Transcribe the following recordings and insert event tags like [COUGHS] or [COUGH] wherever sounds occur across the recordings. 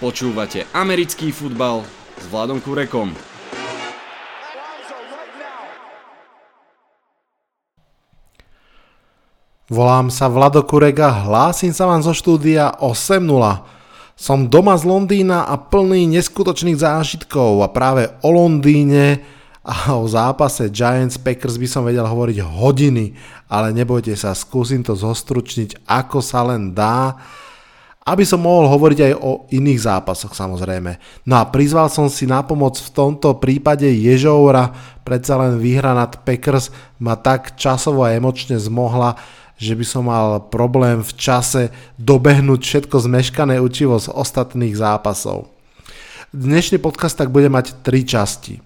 Počúvate americký futbal s Vladom Kurekom. Volám sa Vlado Kurek a hlásim sa vám zo štúdia 8.0. Som doma z Londýna a plný neskutočných zážitkov a práve o Londýne a o zápase Giants Packers by som vedel hovoriť hodiny, ale nebojte sa, skúsim to zostručniť ako sa len dá, aby som mohol hovoriť aj o iných zápasoch samozrejme. No a prizval som si na pomoc v tomto prípade Ježoura, predsa len výhra nad Packers ma tak časovo a emočne zmohla, že by som mal problém v čase dobehnúť všetko zmeškané učivo z ostatných zápasov. Dnešný podcast tak bude mať tri časti.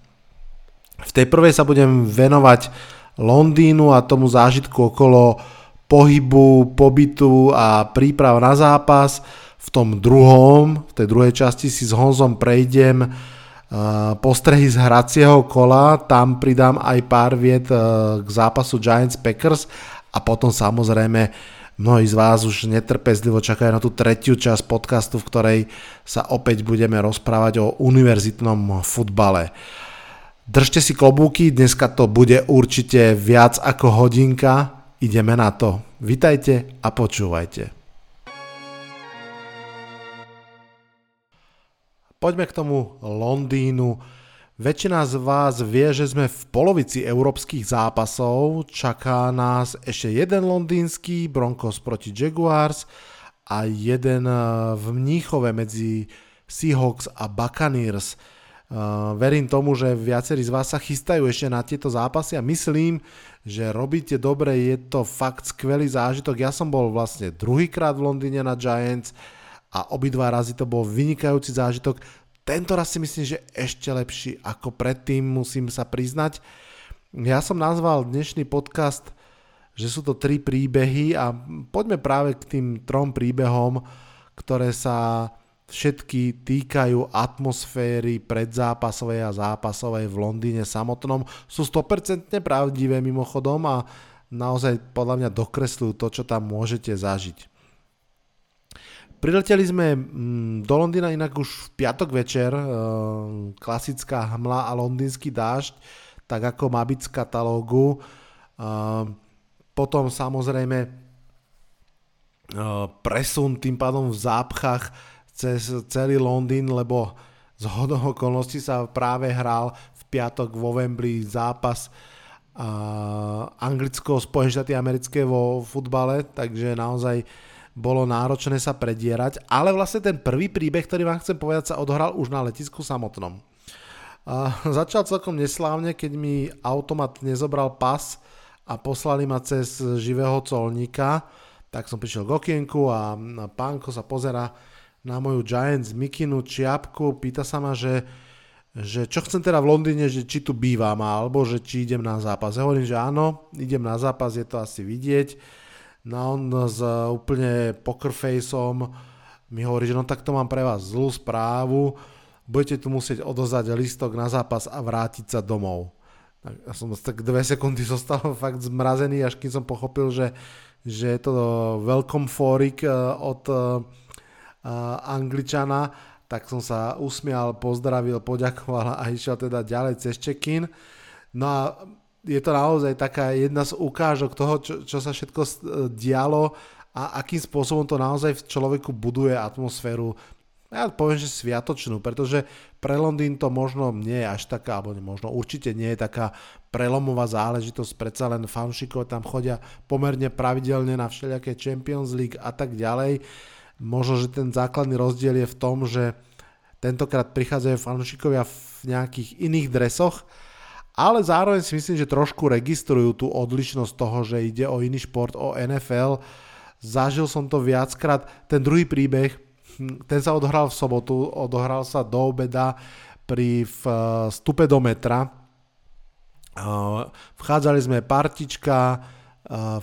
V tej prvej sa budem venovať Londýnu a tomu zážitku okolo pohybu, pobytu a príprav na zápas. V tom druhom, v tej druhej časti si s Honzom prejdem postrehy z hracieho kola, tam pridám aj pár viet k zápasu Giants Packers a potom samozrejme mnohí z vás už netrpezlivo čakajú na tú tretiu časť podcastu, v ktorej sa opäť budeme rozprávať o univerzitnom futbale. Držte si klobúky, dneska to bude určite viac ako hodinka, ideme na to. Vitajte a počúvajte. Poďme k tomu Londýnu. Väčšina z vás vie, že sme v polovici európskych zápasov. Čaká nás ešte jeden londýnsky, Broncos proti Jaguars a jeden eh, v Mníchove medzi Seahawks a Buccaneers. Uh, verím tomu, že viacerí z vás sa chystajú ešte na tieto zápasy a myslím, že robíte dobre, je to fakt skvelý zážitok. Ja som bol vlastne druhýkrát v Londýne na Giants a obidva razy to bol vynikajúci zážitok. Tento raz si myslím, že ešte lepší ako predtým, musím sa priznať. Ja som nazval dnešný podcast, že sú to tri príbehy a poďme práve k tým trom príbehom, ktoré sa všetky týkajú atmosféry predzápasovej a zápasovej v Londýne samotnom. Sú 100% pravdivé mimochodom a naozaj podľa mňa dokresľujú to, čo tam môžete zažiť. Prileteli sme mm, do Londýna inak už v piatok večer, e, klasická hmla a londýnsky dážď, tak ako má byť z katalógu. E, potom samozrejme e, presun tým pádom v zápchách cez celý Londýn, lebo z hodou okolností sa práve hral v piatok vo Wembley zápas Anglicko Spojené štáty americké vo futbale, takže naozaj bolo náročné sa predierať, ale vlastne ten prvý príbeh, ktorý vám chcem povedať, sa odohral už na letisku samotnom. A začal celkom neslávne, keď mi automat nezobral pas a poslali ma cez živého colníka, tak som prišiel k okienku a pánko sa pozera na moju Giants mikinu čiapku, pýta sa ma, že, že čo chcem teda v Londýne, že či tu bývam, alebo že či idem na zápas. Ja hovorím, že áno, idem na zápas, je to asi vidieť No on s úplne pokerfaceom mi hovorí, že no tak to mám pre vás zlú správu, budete tu musieť odozať listok na zápas a vrátiť sa domov. Ja som tak dve sekundy [LAUGHS] zostal fakt zmrazený, až kým som pochopil, že, že je to welcome forik eh, od uh, Angličana, tak som sa usmial, pozdravil, poďakoval a išiel teda ďalej cez check-in. No a je to naozaj taká jedna z ukážok toho, čo, čo sa všetko dialo a akým spôsobom to naozaj v človeku buduje atmosféru ja poviem, že sviatočnú, pretože pre Londýn to možno nie je až taká, alebo možno určite nie je taká prelomová záležitosť, predsa len fanšikov tam chodia pomerne pravidelne na všelijaké Champions League a tak ďalej. Možno, že ten základný rozdiel je v tom, že tentokrát prichádzajú fanšikovia v nejakých iných dresoch, ale zároveň si myslím, že trošku registrujú tú odlišnosť toho, že ide o iný šport, o NFL. Zažil som to viackrát. Ten druhý príbeh, hm, ten sa odohral v sobotu, odohral sa do obeda pri vstupe do metra. Vchádzali sme partička,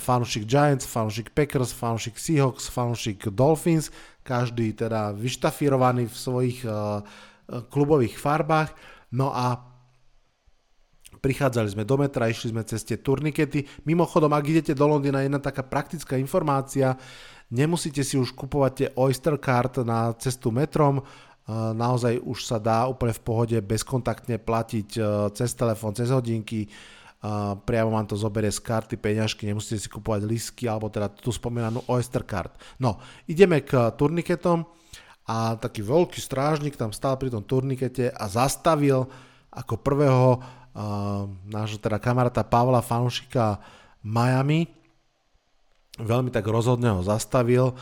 fanúšik Giants, fanúšik Packers, fanúšik Seahawks, fanúšik Dolphins, každý teda vyštafírovaný v svojich klubových farbách. No a prichádzali sme do metra, išli sme cez tie turnikety. Mimochodom, ak idete do Londýna, jedna taká praktická informácia, nemusíte si už kupovať tie Oyster Card na cestu metrom, naozaj už sa dá úplne v pohode bezkontaktne platiť cez telefón, cez hodinky, priamo vám to zoberie z karty peňažky, nemusíte si kupovať lístky alebo teda tú spomínanú Oyster Card. No, ideme k turniketom a taký veľký strážnik tam stál pri tom turnikete a zastavil ako prvého uh, nášho teda kamaráta Pavla Fanušika Miami. Veľmi tak rozhodne ho zastavil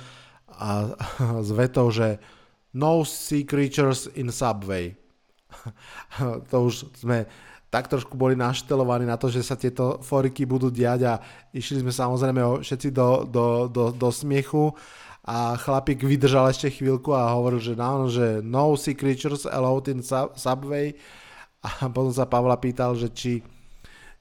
a [LAUGHS] s vetou, že no sea creatures in subway. [LAUGHS] to už sme tak trošku boli naštelovaní na to, že sa tieto foriky budú diať a išli sme samozrejme všetci do, do, do, do smiechu. A chlapík vydržal ešte chvíľku a hovoril, že no, že no sea creatures allowed in subway. A potom sa Pavla pýtal, že či,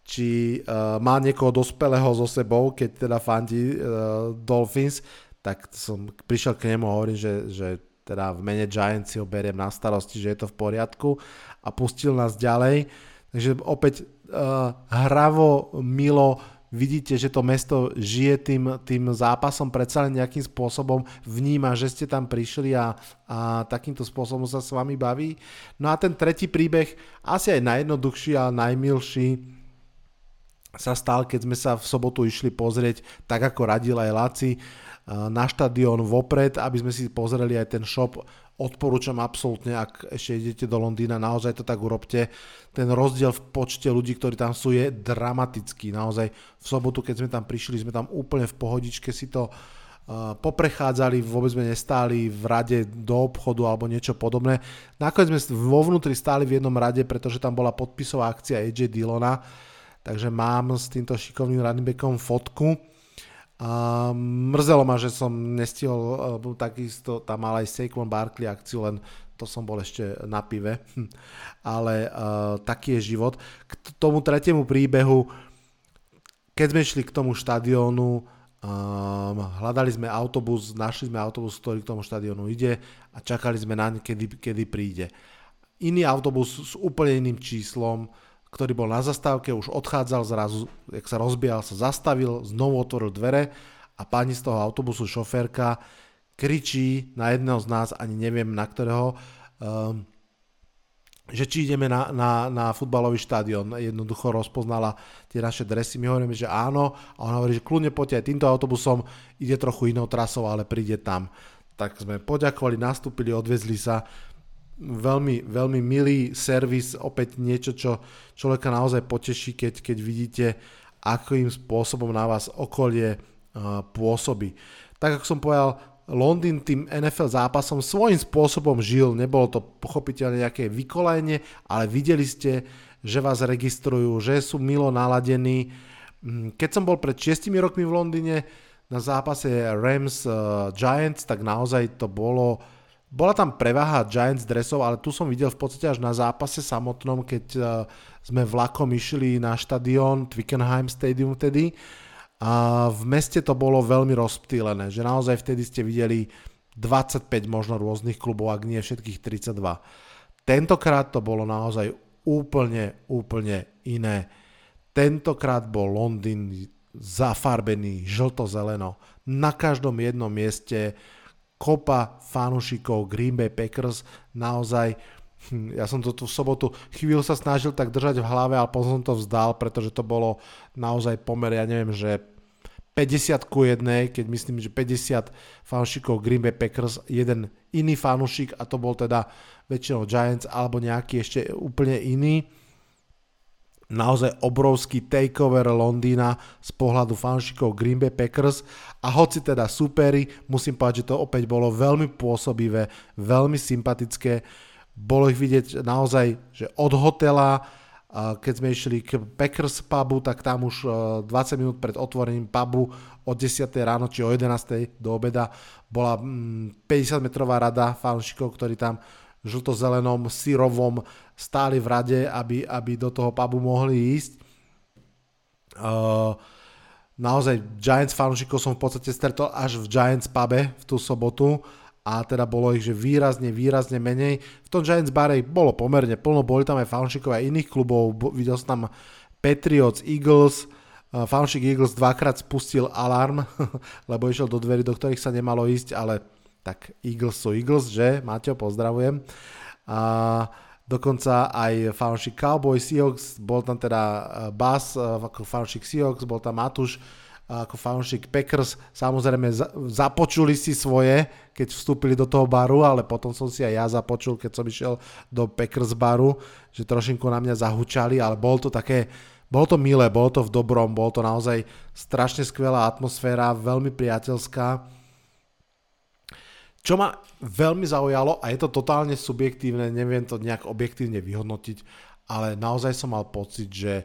či uh, má niekoho dospelého so sebou, keď teda fandí uh, Dolphins, tak som prišiel k nemu a hovorím, že, že teda v mene Giants si ho beriem na starosti, že je to v poriadku. A pustil nás ďalej Takže opäť uh, hravo, milo, vidíte, že to mesto žije tým, tým zápasom, predsa len nejakým spôsobom vníma, že ste tam prišli a, a takýmto spôsobom sa s vami baví. No a ten tretí príbeh, asi aj najjednoduchší a najmilší, sa stal, keď sme sa v sobotu išli pozrieť, tak ako radil aj Laci, na štadión vopred, aby sme si pozreli aj ten shop odporúčam absolútne, ak ešte idete do Londýna, naozaj to tak urobte. Ten rozdiel v počte ľudí, ktorí tam sú, je dramatický. Naozaj v sobotu, keď sme tam prišli, sme tam úplne v pohodičke si to uh, poprechádzali, vôbec sme nestáli v rade do obchodu alebo niečo podobné. Nakoniec sme vo vnútri stáli v jednom rade, pretože tam bola podpisová akcia AJ Dillona, takže mám s týmto šikovným running backom fotku a mrzelo ma, že som nestihol, takisto tam mal aj Saquon Barkley akciu, len to som bol ešte na pive, [LAUGHS] ale uh, taký je život. K tomu tretiemu príbehu, keď sme šli k tomu štadiónu, um, hľadali sme autobus, našli sme autobus, ktorý k tomu štadiónu ide a čakali sme na kedy, kedy príde. Iný autobus s úplne iným číslom, ktorý bol na zastávke, už odchádzal zrazu, jak sa rozbiehal, sa zastavil, znovu otvoril dvere a pani z toho autobusu, šoférka, kričí na jedného z nás, ani neviem na ktorého, um, že či ideme na, na, na futbalový štadión. Jednoducho rozpoznala tie naše dresy. My hovoríme, že áno. A ona hovorí, že kľudne poďte aj týmto autobusom. Ide trochu inou trasou, ale príde tam. Tak sme poďakovali, nastúpili, odvezli sa veľmi, veľmi milý servis, opäť niečo, čo človeka naozaj poteší, keď, keď vidíte, akým spôsobom na vás okolie uh, pôsobí. Tak ako som povedal, Londýn tým NFL zápasom svojím spôsobom žil, nebolo to pochopiteľne nejaké vykolajenie, ale videli ste, že vás registrujú, že sú milo naladení. Mm, keď som bol pred 6 rokmi v Londýne na zápase Rams uh, Giants, tak naozaj to bolo bola tam prevaha Giants dresov, ale tu som videl v podstate až na zápase samotnom, keď uh, sme vlakom išli na štadión Twickenham Stadium vtedy. A v meste to bolo veľmi rozptýlené, že naozaj vtedy ste videli 25 možno rôznych klubov, ak nie všetkých 32. Tentokrát to bolo naozaj úplne, úplne iné. Tentokrát bol Londýn zafarbený žlto-zeleno. Na každom jednom mieste kopa fanúšikov Green Bay Packers, naozaj hm, ja som to tu v sobotu chvíľu sa snažil tak držať v hlave, ale potom som to vzdal, pretože to bolo naozaj pomer, ja neviem, že 50 ku 1, keď myslím, že 50 fanúšikov Green Bay Packers, jeden iný fanúšik a to bol teda väčšinou Giants alebo nejaký ešte úplne iný naozaj obrovský takeover Londýna z pohľadu fanšikov Green Bay Packers a hoci teda superi, musím povedať, že to opäť bolo veľmi pôsobivé, veľmi sympatické, bolo ich vidieť naozaj, že od hotela, keď sme išli k Packers pubu, tak tam už 20 minút pred otvorením pubu od 10. ráno či o 11. do obeda bola 50 mm, rada fanšikov, ktorí tam žltozelenom, syrovom stáli v rade, aby, aby do toho pubu mohli ísť. Uh, naozaj Giants fanúšikov som v podstate stretol až v Giants pube v tú sobotu a teda bolo ich že výrazne, výrazne menej. V tom Giants bare bolo pomerne plno, boli tam aj fanúšikov aj iných klubov, videl som tam Patriots, Eagles, uh, fanúšik Eagles dvakrát spustil alarm, [LAUGHS] lebo išiel do dverí, do ktorých sa nemalo ísť, ale tak Eagles sú Eagles, že? Maťo, pozdravujem. A dokonca aj fanúšik Cowboy Seahawks, bol tam teda Bas ako fanúšik Seahawks, bol tam Matúš ako fanúšik Packers, samozrejme započuli si svoje, keď vstúpili do toho baru, ale potom som si aj ja započul, keď som išiel do Packers baru, že trošinku na mňa zahučali, ale bol to také, bolo to milé, bolo to v dobrom, bolo to naozaj strašne skvelá atmosféra, veľmi priateľská. Čo ma veľmi zaujalo, a je to totálne subjektívne, neviem to nejak objektívne vyhodnotiť, ale naozaj som mal pocit, že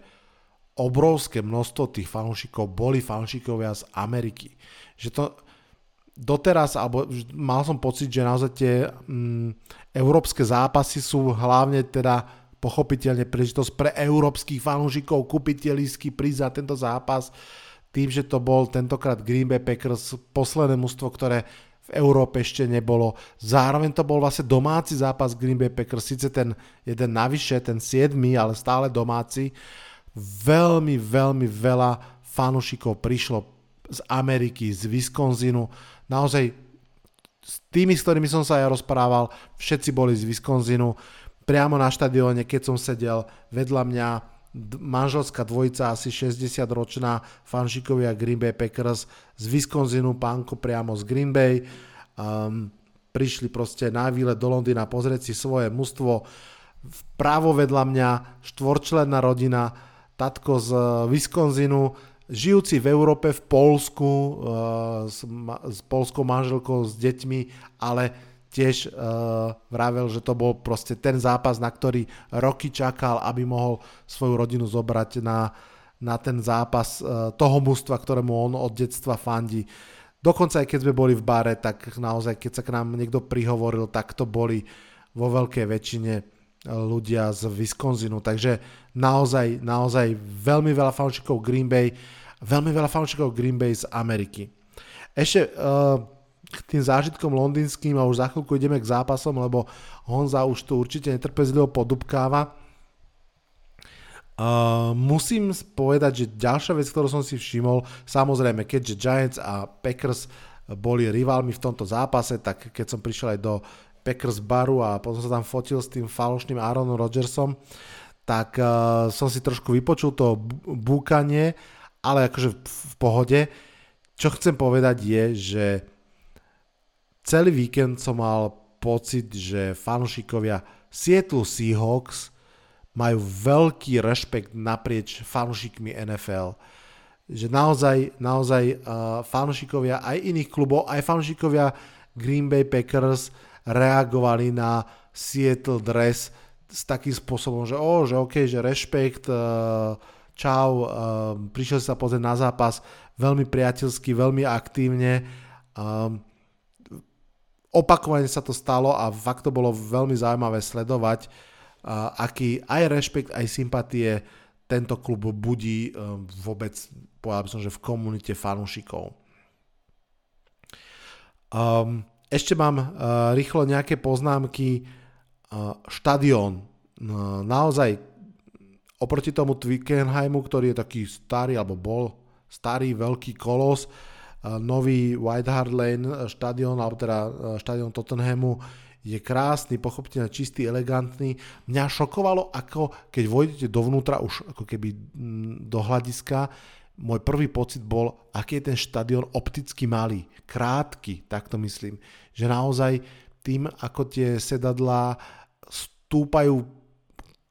obrovské množstvo tých fanúšikov boli fanúšikovia z Ameriky. Že to doteraz, alebo mal som pocit, že naozaj tie mm, európske zápasy sú hlavne teda pochopiteľne príležitosť pre európskych fanúšikov kúpiť tie lístky, prísť za tento zápas. Tým, že to bol tentokrát Green Bay Packers, posledné mužstvo, ktoré v Európe ešte nebolo. Zároveň to bol vlastne domáci zápas Green Bay Packers, síce ten jeden navyše, ten 7, ale stále domáci veľmi, veľmi veľa fanúšikov prišlo z Ameriky, z Wisconsinu. Naozaj s tými, s ktorými som sa ja rozprával, všetci boli z Wisconsinu. Priamo na štadióne, keď som sedel vedľa mňa, manželská dvojica, asi 60-ročná, fanšikovia Green Bay Packers z Wisconsinu, pánko priamo z Green Bay. Um, prišli proste na výlet do Londýna pozrieť si svoje mužstvo. Vpravo vedľa mňa štvorčlenná rodina, tatko z eh, Wisconsinu, žijúci v Európe, v Polsku, eh, s, s polskou manželkou, s deťmi, ale tiež uh, vravel, že to bol proste ten zápas, na ktorý roky čakal, aby mohol svoju rodinu zobrať na, na ten zápas uh, toho mužstva, ktorému on od detstva fandí. Dokonca aj keď sme boli v bare, tak naozaj, keď sa k nám niekto prihovoril, tak to boli vo veľkej väčšine ľudia z Wisconsinu, takže naozaj, naozaj veľmi veľa fanúšikov Green Bay, veľmi veľa fanúšikov Green Bay z Ameriky. Ešte uh, k tým zážitkom londýnským a už za chvíľku ideme k zápasom, lebo Honza už tu určite netrpezlivo podubkáva. Uh, musím povedať, že ďalšia vec, ktorú som si všimol, samozrejme, keďže Giants a Packers boli rivalmi v tomto zápase, tak keď som prišiel aj do Packers baru a potom sa tam fotil s tým falošným Aaronom Rodgersom, tak uh, som si trošku vypočul to búkanie, ale akože v pohode. Čo chcem povedať je, že celý víkend som mal pocit, že fanúšikovia Seattle Seahawks majú veľký rešpekt naprieč fanúšikmi NFL. Že naozaj, naozaj uh, fanúšikovia aj iných klubov, aj fanúšikovia Green Bay Packers reagovali na Seattle dress s takým spôsobom, že oh, že OK, že rešpekt, uh, čau, uh, prišiel sa pozrieť na zápas veľmi priateľsky, veľmi aktívne. Um, opakovane sa to stalo a fakt to bolo veľmi zaujímavé sledovať, aký aj rešpekt, aj sympatie tento klub budí uh, vôbec, povedal by som, že v komunite fanúšikov. Um, ešte mám uh, rýchlo nejaké poznámky. Uh, štadión. Uh, naozaj oproti tomu Twickenheimu, ktorý je taký starý, alebo bol starý veľký kolos, uh, nový White Hart Lane štadión, alebo teda uh, štadión Tottenhamu je krásny, pochopiteľne čistý, elegantný. Mňa šokovalo, ako keď vojdete dovnútra už ako keby mm, do hľadiska, môj prvý pocit bol, aký je ten štadión opticky malý, krátky, tak to myslím. Že naozaj tým, ako tie sedadlá stúpajú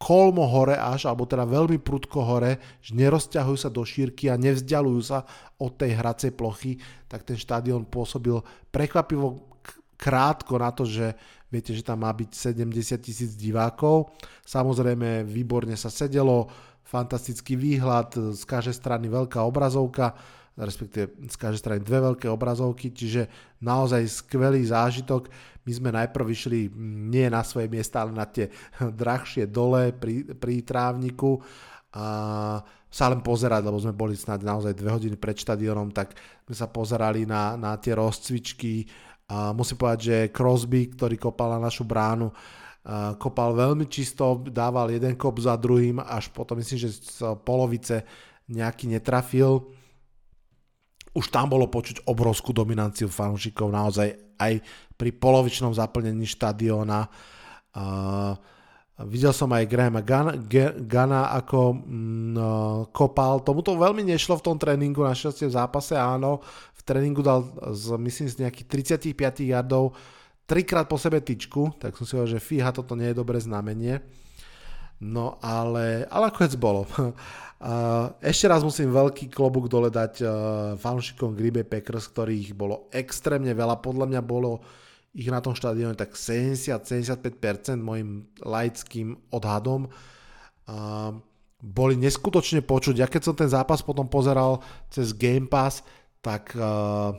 kolmo hore až, alebo teda veľmi prudko hore, že nerozťahujú sa do šírky a nevzdialujú sa od tej hracej plochy, tak ten štadión pôsobil prekvapivo krátko na to, že viete, že tam má byť 70 tisíc divákov. Samozrejme, výborne sa sedelo, fantastický výhľad, z každej strany veľká obrazovka, respektíve z každej strany dve veľké obrazovky, čiže naozaj skvelý zážitok. My sme najprv vyšli nie na svoje miesta, ale na tie [LAUGHS] drahšie dole pri, pri trávniku a sa len pozerať, lebo sme boli snad naozaj dve hodiny pred štadionom, tak sme sa pozerali na, na tie rozcvičky a musím povedať, že Crosby, ktorý kopal na našu bránu, kopal veľmi čisto, dával jeden kop za druhým, až potom myslím, že z polovice nejaký netrafil. Už tam bolo počuť obrovskú dominanciu fanúšikov, naozaj aj pri polovičnom zaplnení štadióna. Videl som aj Grahama Gana, ako mm, kopal. Tomu to veľmi nešlo v tom tréningu, našťastie v zápase áno. Tréningu dal z, myslím, z nejakých 35 yardov trikrát po sebe tyčku, tak som si hovoril, že fíha, toto nie je dobré znamenie. No ale, ale ako bolo. [LAUGHS] Ešte raz musím veľký klobúk dole dať uh, fanúšikom Green Bay Packers, ktorých bolo extrémne veľa. Podľa mňa bolo ich na tom štadióne tak 70-75% môjim laickým odhadom. Boli neskutočne počuť. Ja keď som ten zápas potom pozeral cez Game Pass, tak, uh,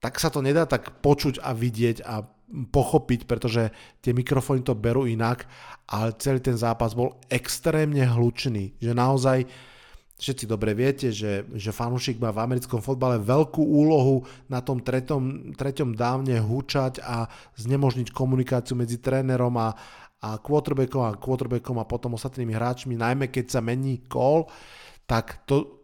tak sa to nedá tak počuť a vidieť a pochopiť, pretože tie mikrofóny to berú inak, ale celý ten zápas bol extrémne hlučný, že naozaj všetci dobre viete, že, že fanúšik má v americkom fotbale veľkú úlohu na tom tretom, treťom dávne húčať a znemožniť komunikáciu medzi trénerom a, a quarterbackom a quarterbackom a potom ostatnými hráčmi, najmä keď sa mení call, tak to,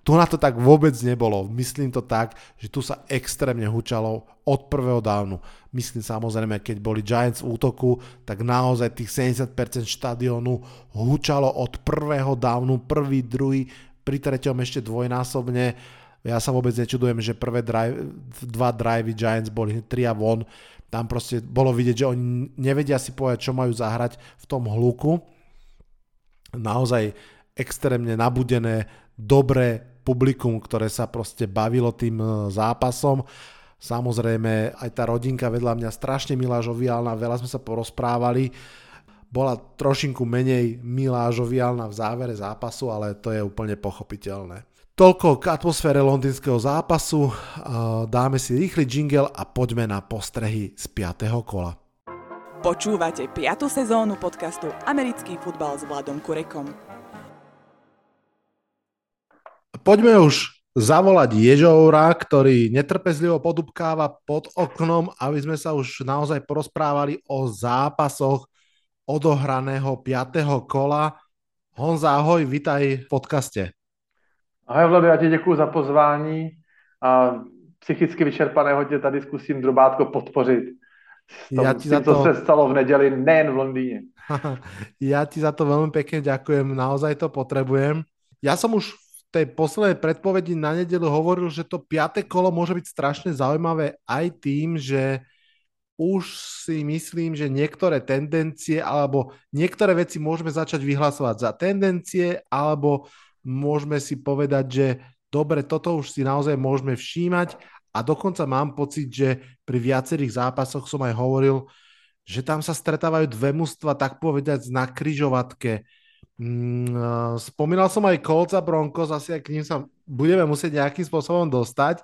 tu na to tak vôbec nebolo. Myslím to tak, že tu sa extrémne hučalo od prvého dávnu. Myslím samozrejme, keď boli Giants v útoku, tak naozaj tých 70% štadiónu hučalo od prvého dávnu, prvý, druhý, pri treťom ešte dvojnásobne. Ja sa vôbec nečudujem, že prvé drive, dva drivey Giants boli 3 a von. Tam proste bolo vidieť, že oni nevedia si povedať, čo majú zahrať v tom hluku. Naozaj extrémne nabudené, dobré publikum, ktoré sa proste bavilo tým e, zápasom. Samozrejme, aj tá rodinka vedľa mňa strašne milá, žoviálna, veľa sme sa porozprávali. Bola trošinku menej milá, žoviálna v závere zápasu, ale to je úplne pochopiteľné. Toľko k atmosfére londýnskeho zápasu. E, dáme si rýchly jingle a poďme na postrehy z 5. kola. Počúvate 5. sezónu podcastu Americký futbal s Vladom Kurekom. Poďme už zavolať Ježoura, ktorý netrpezlivo podubkáva pod oknom, aby sme sa už naozaj porozprávali o zápasoch odohraného 5. kola. Honza, ahoj, vitaj v podcaste. Ahoj Vlado, já ti děkuji za pozvání a psychicky vyčerpaného tě tady zkusím drobátko podpořit. Tom, ja ti za to... se stalo v neděli, nejen v Londýne. [LAUGHS] ja ti za to veľmi pekne ďakujem, naozaj to potrebujem. Ja som už tej poslednej predpovedi na nedelu hovoril, že to piaté kolo môže byť strašne zaujímavé aj tým, že už si myslím, že niektoré tendencie alebo niektoré veci môžeme začať vyhlasovať za tendencie alebo môžeme si povedať, že dobre, toto už si naozaj môžeme všímať. A dokonca mám pocit, že pri viacerých zápasoch som aj hovoril, že tam sa stretávajú dve mužstva, tak povedať, na kryžovatke spomínal som aj Colts a Broncos, asi aj k ním sa budeme musieť nejakým spôsobom dostať,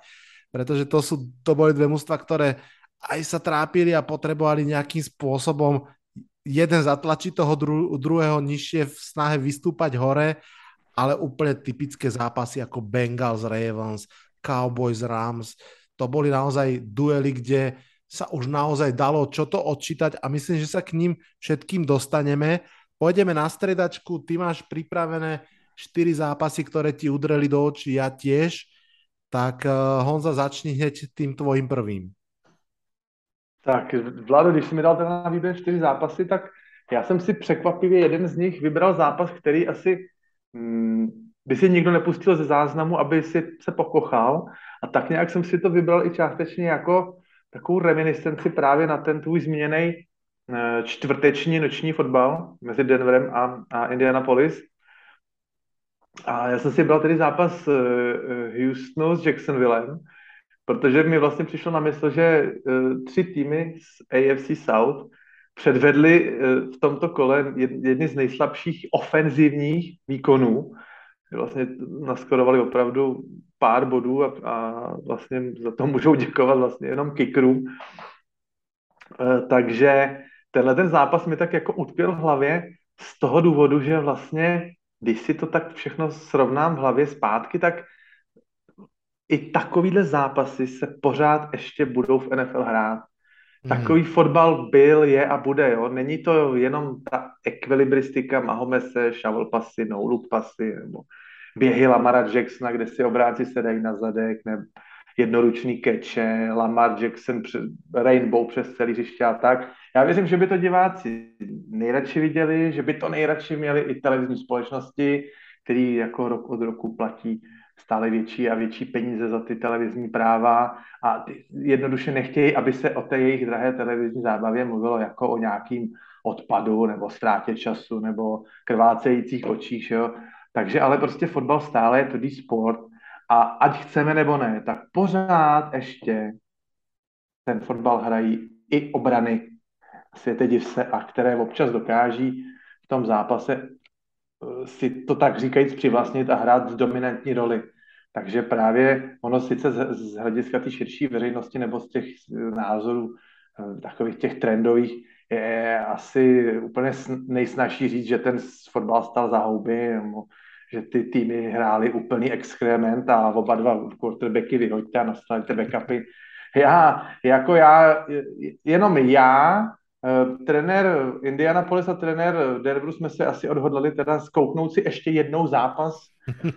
pretože to, sú, to boli dve mužstva, ktoré aj sa trápili a potrebovali nejakým spôsobom jeden zatlačiť toho dru- druhého nižšie v snahe vystúpať hore, ale úplne typické zápasy ako Bengals, Ravens, Cowboys, Rams, to boli naozaj duely, kde sa už naozaj dalo čo to odčítať a myslím, že sa k ním všetkým dostaneme Pôjdeme na stredačku, ty máš pripravené 4 zápasy, ktoré ti udreli do očí, ja tiež. Tak uh, Honza, začni hneď tým tvojím prvým. Tak, Vlado, když jsi mi dal ten na výběr čtyři zápasy, tak já jsem si překvapivě jeden z nich vybral zápas, který asi hmm, by si nikdo nepustil ze záznamu, aby si se pokochal. A tak nějak jsem si to vybral i částečně jako takovou reminiscenci právě na ten tvůj zmíněný Eh, čtvrteční noční fotbal mezi Denverem a, a Indianapolis. A já jsem si bral tedy zápas uh, Houstonu s Jacksonvillem, protože mi vlastně přišlo na mysl, že tři týmy z AFC South předvedli v tomto kole jedny z nejslabších ofenzivních výkonů. Vlastně naskorovali opravdu pár bodů a, a vlastně za to můžou děkovat vlastně jenom kickerům. Takže tenhle ten zápas mi tak jako utkvěl v hlavě z toho důvodu, že vlastně, když si to tak všechno srovnám v hlavě zpátky, tak i takovýhle zápasy se pořád ještě budou v NFL hrát. Hmm. Takový fotbal byl, je a bude. Jo? Není to jenom ta ekvilibristika Mahomese, shovel pasy, no pasy, nebo běhy Lamara Jacksona, kde si obránci sedají na zadek, nebo jednoručný keče, Lamar Jackson, Rainbow přes celý hřiště a tak. Já věřím, že by to diváci nejradši viděli, že by to nejradši měli i televizní společnosti, který jako rok od roku platí stále větší a větší peníze za ty televizní práva a jednoduše nechtějí, aby se o té jejich drahé televizní zábavě mluvilo jako o nějakým odpadu nebo ztrátě času nebo krvácejících očích. Jo? Takže ale prostě fotbal stále je tvrdý sport a ať chceme nebo ne, tak pořád ještě ten fotbal hrají i obrany světe div a které občas dokáží v tom zápase eh, si to tak říkajíc přivlastnit a hrát dominantní roli. Takže právě ono sice z, z hlediska té širší veřejnosti nebo z těch názorů eh, takových těch trendových je asi úplně nejsnažší říct, že ten fotbal stal za houby, že ty týmy hrály úplný exkrement a oba dva quarterbacky vyhoďte a nastavte backupy. Já, jako já, jenom já, eh, trenér Indianapolis a trenér Denveru jsme se asi odhodlali teda zkouknout si ještě jednou zápas.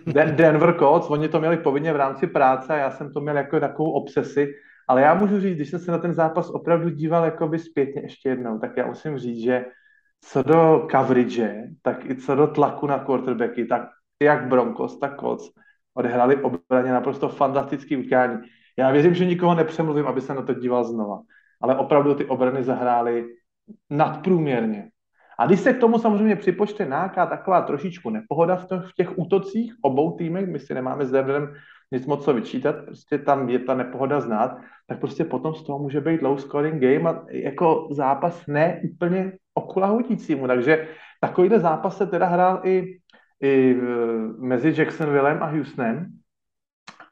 [LAUGHS] Denver Colts, oni to měli povinně v rámci práce a já jsem to měl jako takovou obsesi, ale já můžu říct, když jsem se na ten zápas opravdu díval jakoby zpětně ještě jednou, tak já musím říct, že co do coverage, tak i co do tlaku na quarterbacky, tak jak Broncos, tak Colts odehráli obraně naprosto fantastický utkání. Já věřím, že nikoho nepřemluvím, aby se na to díval znova, ale opravdu ty obrany zahrály nadprůměrně. A když se k tomu samozřejmě připočte nějaká taková trošičku nepohoda v, v těch útocích obou týmech, my si nemáme s Denverem nic moc co vyčítat, prostě tam je ta nepohoda znát, tak prostě potom z toho může být low scoring game a jako zápas ne úplně okulahutícímu. Takže takovýhle zápas se teda hrál i, i mezi Jacksonvillem a Houstonem.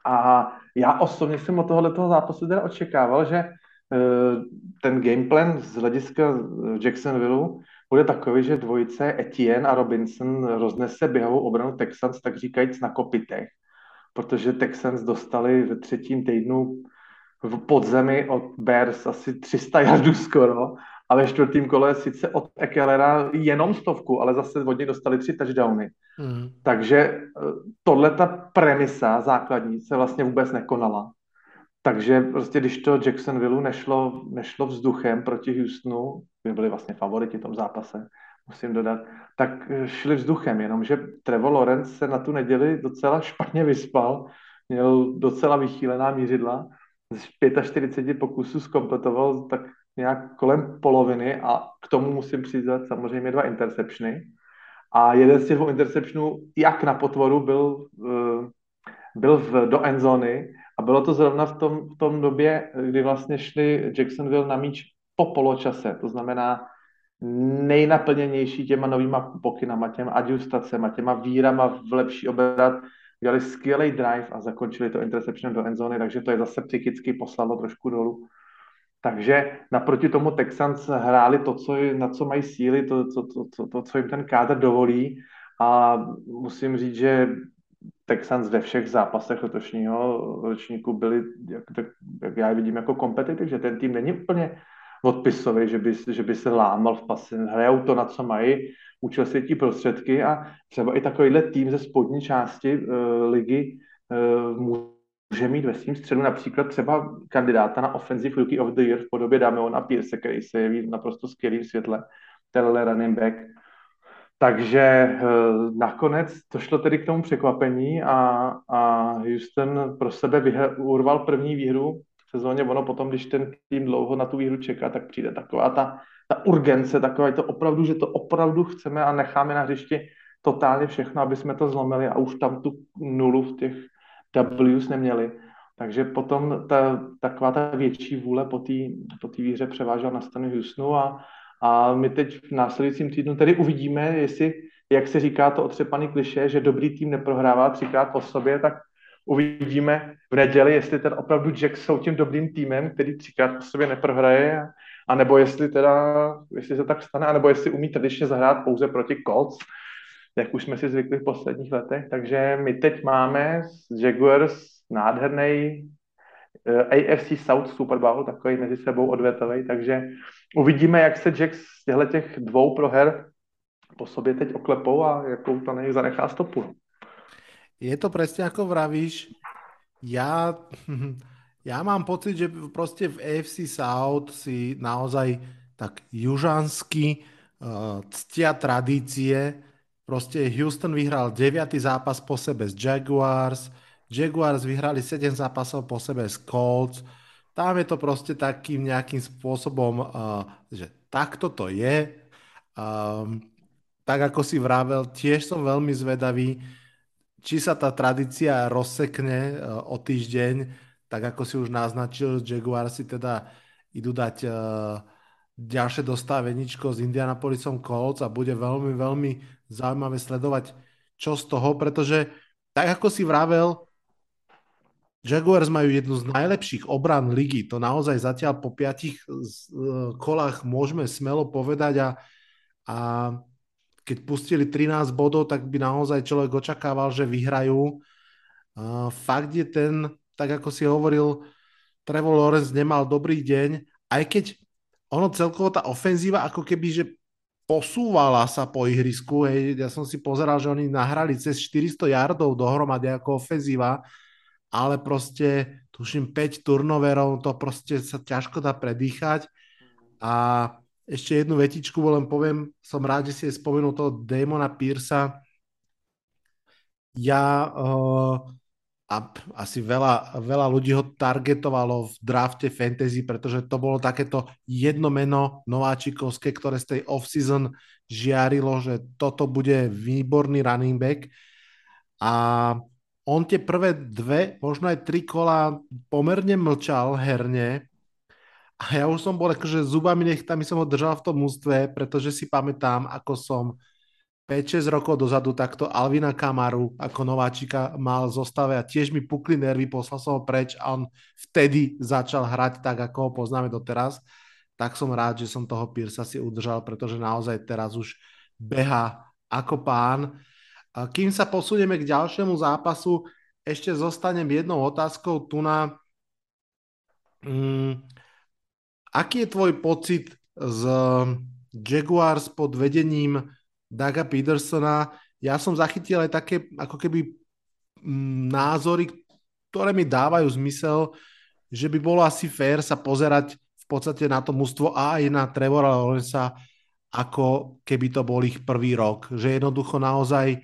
A já osobně jsem od tohoto zápasu teda očekával, že ten gameplan z hlediska Jacksonville bude takový, že dvojice Etienne a Robinson roznese běhovou obranu Texans, tak říkajíc na kopitech, protože Texans dostali ve třetím týdnu v podzemi od Bears asi 300 jardů skoro a ve čtvrtém kole sice od Ekelera jenom stovku, ale zase od něj dostali tři touchdowny. Mm. Takže eh, tohle ta premisa základní se vlastně vůbec nekonala. Takže prostě když to Jacksonville nešlo, nešlo vzduchem proti Houstonu, by byli vlastně favoriti v tom zápase, musím dodat, tak šli vzduchem, jenomže Trevor Lawrence se na tu neděli docela špatně vyspal, měl docela vychýlená mířidla, z 45 pokusů zkompletoval tak nějak kolem poloviny a k tomu musím přiznat samozřejmě dva interceptiony. A jeden z těch interceptionů, jak na potvoru, byl, eh, byl v, do endzony a bylo to zrovna v tom, v tom době, kdy vlastně šli Jacksonville na míč po poločase, to znamená nejnaplněnější těma novýma pokynama, těma adjustacema, těma vírama v lepší obrat, dělali skvělý drive a zakončili to interception do endzony, takže to je zase psychicky poslalo trošku dolů. Takže naproti tomu Texans hráli to, co, na co mají síly, to, to, to, to, to, co jim ten kádr dovolí a musím říct, že Texans ve všech zápasech letošního ročníku byli, jak, tak, jak já vidím, jako kompetitiv, že ten tým není úplně odpisový, že by, že by se lámal v pase. Hrajou to, na co mají, učil si tí prostředky a třeba i takovýhle tým ze spodní části uh, ligy uh, může mít ve svým středu například třeba kandidáta na Offensive Rookie of the Year v podobě Damiona Pierce, který se jeví naprosto skvělý v světle, tenhle running back takže eh, nakonec to šlo tedy k tomu překvapení a, a Houston pro sebe vyhr, urval první výhru v sezóně. Ono potom, když ten tým dlouho na tu výhru čeká, tak přijde taková ta, ta urgence, taková to opravdu, že to opravdu chceme a necháme na hřišti totálně všechno, aby jsme to zlomili a už tam tu nulu v těch Ws neměli. Takže potom ta, taková ta větší vůle po té po výhře převážela na stranu Houstonu a, a my teď v následujícím týdnu tedy uvidíme, jestli, jak se říká to otřepaný kliše, že dobrý tým neprohrává třikrát po sobě, tak uvidíme v neděli, jestli ten opravdu Jacks jsou tím dobrým týmem, který třikrát po sobě neprohraje, a nebo jestli teda, jestli se tak stane, anebo jestli umí tradičně zahrát pouze proti Colts, jak už jsme si zvykli v posledních letech. Takže my teď máme z Jaguars nádherný AFC South Super Bowl, takový mezi sebou odvětový, takže uvidíme, jak se Jack z těchto těch dvou proher po sobě teď oklepou a jakou to nej zanechá stopu. Je to presne ako vravíš. Ja, [LAUGHS] Ja mám pocit, že proste v AFC South si naozaj tak južansky uh, ctia tradície. Proste Houston vyhral 9. zápas po sebe z Jaguars, Jaguars vyhrali 7 zápasov po sebe z Colts. Tam je to proste takým nejakým spôsobom, uh, že takto to je. Um, tak ako si vravel, tiež som veľmi zvedavý, či sa tá tradícia rozsekne uh, o týždeň, tak ako si už naznačil, Jaguars si teda idú dať uh, ďalšie dostáveničko s Indianapolisom Colts a bude veľmi, veľmi zaujímavé sledovať, čo z toho, pretože tak ako si vravel, Jaguars majú jednu z najlepších obran ligy. To naozaj zatiaľ po piatich e, kolách môžeme smelo povedať a, a keď pustili 13 bodov, tak by naozaj človek očakával, že vyhrajú. A fakt je ten, tak ako si hovoril, Trevor Lawrence nemal dobrý deň, aj keď ono celkovo tá ofenzíva ako keby, že posúvala sa po ihrisku. Hej. Ja som si pozeral, že oni nahrali cez 400 yardov dohromady ako ofenzíva ale proste tuším 5 turnoverov, to proste sa ťažko dá predýchať. A ešte jednu vetičku len poviem, som rád, že si je spomenul toho Damona Piersa. Ja uh, a asi veľa, veľa ľudí ho targetovalo v drafte fantasy, pretože to bolo takéto jedno meno nováčikovské, ktoré z tej off-season žiarilo, že toto bude výborný running back. A on tie prvé dve, možno aj tri kola pomerne mlčal herne a ja už som bol akože zubami nechtami som ho držal v tom ústve, pretože si pamätám, ako som 5-6 rokov dozadu takto Alvina Kamaru ako nováčika mal zostave a tiež mi pukli nervy, poslal som ho preč a on vtedy začal hrať tak, ako ho poznáme doteraz. Tak som rád, že som toho Pirsa si udržal, pretože naozaj teraz už beha ako pán kým sa posunieme k ďalšiemu zápasu, ešte zostanem jednou otázkou tu na... Um, aký je tvoj pocit z Jaguars pod vedením Daga Petersona? Ja som zachytil aj také ako keby um, názory, ktoré mi dávajú zmysel, že by bolo asi fér sa pozerať v podstate na to mužstvo a aj na Trevora Lawrencea, ako keby to bol ich prvý rok. Že jednoducho naozaj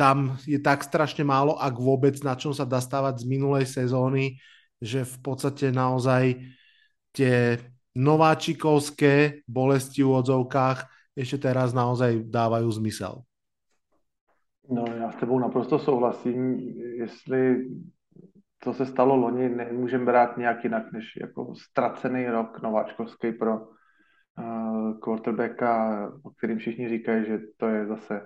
tam je tak strašne málo, ak vôbec na čom sa dá stavať z minulej sezóny, že v podstate naozaj tie nováčikovské bolesti v odzovkách ešte teraz naozaj dávajú zmysel. No, já s tebou naprosto souhlasím. Jestli to se stalo loni, nemůžeme brát nějak jinak, než jako ztracený rok nováčkovský pro uh, quarterbacka, o kterým všichni říkají, že to je zase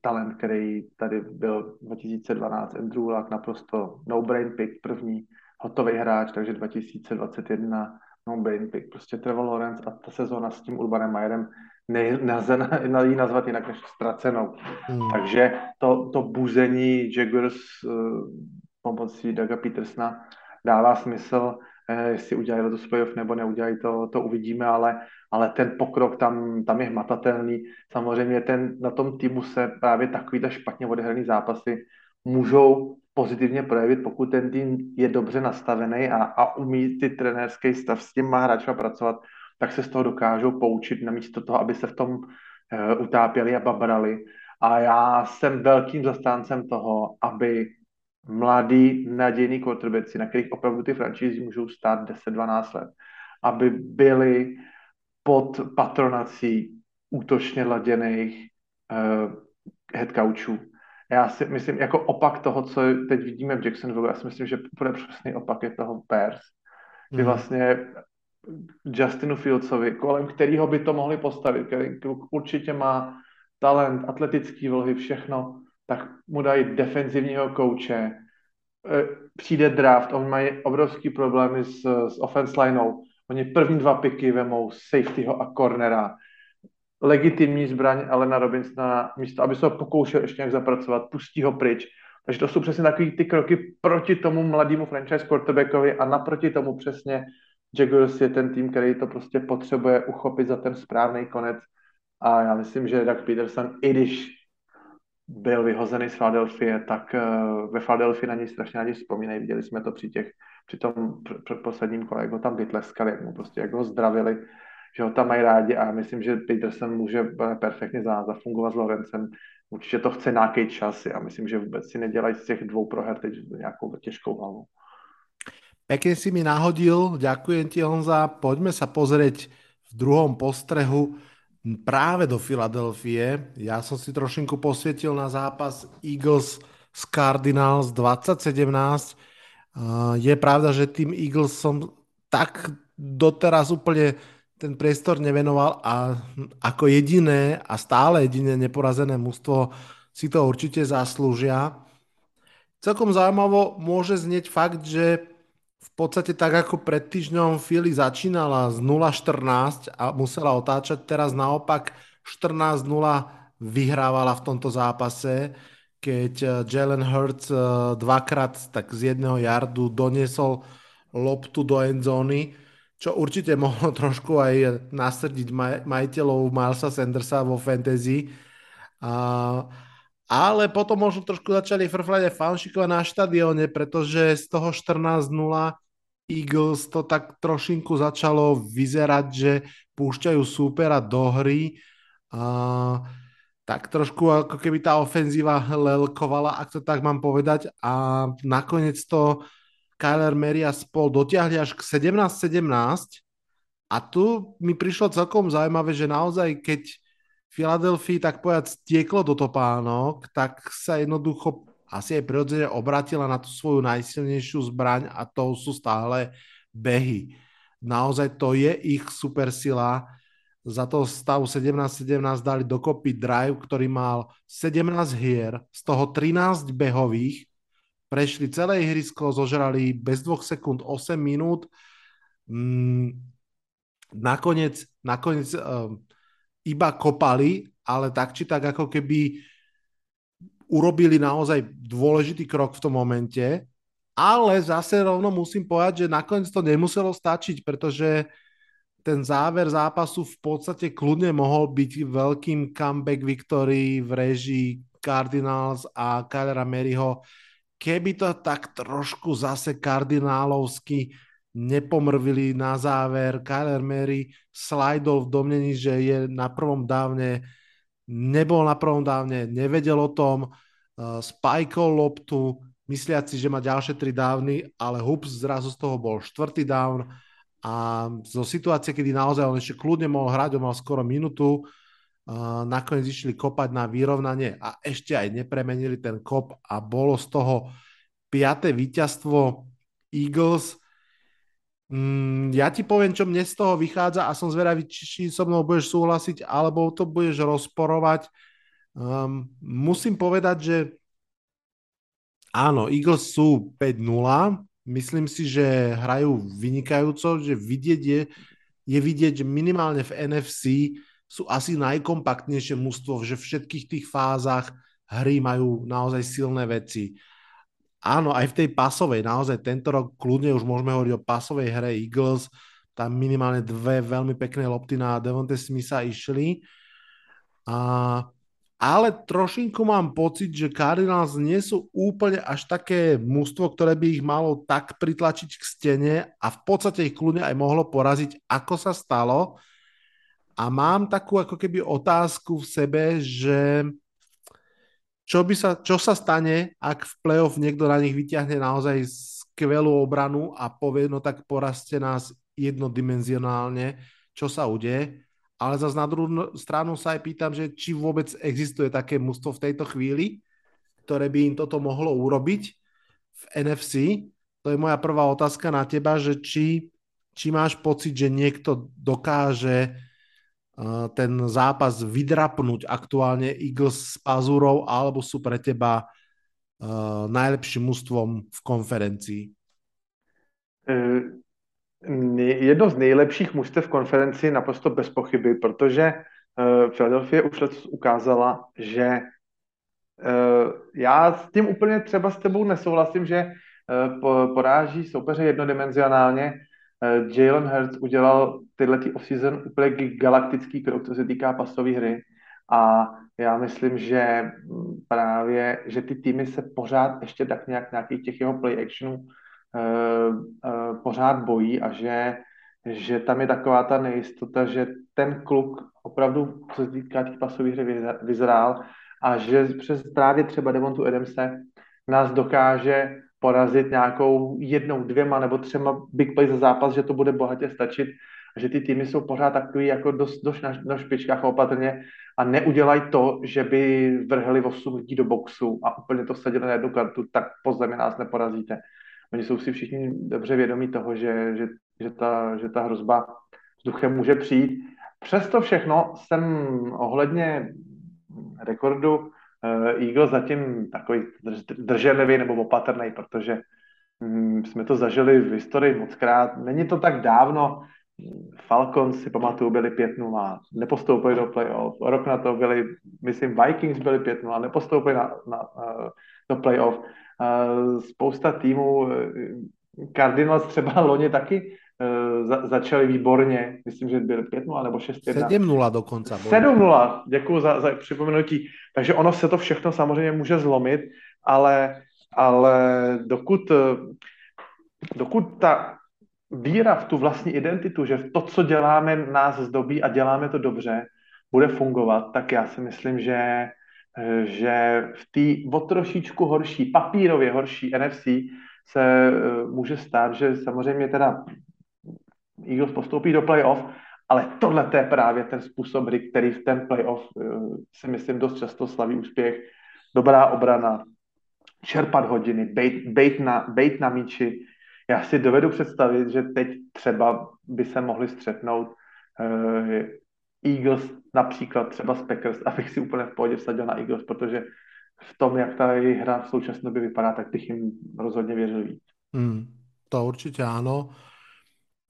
talent, který tady byl 2012, Andrew Luck, naprosto no-brain pick, první hotový hráč, takže 2021 no-brain pick. Prostě Trevor Lawrence a ta sezóna s tím Urbanem Mayerem nelze [LAUGHS] ji nazvat jinak než ztracenou. Hmm. Takže to, to buzení Jaguars uh, pomocí Daga Petersna dává smysl Eh, jestli udělají letos playoff nebo neudělají, to, to uvidíme, ale, ale ten pokrok tam, tam je hmatatelný. Samozřejmě ten, na tom týmu se právě takovýhle špatně odehraný zápasy můžou pozitivně projevit, pokud ten tým je dobře nastavený a, a umí ty trenérský stav s těma hráčima pracovat, tak se z toho dokážou poučit namísto toho, aby se v tom uh, utápěli a babrali. A já jsem velkým zastáncem toho, aby mladý, nadějný quarterbacki, na kterých opravdu ty franšízy můžou stát 10-12 let, aby byli pod patronací útočně laděných uh, head coachů. Já si myslím, jako opak toho, co teď vidíme v Jacksonville, já si myslím, že bude přesný opak je toho Bears, kdy mm. vlastně Justinu Fieldsovi, kolem kterého by to mohli postavit, který určitě má talent, atletický vlohy, všechno, tak mu dají defenzivního kouče, e, přijde draft, oni mají obrovský problémy s, s offense lineou, oni první dva piky vemou safetyho a cornera, legitimní zbraň Alena Robinsona, místo, aby se ho pokoušel ještě nějak zapracovat, pustí ho pryč. Takže to jsou přesně takové ty kroky proti tomu mladému franchise quarterbackovi a naproti tomu přesně Jaguars je ten tým, který to prostě potřebuje uchopit za ten správný konec. A já myslím, že Doug Peterson, i když byl vyhozený z Philadelphia, tak uh, ve Philadelphia na něj strašně něj vzpomínají. Viděli jsme to při těch při tom před posledním kole, jak ho tam vytleskali, jak mu prostě, jak ho zdravili, že ho tam mají rádi a myslím, že Peterson může perfektně zafungovat s Lorencem. Určitě to chce nějaký čas a myslím, že vůbec si nedělají z těch dvou proher teď nějakou těžkou hlavu. Pekne si mi nahodil, ďakujem ti Honza. Poďme sa pozrieť v druhom postrehu práve do Filadelfie. Ja som si trošinku posvietil na zápas Eagles z Cardinals 2017. Je pravda, že tým Eagles som tak doteraz úplne ten priestor nevenoval a ako jediné a stále jediné neporazené mužstvo si to určite zaslúžia. Celkom zaujímavo môže znieť fakt, že v podstate tak ako pred týždňom Philly začínala z 0-14 a musela otáčať, teraz naopak 14-0 vyhrávala v tomto zápase keď eh, Jalen Hurts eh, dvakrát tak z jedného jardu doniesol loptu do endzóny, čo určite mohlo [LAUGHS] trošku aj nasrdiť majiteľov Milesa Sandersa vo fantasy. A, ale potom možno trošku začali frflať aj fanšikova na štadióne, pretože z toho 14-0 Eagles to tak trošinku začalo vyzerať, že púšťajú súpera do hry. A, tak trošku ako keby tá ofenzíva lelkovala, ak to tak mám povedať. A nakoniec to Kyler Mary a spol dotiahli až k 17-17. A tu mi prišlo celkom zaujímavé, že naozaj keď Filadelfii tak povedať stieklo do topánok, tak sa jednoducho asi aj prirodzene obratila na tú svoju najsilnejšiu zbraň a to sú stále behy. Naozaj to je ich supersila za toho stavu 17-17 dali dokopy drive, ktorý mal 17 hier, z toho 13 behových, prešli celé ihrisko, zožrali bez dvoch sekúnd 8 minút. Mm, nakoniec nakoniec um, iba kopali, ale tak či tak ako keby urobili naozaj dôležitý krok v tom momente, ale zase rovno musím povedať, že nakoniec to nemuselo stačiť, pretože ten záver zápasu v podstate kľudne mohol byť veľkým comeback victory v režii Cardinals a Kylera Maryho. Keby to tak trošku zase kardinálovsky nepomrvili na záver, Kyler Mary slajdol v domnení, že je na prvom dávne, nebol na prvom dávne, nevedel o tom, uh, spajkol loptu, mysliaci, že má ďalšie tri dávny, ale hups, zrazu z toho bol štvrtý down a zo situácie, kedy naozaj on ešte kľudne mohol hrať, on mal skoro minútu, uh, nakoniec išli kopať na vyrovnanie a ešte aj nepremenili ten kop a bolo z toho piaté víťazstvo Eagles. Mm, ja ti poviem, čo mne z toho vychádza a som zvedavý, či so mnou budeš súhlasiť, alebo to budeš rozporovať. Um, musím povedať, že áno, Eagles sú 5-0, Myslím si, že hrajú vynikajúco, že vidieť je, je vidieť, že minimálne v NFC sú asi najkompaktnejšie mužstvo, že v všetkých tých fázach hry majú naozaj silné veci. Áno, aj v tej pasovej, naozaj tento rok kľudne už môžeme hovoriť o pasovej hre Eagles, tam minimálne dve veľmi pekné lopty na Devonte Smitha išli. A ale trošinku mám pocit, že Cardinals nie sú úplne až také mústvo, ktoré by ich malo tak pritlačiť k stene a v podstate ich kľudne aj mohlo poraziť, ako sa stalo. A mám takú ako keby otázku v sebe, že čo, by sa, čo sa stane, ak v playoff niekto na nich vyťahne naozaj skvelú obranu a povie, no tak porazte nás jednodimenzionálne, čo sa udeje ale zase na druhú stranu sa aj pýtam, že či vôbec existuje také mužstvo v tejto chvíli, ktoré by im toto mohlo urobiť v NFC. To je moja prvá otázka na teba, že či, či máš pocit, že niekto dokáže ten zápas vydrapnúť aktuálne Eagles s pazúrou, alebo sú pre teba uh, najlepším mužstvom v konferencii? Uh jedno z nejlepších mužstev v konferenci naprosto bez pochyby, protože uh, Philadelphia už letos ukázala, že uh, já s tím úplně třeba s tebou nesouhlasím, že poráží soupeře jednodimenzionálně. Jalen Hurts udělal tyhle tý off-season úplně galaktický krok, co se týká pasové hry. A já myslím, že právě, že ty týmy se pořád ještě tak nějak nějakých těch jeho play actionů pořád bojí a že, že tam je taková ta nejistota, že ten kluk opravdu, co se týká těch pasových hry, vyzrál a že přes právě třeba Devontu Adamse nás dokáže porazit nějakou jednou, dvěma nebo třema big play za zápas, že to bude bohatě stačit že ty týmy jsou pořád takový jako dost, dost na, na špičkách opatrně a neudělají to, že by vrhli 8 lidí do boxu a úplně to sadili na jednu kartu, tak po zemi nás neporazíte. Oni jsou si všichni dobře vědomí toho, že, že, že, ta, že ta hrozba vzduchem může přijít. Přesto všechno jsem ohledně rekordu uh, Eagle zatím takový drženlivý nebo opatrný, protože um, jsme to zažili v historii mockrát. Není to tak dávno, Falcons si pamatuju, byli 5-0, nepostoupili do playoff. Rok na to byli, myslím, Vikings byli 5-0, nepostoupili na, na, do playoff. Uh, spousta týmů, Cardinals třeba [LAUGHS] loni taky uh, za, začali výborně, myslím, že byli 5-0 nebo 6-1. 7-0 dokonce. 7-0, děkuji za, za připomenutí. Takže ono se to všechno samozřejmě může zlomit, ale, ale dokud, dokud ta víra v tu vlastní identitu, že to, co děláme, nás zdobí a děláme to dobře, bude fungovat, tak já si myslím, že, že v té o trošičku horší, papírově horší NFC se eh, může stát, že samozřejmě teda Eagles postoupí do playoff, ale tohle je právě ten způsob hry, který v ten playoff eh, si myslím dost často slaví úspěch. Dobrá obrana, čerpat hodiny, bejt, bejt, na, bejt na míči, já si dovedu představit, že teď třeba by se mohli střetnout uh, Eagles například třeba s Packers, abych si úplně v pohodě vsadil na Eagles, protože v tom, jak ta jejich hra v současné době vypadá, tak bych jim rozhodně věřil víc. Hmm, to určitě ano.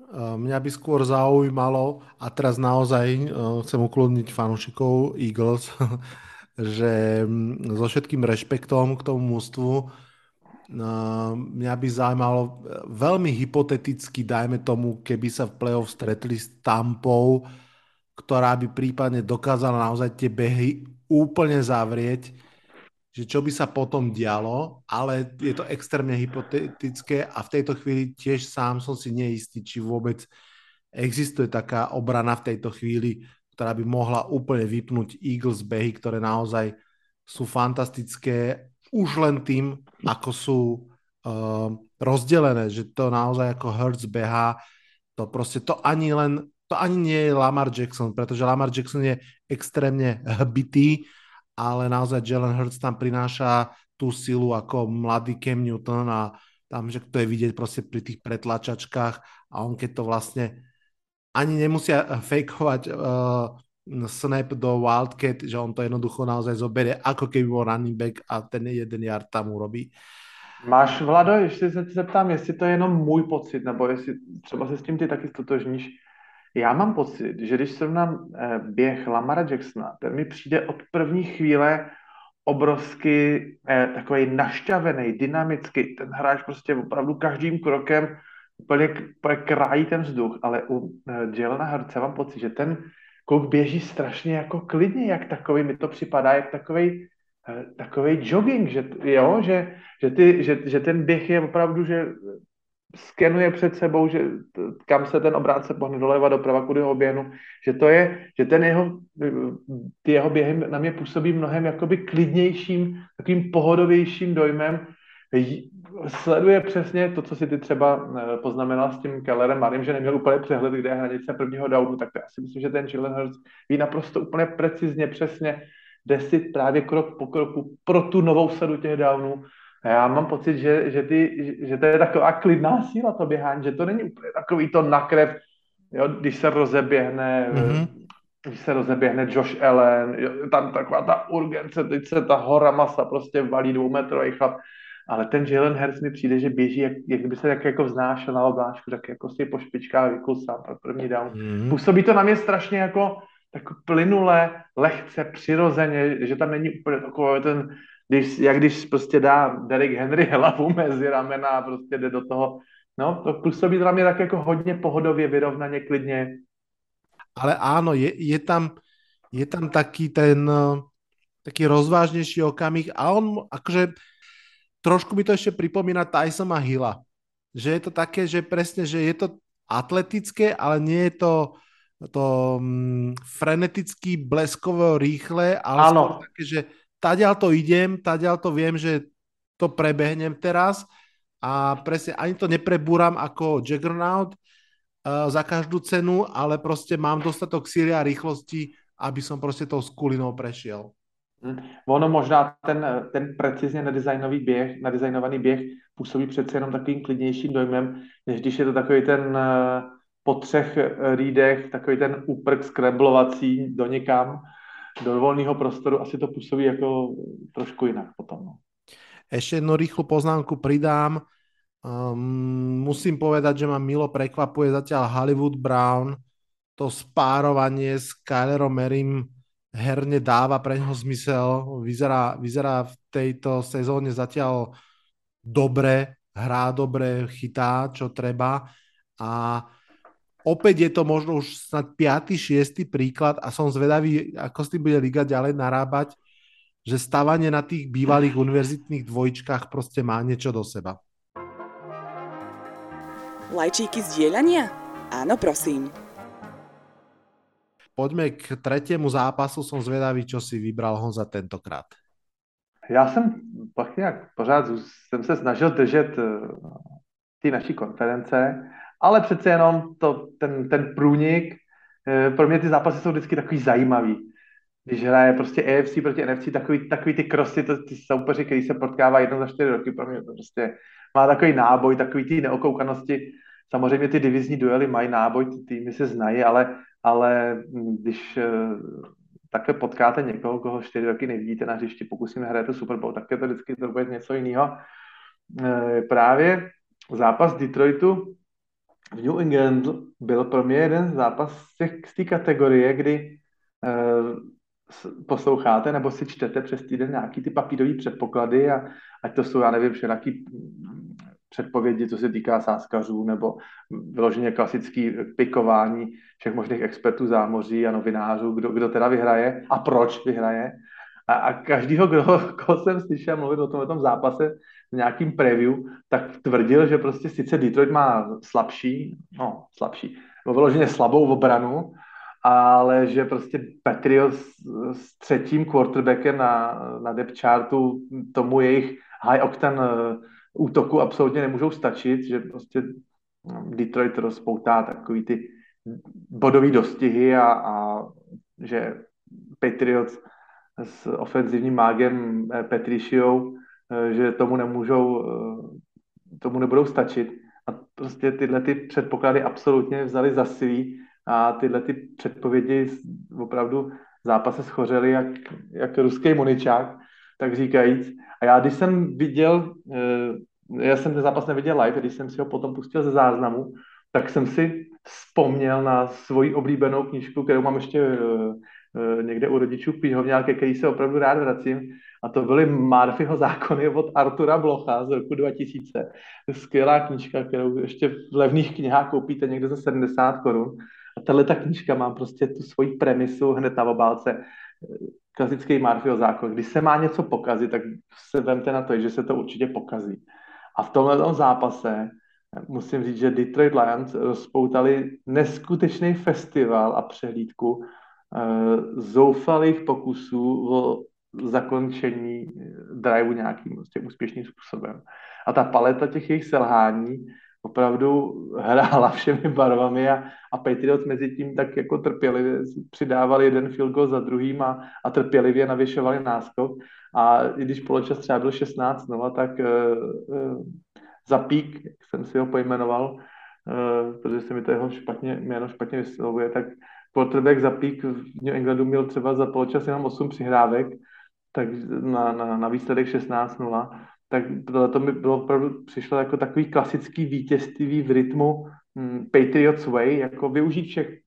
Eh, mňa by skôr zaujímalo, a teraz naozaj uh, chcem ukloniť fanúšikov Eagles, [LAUGHS] že mm, so všetkým rešpektom k tomu mústvu, mňa by zaujímalo veľmi hypoteticky, dajme tomu, keby sa v playoff stretli s Tampou, ktorá by prípadne dokázala naozaj tie behy úplne zavrieť, že čo by sa potom dialo, ale je to extrémne hypotetické a v tejto chvíli tiež sám som si neistý, či vôbec existuje taká obrana v tejto chvíli, ktorá by mohla úplne vypnúť Eagles behy, ktoré naozaj sú fantastické už len tým, ako sú uh, rozdelené, že to naozaj ako Hertz behá, to proste to ani len, to ani nie je Lamar Jackson, pretože Lamar Jackson je extrémne hbitý, ale naozaj Jalen Hurts tam prináša tú silu ako mladý Cam Newton a tam, že to je vidieť proste pri tých pretlačačkách a on keď to vlastne ani nemusia [LAUGHS] fejkovať uh, snap do Wildcat, že on to jednoducho naozaj zoberie, ako keby bol running back a ten jeden yard tam urobí. Máš, Vlado, ještě se zeptám, jestli to je jenom můj pocit, nebo jestli třeba se s tím ty taky stotožníš. Já mám pocit, že když srovnám eh, běh Lamara Jacksona, ten mi přijde od první chvíle obrovsky eh, takový našťavený, dynamický. Ten hráč prostě opravdu každým krokem úplně, úplně krájí ten vzduch, ale u eh, Jelena Hrce mám pocit, že ten kluk běží strašně jako klidně, jak takový, mi to připadá, jak takový eh, takový jogging, že, jo, že, že, ty, že, že ten běh je opravdu, že skenuje před sebou, že kam se ten obrátce pohne doleva, doprava, kudy ho oběhnu, že to je, že ten jeho, ty jeho běhy na mě působí mnohem jakoby klidnějším, takovým pohodovějším dojmem, sleduje přesně to, co si ty třeba eh, poznamenal s tím Kellerem Marim, že neměl úplně přehled, kde je hranice prvního downu, tak já si myslím, že ten Jalen Hurts ví naprosto úplně precizně, přesně, jde si právě krok po kroku pro tu novou sadu těch downů. A já mám pocit, že, že, ty, že to je taková klidná síla to běhání, že to není úplně takový to nakrev, jo, když se rozeběhne mm-hmm když se rozeběhne Josh Allen, tam taková ta urgence, teď se ta hora masa prostě valí dvoumetrový chlap ale ten Jalen Hurts mi přijde, že běží, jak, jak kdyby se tak jako vznášel na obláčku, tak jako si po špičkách vykusá pro první down. Mm-hmm. Působí to na mě strašně jako tak plynule, lehce, přirozeně, že tam není úplně takový ten, když, jak když prostě dá Derek Henry hlavu mezi ramena a prostě jde do toho. No, to působí na mě tak jako hodně pohodově, vyrovnaně, klidně. Ale áno, je, je tam, je tam taký ten taký rozvážnejší okamih a on akože trošku mi to ešte pripomína Tysona Hilla. že je to také, že presne, že je to atletické, ale nie je to to um, freneticky, bleskovo, rýchle, ale Áno. skôr také, že tadiaľ to idem, tadiaľ to viem, že to prebehnem teraz a presne ani to neprebúram ako Juggernaut uh, za každú cenu, ale proste mám dostatok síly a rýchlosti, aby som proste tou skulinou prešiel. Hm. Ono možná ten, ten precizně nadizajnový běh, nadizajnovaný běh působí přece jenom takovým klidnějším dojmem, než když je to takový ten uh, po třech rídech, takový ten úprk skremblovací do někam, do volného prostoru, asi to působí jako trošku jinak potom. No. Ešte jednu rýchlu poznámku pridám. Um, musím povedať, že ma milo prekvapuje zatiaľ Hollywood Brown. To spárovanie s Kylerom Merim herne dáva pre neho zmysel. Vyzerá, vyzerá v tejto sezóne zatiaľ dobre, hrá dobre, chytá, čo treba. A opäť je to možno už snad 5. 6. príklad a som zvedavý, ako s tým bude Liga ďalej narábať, že stavanie na tých bývalých univerzitných dvojčkách proste má niečo do seba. Lajčíky zdieľania? Áno, prosím. Poďme k tretiemu zápasu, som zvedavý, čo si vybral Honza tentokrát. Já jsem pak nějak pořád jsem se snažil držet ty naší konference, ale přece jenom to, ten, ten průnik, pro mě ty zápasy jsou vždycky takový zajímavý. Když hraje prostě EFC proti NFC, takový, takový ty krosy, to, ty soupeři, který se potkává jednou za čtyři roky, pro mě to prostě má takový náboj, takový ty neokoukanosti. Samozřejmě ty divizní duely mají náboj, ty týmy se znají, ale, ale když také potkáte někoho, koho čtyři roky nevidíte na hřišti, pokusíme hrát to Super Bowl, tak je to vždycky to bude něco jiného. Právě zápas Detroitu v New England byl pro mě jeden zápas z té kategorie, kdy posloucháte nebo si čtete přes týden nějaký ty papírové předpoklady a ať to jsou, já nevím, nějaký předpovědi, co se týká sáskařů nebo vyloženě klasický pikování všech možných expertů zámoří a novinářů, kdo, kdo teda vyhraje a proč vyhraje. A, a každýho, kdo, koho jsem slyšel mluvit o tom, tom zápase v nějakým preview, tak tvrdil, že prostě sice Detroit má slabší, no slabší, vyloženě slabou obranu, ale že prostě Patriots s třetím quarterbackem na, na depth chartu tomu jejich high octane útoku absolutně nemůžou stačit, že prostě Detroit rozpoutá takový ty bodové dostihy a, a že Patriots s ofenzivním mágem Petriciou, že tomu nemůžou, tomu nebudou stačit. A prostě tyhle ty předpoklady absolutně vzali za svý a tyhle ty předpovědi opravdu zápase schořely jak, jak ruský muničák, tak říkajíc. A já, když jsem viděl, já jsem ten zápas neviděl live, když jsem si ho potom pustil ze záznamu, tak jsem si vzpomněl na svoji oblíbenou knížku, kterou mám ještě někde u rodičů v knihovňáke, který se opravdu rád vracím. A to byly Murphyho zákony od Artura Blocha z roku 2000. Skvělá knížka, kterou ještě v levných knihách koupíte někde za 70 korun. A tahle ta knížka má prostě tu svoji premisu hned na obálce. Klasický Murphyho zákon. Když se má něco pokazit, tak se vemte na to, že se to určitě pokazí. A v tomhle zápase musím říct, že Detroit Lions rozpoutali neskutečný festival a přehlídku uh, zoufalých pokusů o zakončení driveu nějakým prostě úspěšným způsobem. A ta paleta těch jejich selhání opravdu [LAUGHS] hrála všemi barvami a, a Patriots mezi tím tak jako trpělivě přidávali jeden field goal za druhým a, a trpělivě navěšovali náskok. A i když poločas třeba byl 16 tak uh, uh, za pík, jak jsem si ho pojmenoval, uh, protože se mi to jeho špatně, jméno špatně vyslovuje, tak quarterback za pík v New Englandu měl třeba za poločas jenom 8 přihrávek, tak na, na, na výsledek 16-0 tak to mi bylo opravdu, přišlo jako takový klasický vítězství v rytmu hm, Patriots Way, jako využít všech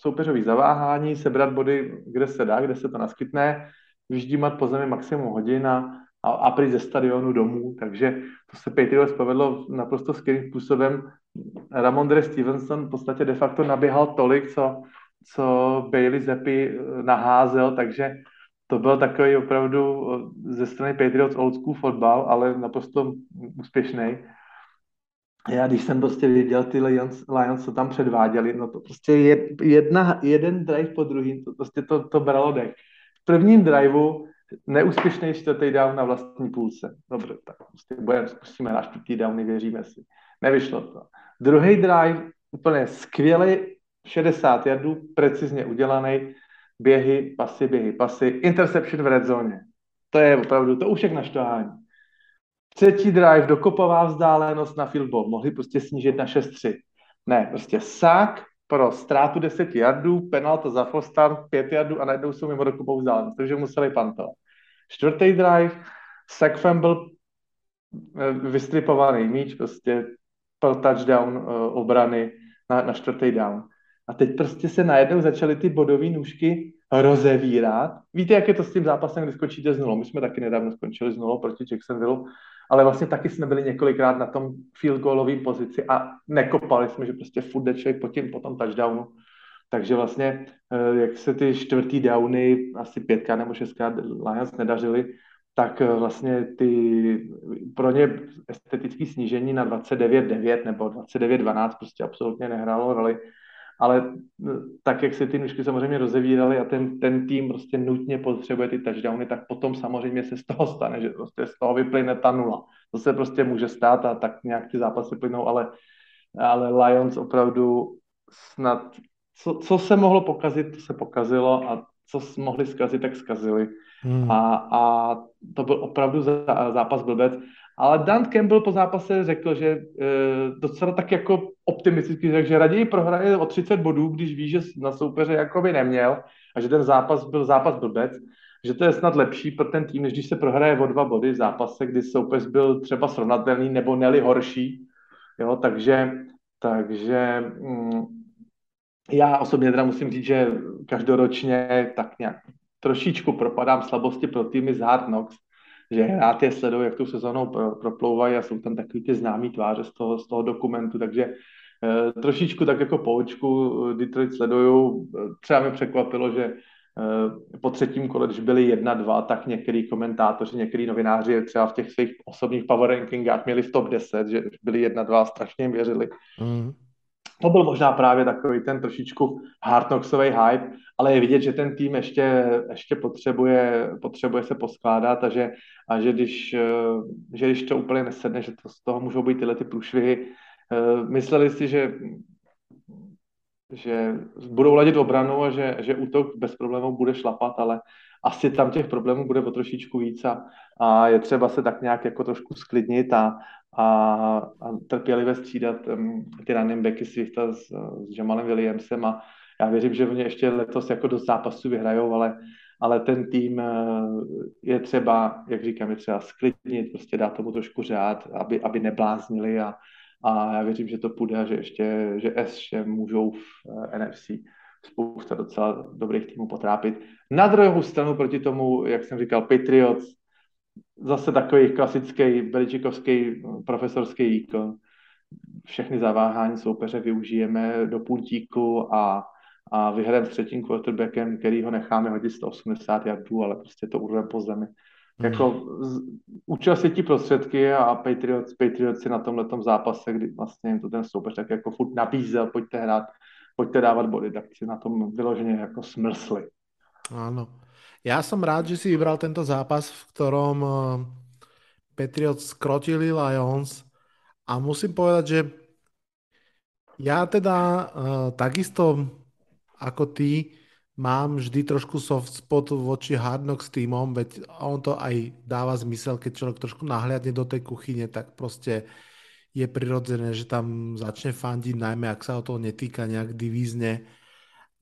soupeřových zaváhání, sebrat body, kde se dá, kde se to naskytne, vyždímat po zemi maximum hodin a, a, a ze stadionu domů, takže to se Patriots povedlo naprosto skvělým způsobem. Ramondre Stevenson v podstatě de facto naběhal tolik, co, co Bailey Zeppi naházel, takže to byl takový opravdu ze strany Patriots old school fotbal, ale naprosto úspěšný. já když jsem prostě viděl ty Lions, Lions co tam předváděli, no to prostě jedna, jeden drive po druhým, to prostě to, to bralo dech. V prvním driveu neúspěšný čtvrtý down na vlastní půlce. Dobře, tak prostě budeme, zkusíme na čtvrtý downy, věříme si. Nevyšlo to. Druhý drive, úplně skvělý, 60 jardů, precizně udělaný, běhy, pasy, běhy, pasy, interception v red zóně. To je opravdu, to už je k naštování. Třetí drive, dokopová vzdálenost na field goal. Mohli prostě snížit na 6-3. Ne, prostě sak pro ztrátu 10 jardů, penalta za false start, 5 jardů a najednou jsou mimo dokopovou vzdálenost, takže museli pantovat. Čtvrtý drive, fumble, eh, vystripovaný míč, prostě pro touchdown uh, obrany na, na čtvrtý down. A teď prostě se najednou začaly ty bodové nůžky rozevírat. Víte, jak je to s tím zápasem, kdy skočíte z nulou? My jsme taky nedávno skončili z nulou proti Jacksonville, ale vlastně taky jsme byli několikrát na tom field goalový pozici a nekopali jsme, že prostě furt člověk po, tím, po tom touchdownu. Takže vlastně, eh, jak se ty čtvrtý downy, asi pětkrát nebo šestkrát Lions nedařili, tak eh, vlastně ty pro ně estetické snížení na 29.9 nebo 29.12 prostě absolutně nehrálo roli ale eh, tak, jak se ty nůžky samozřejmě rozevíraly a ten, ten tým prostě nutně potřebuje ty touchdowny, tak potom samozřejmě se z toho stane, že prostě z toho vyplyne ta nula. To se prostě může stát a tak nějak ty zápasy plynou, ale, ale Lions opravdu snad, co, co se mohlo pokazit, to se pokazilo a co mohli zkazit, tak zkazili. Hmm. A, a to byl opravdu zápas blbec. Ale Dan Campbell po zápase řekl, že e, docela tak jako optimisticky řekl, že raději prohraje o 30 bodů, když ví, že na soupeře jako by neměl a že ten zápas byl zápas blbec, že to je snad lepší pro ten tým, než když se prohraje o dva body v zápase, kdy soupeř byl třeba srovnatelný nebo neli horší. Jo, takže, takže mm, já osobně teda musím říct, že každoročně tak nějak trošičku propadám slabosti pro týmy z Hard Knocks, že rád je sledují, jak tou sezónou proplouvají a jsou tam takový ty známý tváře z toho, z toho dokumentu, takže eh, trošičku tak jako po očku eh, Detroit sleduju. Třeba mi překvapilo, že eh, po třetím kole, když byli jedna, dva, tak některý komentátoři, některý novináři třeba v těch svých osobních power rankingách měli v top 10, že byli jedna, dva a strašně jim věřili. Mm to byl možná právě takový ten trošičku hardnoxový hype, ale je vidět, že ten tým ještě, ještě potřebuje, potřebuje se poskládat a že, a že, když, eh, že když to úplně nesedne, že to, z toho můžou být tyhle ty průšvihy. Eh, mysleli si, že že budou ladit obranu a že, že útok bez problémů bude šlapat, ale asi tam těch problémů bude o trošičku víc a, a je třeba se tak nějak jako trošku sklidnit a, a, a trpělivě střídat um, ty running backy Swifta s, s Jamalem Williamsem a já věřím, že oni ještě letos jako do zápasu vyhrajou, ale, ale ten tým eh, je třeba, jak říkám, je třeba sklidnit, prostě dát tomu trošku řád, aby, aby nebláznili a, a já věřím, že to půjde a že ještě, že S můžou v eh, NFC spousta docela dobrých týmů potrápit. Na druhou stranu proti tomu, jak jsem říkal, Patriots, zase takový klasický beličikovský profesorský výkon. Všechny zaváhání soupeře využijeme do puntíku a, a vyhrajeme s třetím quarterbackem, který ho necháme hodit 180 jardů, ale prostě to urveme po zemi. Hmm. Jako učil si ti prostředky a Patriots, Patriots si na tomhle zápase, kdy vlastně jim to ten soupeř tak jako furt nabízel, pojďte hrát, pojďte dávat body, tak si na tom vyloženě jako smrsli. Áno. Ja som rád, že si vybral tento zápas, v ktorom eh, Patriots skrotili Lions a musím povedať, že ja teda uh, takisto ako ty mám vždy trošku soft spot voči Hard Knocks týmom, veď on to aj dáva zmysel, keď človek trošku nahliadne do tej kuchyne, tak proste je prirodzené, že tam začne fandiť, najmä ak sa o to netýka nejak divízne.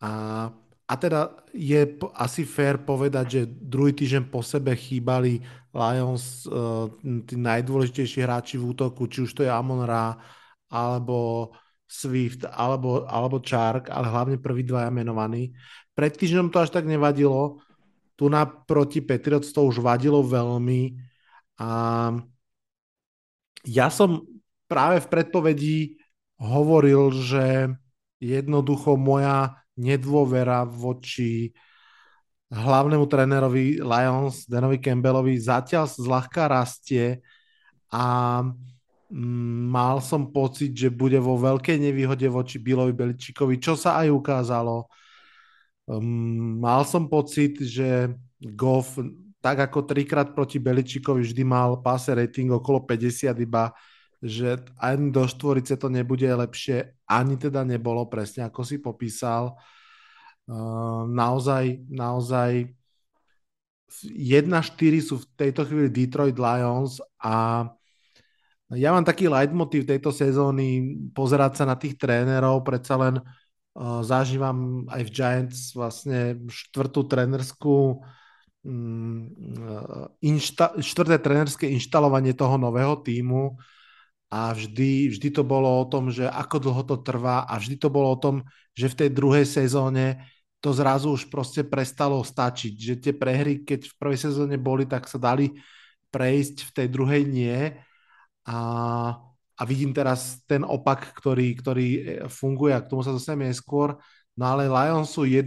A a teda je asi fér povedať, že druhý týždeň po sebe chýbali Lions uh, tí najdôležitejší hráči v útoku, či už to je Amon Ra, alebo Swift, alebo, alebo Chark, ale hlavne prví dvaja menovaní. Pred týždňom to až tak nevadilo, tu na proti Patriots to už vadilo veľmi a ja som práve v predpovedí hovoril, že jednoducho moja nedôvera voči hlavnému trénerovi Lions, Danovi Campbellovi, zatiaľ zľahka rastie a Mm, mal som pocit, že bude vo veľkej nevýhode voči Bilovi Beličíkovi, čo sa aj ukázalo. Um, mal som pocit, že Goff tak ako trikrát proti Beličíkovi vždy mal pase rating okolo 50 iba, že ani do štvorice to nebude lepšie, ani teda nebolo presne ako si popísal. Uh, naozaj, naozaj 1-4 sú v tejto chvíli Detroit Lions a ja mám taký leitmotiv tejto sezóny pozerať sa na tých trénerov, predsa len uh, zažívam aj v Giants vlastne štvrtú trénerskú um, inšta, štvrté trénerské inštalovanie toho nového týmu a vždy, vždy to bolo o tom, že ako dlho to trvá a vždy to bolo o tom, že v tej druhej sezóne to zrazu už proste prestalo stačiť, že tie prehry, keď v prvej sezóne boli, tak sa dali prejsť, v tej druhej nie a, a vidím teraz ten opak, ktorý, ktorý e, funguje a k tomu sa dostaneme neskôr. No ale Lions sú 1-4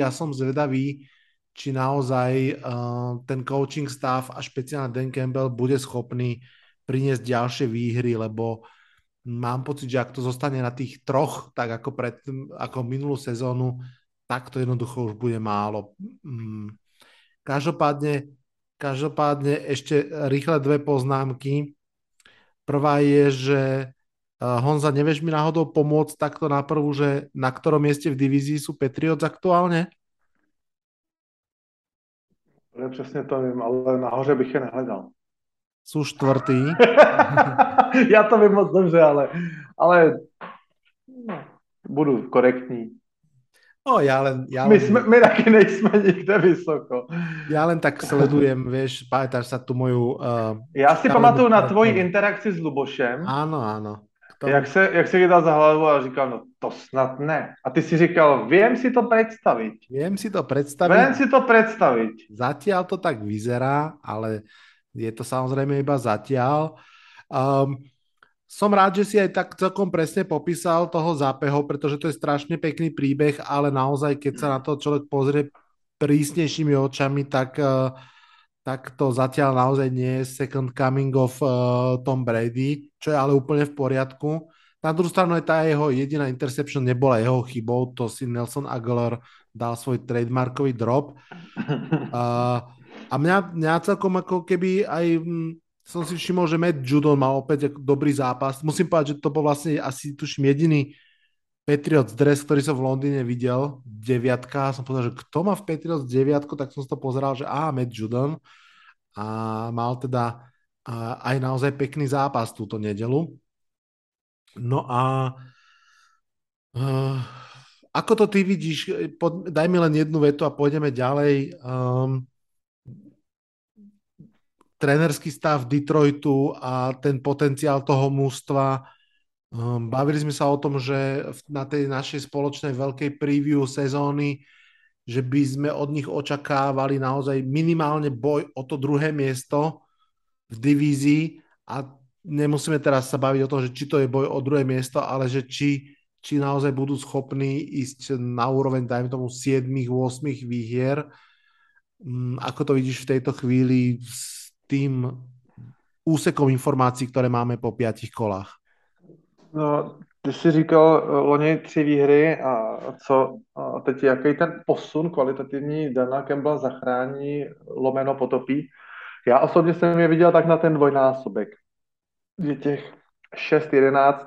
a som zvedavý, či naozaj uh, ten coaching staff a špeciálne Dan Campbell bude schopný priniesť ďalšie výhry, lebo mám pocit, že ak to zostane na tých troch, tak ako, pred, ako minulú sezónu, tak to jednoducho už bude málo. Mm. Každopádne, každopádne ešte rýchle dve poznámky. Prvá je, že Honza, nevieš mi náhodou pomôcť takto na prvú, že na ktorom mieste v divízii sú Patriots aktuálne? Ja přesně to vím, ale nahoře bych je nehledal. Sú štvrtý. [LAUGHS] Já to vím moc dobře, ale, ale no, budu korektní. No, ja len... Ja my, len, sme, my taky nejsme nikde vysoko. Ja len tak sledujem, vieš, pamätáš sa tu moju... Uh, Já si pamatuju na tvoji interakci s Lubošem. Áno, áno. To... Jak se, jak se chytal za hlavu a říkal, no to snad ne. A ty si říkal, viem si to predstaviť. Viem si to predstaviť. Viem si to predstaviť. Zatiaľ to tak vyzerá, ale je to samozrejme iba zatiaľ. Um, som rád, že si aj tak celkom presne popísal toho zápeho, pretože to je strašne pekný príbeh, ale naozaj, keď sa na to človek pozrie prísnejšími očami, tak, uh, tak to zatiaľ naozaj nie je second coming of uh, Tom Brady, čo je ale úplne v poriadku. Na druhú stranu aj tá jeho jediná interception nebola jeho chybou, to si Nelson Aguilar dal svoj trademarkový drop. [LAUGHS] Uh, a mňa, mňa celkom ako keby aj mm, som si všimol, že Matt Judon mal opäť dobrý zápas. Musím povedať, že to bol vlastne asi tuším jediný Patriots dres, ktorý som v Londýne videl, deviatka. Som povedal, že kto má v Patriots deviatku, tak som si to pozeral, že á, Matt Judon. A mal teda aj naozaj pekný zápas túto nedelu. No a uh, ako to ty vidíš? daj mi len jednu vetu a pôjdeme ďalej. Um, trénerský stav Detroitu a ten potenciál toho mústva. Ehm, bavili sme sa o tom, že na tej našej spoločnej veľkej preview sezóny, že by sme od nich očakávali naozaj minimálne boj o to druhé miesto v divízii a nemusíme teraz sa baviť o tom, že či to je boj o druhé miesto, ale že či, či naozaj budú schopní ísť na úroveň, dajme tomu, 7-8 výhier. Ehm, ako to vidíš v tejto chvíli tým úsekom informácií, které máme po pětich kolách? No, ty jsi říkal eh, loni tři výhry a co a teď jaký ten posun kvalitativní Dana Campbell zachrání, lomeno potopí. Já osobně jsem je viděl tak na ten dvojnásobek, že těch 6-11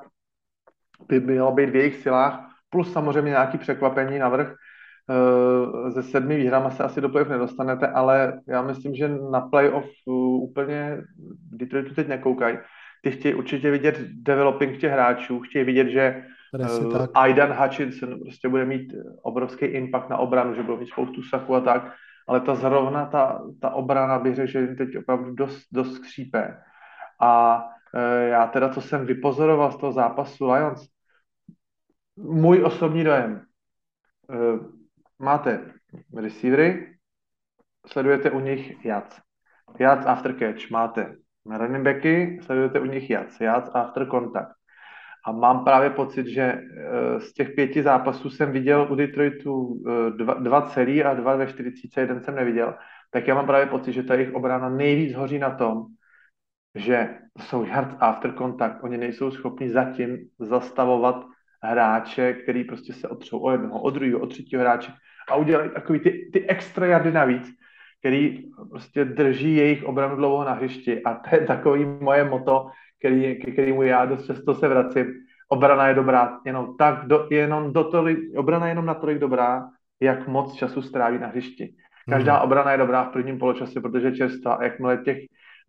by mělo být v jejich silách, plus samozřejmě nějaký překvapení navrh, Eh, ze sedmi výhrama se asi do playoff nedostanete, ale já myslím, že na playoff eh, úplně Detroitu teď nekoukají. Ty chtějí určitě vidět developing těch hráčů, chtějí vidět, že uh, Aidan Hutchinson prostě bude mít obrovský impact na obranu, že bude mít spoustu saku a tak, ale ta zrovna ta, ta obrana bych řekl, že jim teď opravdu dost, dost skřípe. A uh, já teda, co jsem vypozoroval z toho zápasu Lions, můj osobní dojem, uh, máte receivery, sledujete u nich yards. Yards after catch. Máte running backy, sledujete u nich yards. Yards after contact. A mám právě pocit, že eh, z těch pěti zápasů jsem viděl u Detroitu eh, dva, dva celý a dva ve 40, jeden jsem neviděl. Tak já mám právě pocit, že ta jejich obrana nejvíc hoří na tom, že jsou yards after contact, oni nejsou schopni zatím zastavovat hráče, který prostě se otřou o jednoho, o druhého, o třetího hráče a udělají takový ty, ty extra jardy navíc, který prostě drží jejich obranu dlouho na hřišti a to je takový moje moto, který, k kterému já dost často se vracím. Obrana je dobrá, jenom tak, do, jenom do tolik, obrana je jenom natolik dobrá, jak moc času stráví na hřišti. Každá mm. obrana je dobrá v prvním poločase, protože čerstvá a jakmile těch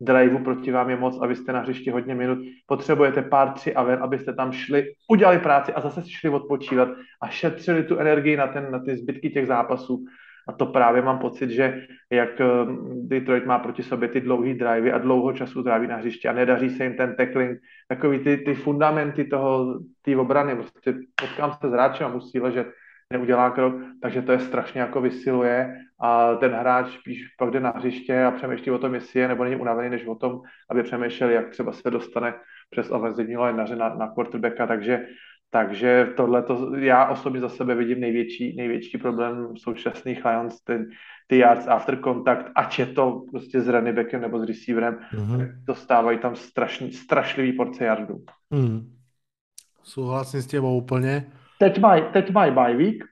driveů proti vám je moc a vy jste na hřišti hodně minut, potřebujete pár tři a ven, abyste tam šli, udělali práci a zase šli odpočívat a šetřili tu energii na, ten, na ty zbytky těch zápasů. A to právě mám pocit, že jak um, Detroit má proti sobě ty dlouhé drivey a dlouho času tráví na hřišti a nedaří se jim ten tackling, takový ty, ty fundamenty toho, té obrany, prostě potkám se s hráčem a musí ležet neudělá krok, takže to je strašně jako vysiluje a ten hráč spíš pak jde na hřiště a přemýšlí o tom, jestli je nebo není unavený, než o tom, aby přemýšlel, jak třeba se dostane přes ofenzivní lineaře na, na quarterbacka, takže takže tohle to já osobně za sebe vidím největší, největší problém současných Lions, ten, ty yards after contact, ať je to prostě s running backem nebo s receiverem, mm-hmm. dostávají tam strašný, strašlivý porce yardů. Mm. Souhlasím s tebou úplně teď mají teď maj bye week,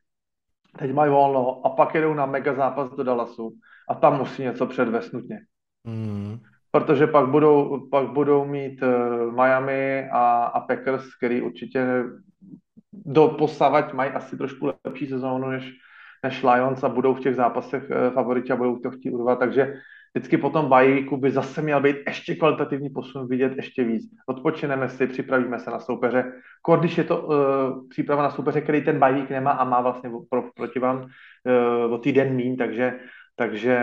teď mají volno a pak jedou na mega zápas do Dallasu a tam musí něco předvést nutně. Mm. Protože pak budou, pak budou mít uh, Miami a, a Packers, který určitě do posavať mají asi trošku lepší sezónu než, než Lions a budou v těch zápasech uh, favoriti a budou to chtít urvat, takže vždycky po tom bajíku by zase měl být ještě kvalitativní posun, vidět ještě víc. Odpočineme si, připravíme se na soupeře. Kor, když je to uh, příprava na soupeře, který ten bajík nemá a má vlastně pro, proti vám uh, o týden mín, takže, takže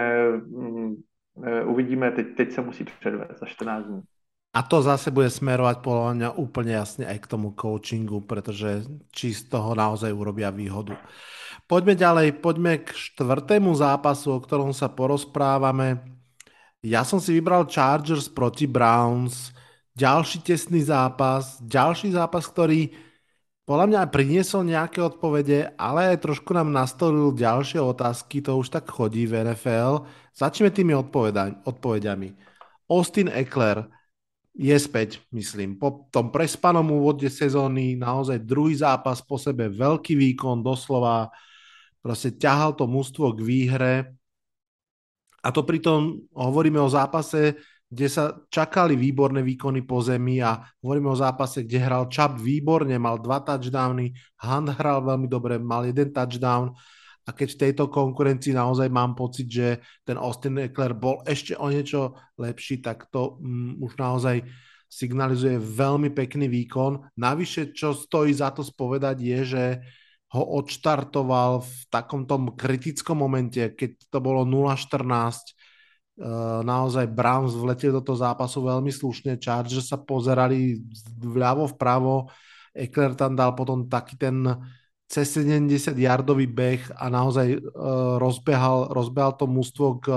um, uh, uvidíme, teď, teď se musí předvést za 14 dní. A to zase bude smerovať podľa mňa úplne jasne aj k tomu coachingu, pretože či z toho naozaj urobia výhodu. Poďme ďalej, poďme k štvrtému zápasu, o ktorom sa porozprávame. Ja som si vybral Chargers proti Browns, ďalší tesný zápas, ďalší zápas, ktorý podľa mňa priniesol nejaké odpovede, ale aj trošku nám nastolil ďalšie otázky, to už tak chodí v NFL. Začneme tými odpovediami. Austin Eckler je späť, myslím. Po tom prespanom úvode sezóny naozaj druhý zápas po sebe, veľký výkon, doslova proste ťahal to mústvo k výhre a to pritom hovoríme o zápase, kde sa čakali výborné výkony po zemi a hovoríme o zápase, kde hral Chubb výborne, mal dva touchdowny, Hunt hral veľmi dobre, mal jeden touchdown a keď v tejto konkurencii naozaj mám pocit, že ten Austin Eckler bol ešte o niečo lepší, tak to um, už naozaj signalizuje veľmi pekný výkon. Navyše, čo stojí za to spovedať, je, že ho odštartoval v takom tom kritickom momente, keď to bolo 0-14, eh, naozaj Browns vleteli do toho zápasu veľmi slušne, Chargers sa pozerali vľavo vpravo, Eckler tam dal potom taký ten cez 70 yardový beh a naozaj uh, rozbehal, rozbehal to mústvo k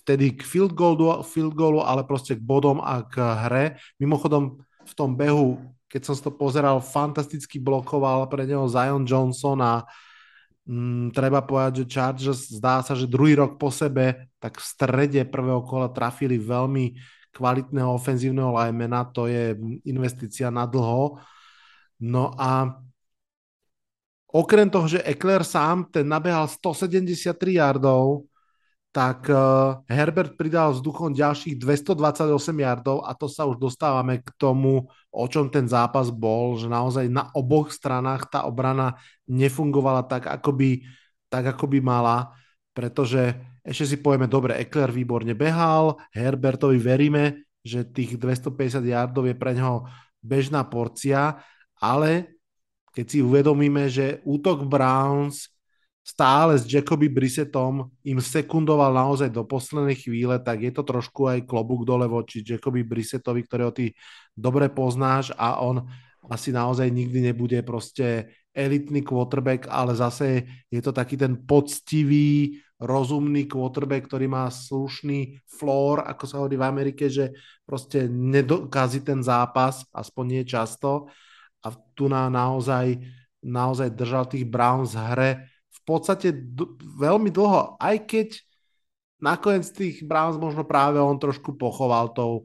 vtedy k field goalu, field goalu, ale proste k bodom a k hre. Mimochodom v tom behu keď som to pozeral, fantasticky blokoval pre neho Zion Johnson a mm, treba povedať, že Chargers zdá sa, že druhý rok po sebe, tak v strede prvého kola trafili veľmi kvalitného ofenzívneho linemana, to je investícia na dlho. No a okrem toho, že Eckler sám ten nabehal 173 yardov, tak uh, Herbert pridal vzduchom ďalších 228 yardov a to sa už dostávame k tomu, o čom ten zápas bol, že naozaj na oboch stranách tá obrana nefungovala tak, ako by, tak, ako by mala, pretože ešte si povieme, dobre, Eckler výborne behal, Herbertovi veríme, že tých 250 yardov je pre neho bežná porcia, ale keď si uvedomíme, že útok Browns stále s Jacoby Brissettom im sekundoval naozaj do poslednej chvíle, tak je to trošku aj klobúk dole voči Jacoby Brissettovi, ktorého ty dobre poznáš a on asi naozaj nikdy nebude proste elitný quarterback, ale zase je to taký ten poctivý, rozumný quarterback, ktorý má slušný floor, ako sa hovorí v Amerike, že proste nedokazí ten zápas, aspoň nie často. A tu na naozaj, naozaj držal tých Browns hre podstate d- veľmi dlho, aj keď nakoniec tých Browns možno práve on trošku pochoval tou,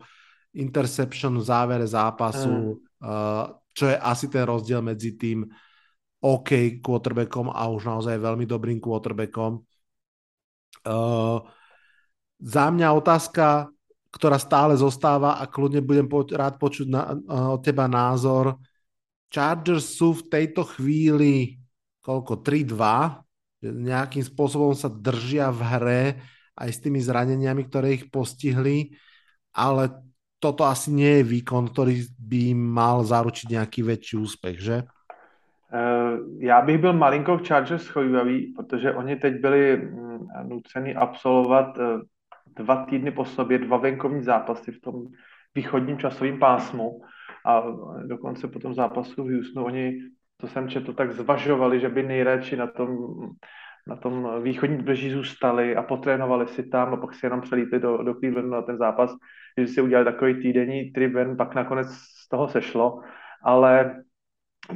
interception v závere zápasu, mm. čo je asi ten rozdiel medzi tým OK quarterbackom a už naozaj veľmi dobrým quarterbackom. Uh, za mňa otázka, ktorá stále zostáva a kľudne budem po, rád počuť na, uh, od teba názor. Chargers sú v tejto chvíli koľko, 3-2, nejakým spôsobom sa držia v hre aj s tými zraneniami, ktoré ich postihli, ale toto asi nie je výkon, ktorý by mal zaručiť nejaký väčší úspech, že? Eh, já bych byl malinko k Chargers schovývavý, protože oni teď byli mm, nuceni absolvovat eh, dva týdny po sobě, dva venkovní zápasy v tom východním časovém pásmu a dokonce po tom zápasu v Houstonu oni, to jsem četl, tak zvažovali, že by nejradši na tom, na tom východním břeží zůstali a potrénovali si tam a pak si jenom přelítli do, do Clevelandu na ten zápas, že si udělali takový týdenní triben, pak nakonec z toho sešlo, ale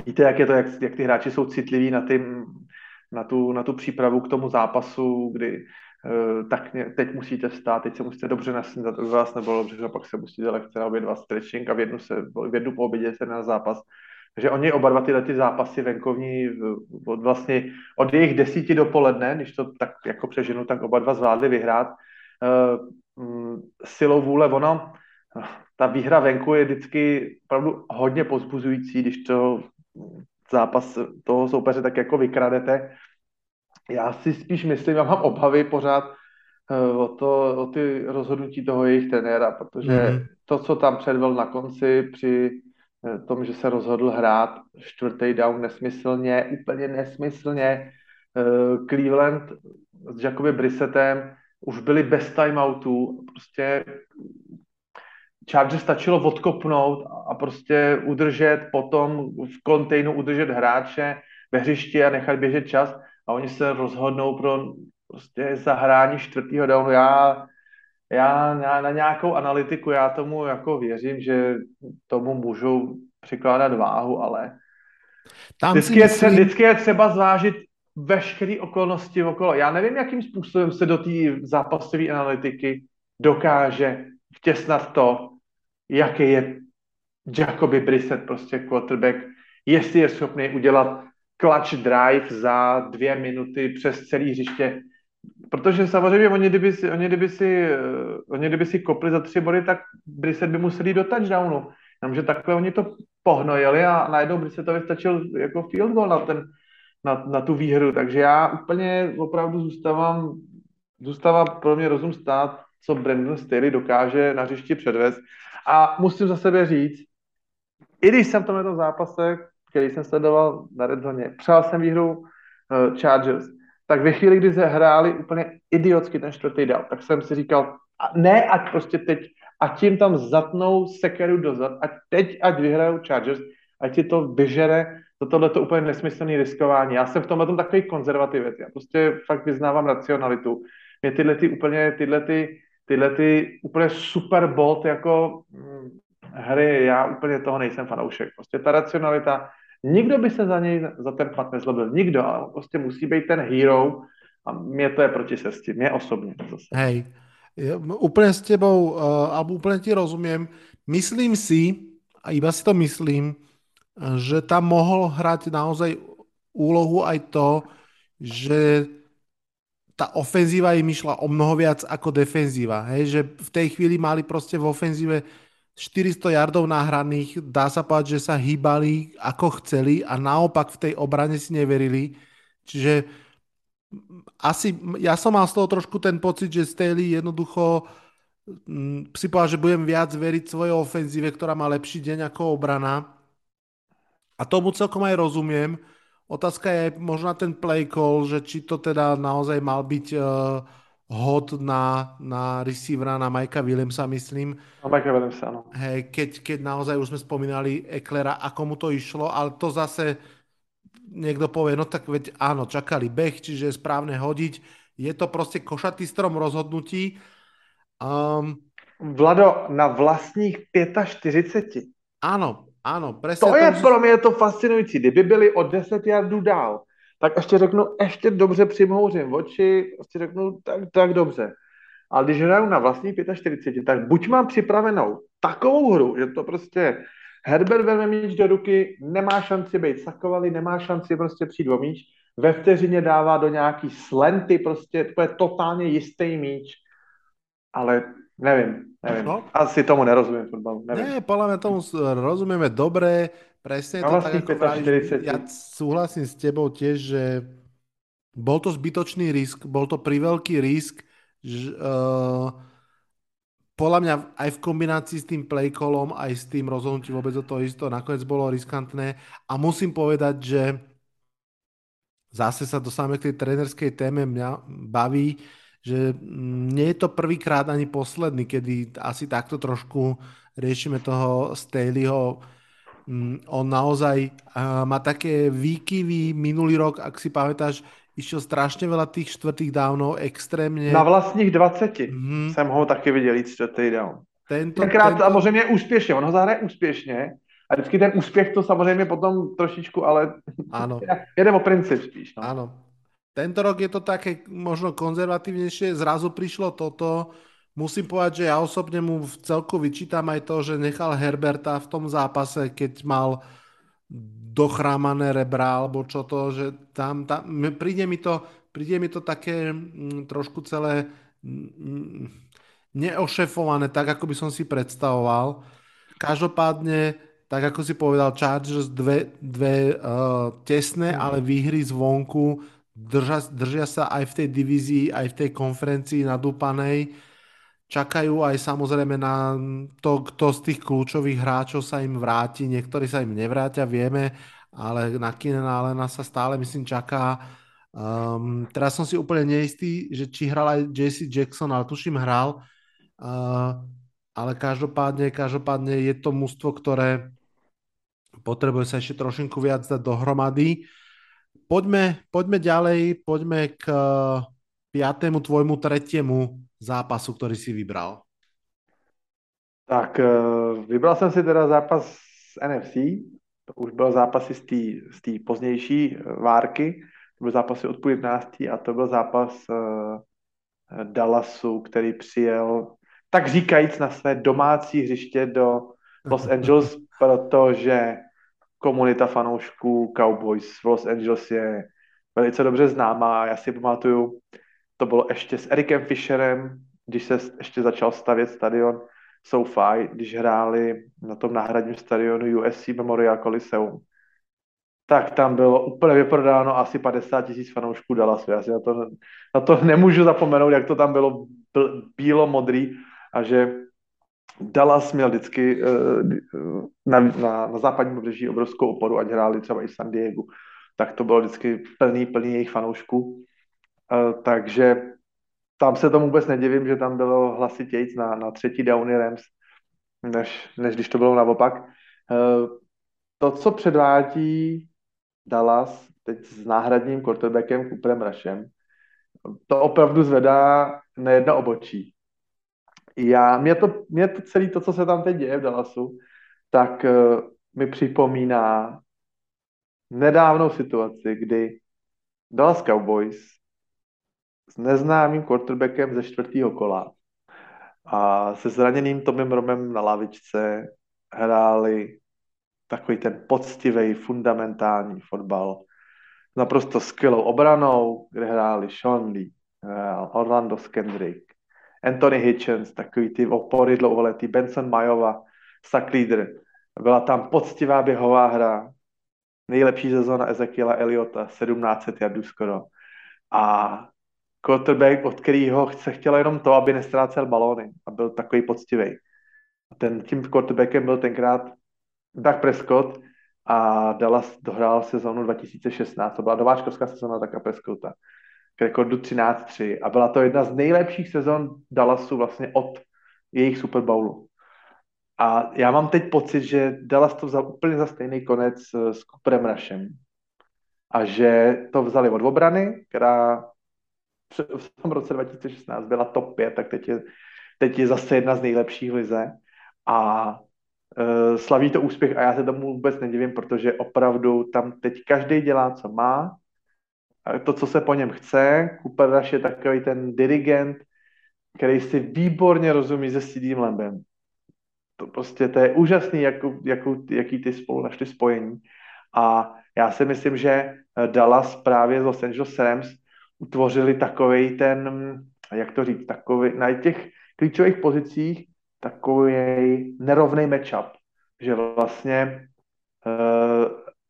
víte, jak je to, jak, jak ty hráči jsou citliví na, ty, na, tu, na tu přípravu k tomu zápasu, kdy uh, tak teď musíte vstát, teď se musíte dobře nasnídat, aby vás nebylo dobře, a pak se musíte lehce obědvat stretching a v jednu, se, v jednu po obědě se na zápas. Takže oni oba dva tyhle ty zápasy venkovní od vlastně od jejich desíti dopoledne, když to tak jako přeženu, tak oba dva zvládli vyhrát. Uh, silou vůle, ono, ta výhra venku je vždycky opravdu hodně pozbuzující, když to zápas toho soupeře tak jako vykradete. Já si spíš myslím, já mám obavy pořád eh, o, to, o ty rozhodnutí toho jejich trenéra, protože mm. to, co tam předvel na konci při tom, že se rozhodl hrát čtvrtý down nesmyslně, úplně nesmyslně, eh, Cleveland s Jacoby Brissettem už byli bez timeoutů, prostě Chargers stačilo odkopnout a prostě udržet potom v kontejnu, udržet hráče ve hřišti a nechat běžet čas a oni se rozhodnou pro prostě zahrání čtvrtého downu. Já, já na, na nějakou analytiku, já tomu jako věřím, že tomu můžou přikládat váhu, ale Tam vždycky, je třeba, vždycky je třeba zvážit veškeré okolnosti okolo. Já nevím, jakým způsobem se do té zápasové analytiky dokáže vtěsnat to, jaký je Jacoby Brissett, prostě quarterback, jestli je schopný udělat clutch drive za dvě minuty přes celý hřiště. Protože samozřejmě oni kdyby si, oni kdyby si, eh, oni kdyby si kopli za tři body, tak Brissett by museli do touchdownu. Jenomže takhle oni to pohnojili a najednou Brissettovi stačil jako field goal na, ten, na, na tu výhru. Takže já úplně opravdu zůstávám, zůstává pro mě rozum stát, co Brandon Staley dokáže na hřišti předvést. A musím za sebe říct, i když jsem to tom zápase, který jsem sledoval na Red Zone, přál jsem výhru uh, Chargers, tak ve chvíli, kdy se úplně idiotsky ten čtvrtý dal, tak jsem si říkal, a ne, ať prostě teď, a tím tam zatnou sekeru dozad, a teď, ať vyhrajou Chargers, ať ti to vyžere, to tohle to úplně nesmyslný riskování. Já jsem v tomhle tom takový konzervativec, já prostě fakt vyznávám racionalitu. Mě tyhle ty úplně, tyhle ty tyhle ty úplně super bolt jako hm, hry, já úplně toho nejsem fanoušek. Prostě ta racionalita, nikdo by se za něj, za ten pad nezlobil, nikdo, ale prostě musí být ten hero a mě to je proti cestě, mě osobně. Zase. Hej, úplně s tebou, uh, alebo úplně ti rozumím. Myslím si, a iba si to myslím, že tam mohol hrať naozaj úlohu aj to, že tá ofenzíva im išla o mnoho viac ako defenzíva. Hej? Že v tej chvíli mali proste v ofenzíve 400 yardov nahraných, dá sa povedať, že sa hýbali ako chceli a naopak v tej obrane si neverili. Čiže asi, ja som mal z toho trošku ten pocit, že Staley jednoducho mm, si povedal, že budem viac veriť svojej ofenzíve, ktorá má lepší deň ako obrana. A tomu celkom aj rozumiem, Otázka je možno ten play call, že či to teda naozaj mal byť uh, hod na, na receivera, na Mikea Williamsa, myslím. Na Mikea Williamsa, áno. Hej, keď, keď naozaj už sme spomínali Eklera, ako mu to išlo, ale to zase niekto povie, no tak veď áno, čakali beh, čiže je správne hodiť. Je to proste košatý strom rozhodnutí. Um, Vlado, na vlastních 45. Áno, ano, presne. To je pro mě to fascinující. Kdyby byli o 10 jardů dál, tak ještě řeknu, ještě dobře přimhouřím oči, ještě řeknu, tak, tak dobře. ale když hraju na vlastní 45, tak buď mám připravenou takovou hru, že to prostě Herbert vezme míč do ruky, nemá šanci být sakovali, nemá šanci prostě přijít o míč, ve vteřině dává do nějaký slenty, prostě to je totálně jistý míč, ale nevím, nevím. No. Asi tomu nerozumím fotbalu. Nevím. Nie, podľa mňa tomu rozumieme dobre, presne to tak, ako vravíš, ja súhlasím s tebou tiež, že bol to zbytočný risk, bol to priveľký risk, že, uh, podľa mňa aj v kombinácii s tým playcallom, aj s tým rozhodnutím vôbec o to isto, nakoniec bolo riskantné. A musím povedať, že zase sa dosáme k tej trénerskej téme, mňa baví, že nie je to prvýkrát ani posledný, kedy asi takto trošku riešime toho Staleyho. Mm, on naozaj má také výkyvy minulý rok, ak si pamätáš, išiel strašně veľa tých čtvrtých dávnov, extrémně. Na vlastních 20 mm-hmm. jsem ho taky viděl jít čtvrtý down. Tento, Tenkrát tento... samozřejmě úspěšně, on ho zahraje úspěšně a vždycky ten úspěch to samozřejmě potom trošičku, ale ano. [LAUGHS] jede o princip spíš. No. Ano. Tento rok je to také možno konzervatívnejšie, zrazu prišlo toto. Musím povedať, že ja osobne mu v celku vyčítam aj to, že nechal Herberta v tom zápase, keď mal dochrámané rebra, alebo čo to, že tam, tam príde mi to, príde mi to také m, mm, trošku celé m, neošefované, tak ako by som si predstavoval. Každopádne, tak ako si povedal, Chargers dve, dve uh, tesné, mm. ale výhry zvonku držia, držia sa aj v tej divízii, aj v tej konferencii nadúpanej čakajú aj samozrejme na to, kto z tých kľúčových hráčov sa im vráti. Niektorí sa im nevrátia, vieme, ale na Kinena Alena sa stále myslím čaká. Um, teraz som si úplne neistý, že či hral aj JC Jackson, ale tuším hral. Uh, ale každopádne, každopádne je to mužstvo, ktoré potrebuje sa ešte trošinku viac dať dohromady. Poďme, poďme ďalej, poďme k piatému tvojmu tretiemu zápasu, který si vybral? Tak eh, vybral jsem si teda zápas z NFC, to už byl zápasy z té pozdější eh, várky, to byl zápasy od půl 11. a to byl zápas uh, Dallasu, který přijel tak říkajíc na své domácí hřiště do Los [LAUGHS] Angeles, protože komunita fanoušků Cowboys v Los Angeles je velice dobře známá. Já si pamatuju, to bylo ještě s Erikem Fisherem, když se ještě začal stavět stadion SoFi, když hráli na tom náhradním stadionu USC Memorial Coliseum, tak tam bylo úplně vyprodáno asi 50 tisíc fanoušků Dallasu. Já si na to, na to [LAUGHS] nemůžu zapomenout, jak to tam bylo bílo-modrý a že Dallas měl vždycky uh, na, na, na západním pobřeží obrovskou oporu, ať hráli třeba i San Diego, tak to bylo vždycky plný, plný jejich fanoušků. Eh, takže tam se tomu vůbec nedivím, že tam bylo hlasitějc na, na třetí downy Rams, než, než když to bylo naopak. Uh, to, co předvádí Dallas teď s náhradním quarterbackem Cooperem Rushem, to opravdu zvedá na jedno obočí. Já, mě to, mě to celé to, co se tam teď děje v Dallasu, tak uh, mi připomíná nedávnou situaci, kdy Dallas Cowboys s neznámým quarterbackem ze čtvrtého kola a se zraněným Tomem Romem na lavičce hráli takový ten poctivý, fundamentální fotbal. Naprosto skvělou obranou, kde hráli Sean Lee, Orlando Skendrick, Anthony Hitchens, takový ty opory dlouholetý, Benson Majova, Sack Leader. Byla tam poctivá běhová hra, nejlepší sezóna Ezekiela Eliota, 1700 jardů skoro. A quarterback, od kterého se chtělo jenom to, aby nestrácel balóny a byl takový poctivý. Ten, tím quarterbackem byl tenkrát Doug Prescott a Dallas dohrál sezónu 2016. To byla nováčkovská sezóna Douga Prescotta k rekordu 13-3 a byla to jedna z nejlepších sezon Dallasu vlastně od jejich Super Bowlu. A já mám teď pocit, že Dallas to vzal úplně za stejný konec s Cooperem Rushem. A že to vzali od obrany, která v tom roce 2016 byla top 5, tak teď je, teď je zase jedna z nejlepších lize a uh, slaví to úspěch a já se tomu vůbec nedivím, protože opravdu tam teď každý dělá, co má, to, co se po něm chce. Cooper Rush je takový ten dirigent, který si výborně rozumí se CD Lambem. To prostě to je úžasný, jakou, jakou, jaký ty spolu našli spojení. A já si myslím, že Dallas právě z Los Angeles Rams utvořili takový ten, jak to říct, takový, na těch klíčových pozicích takový nerovný matchup, že vlastně uh,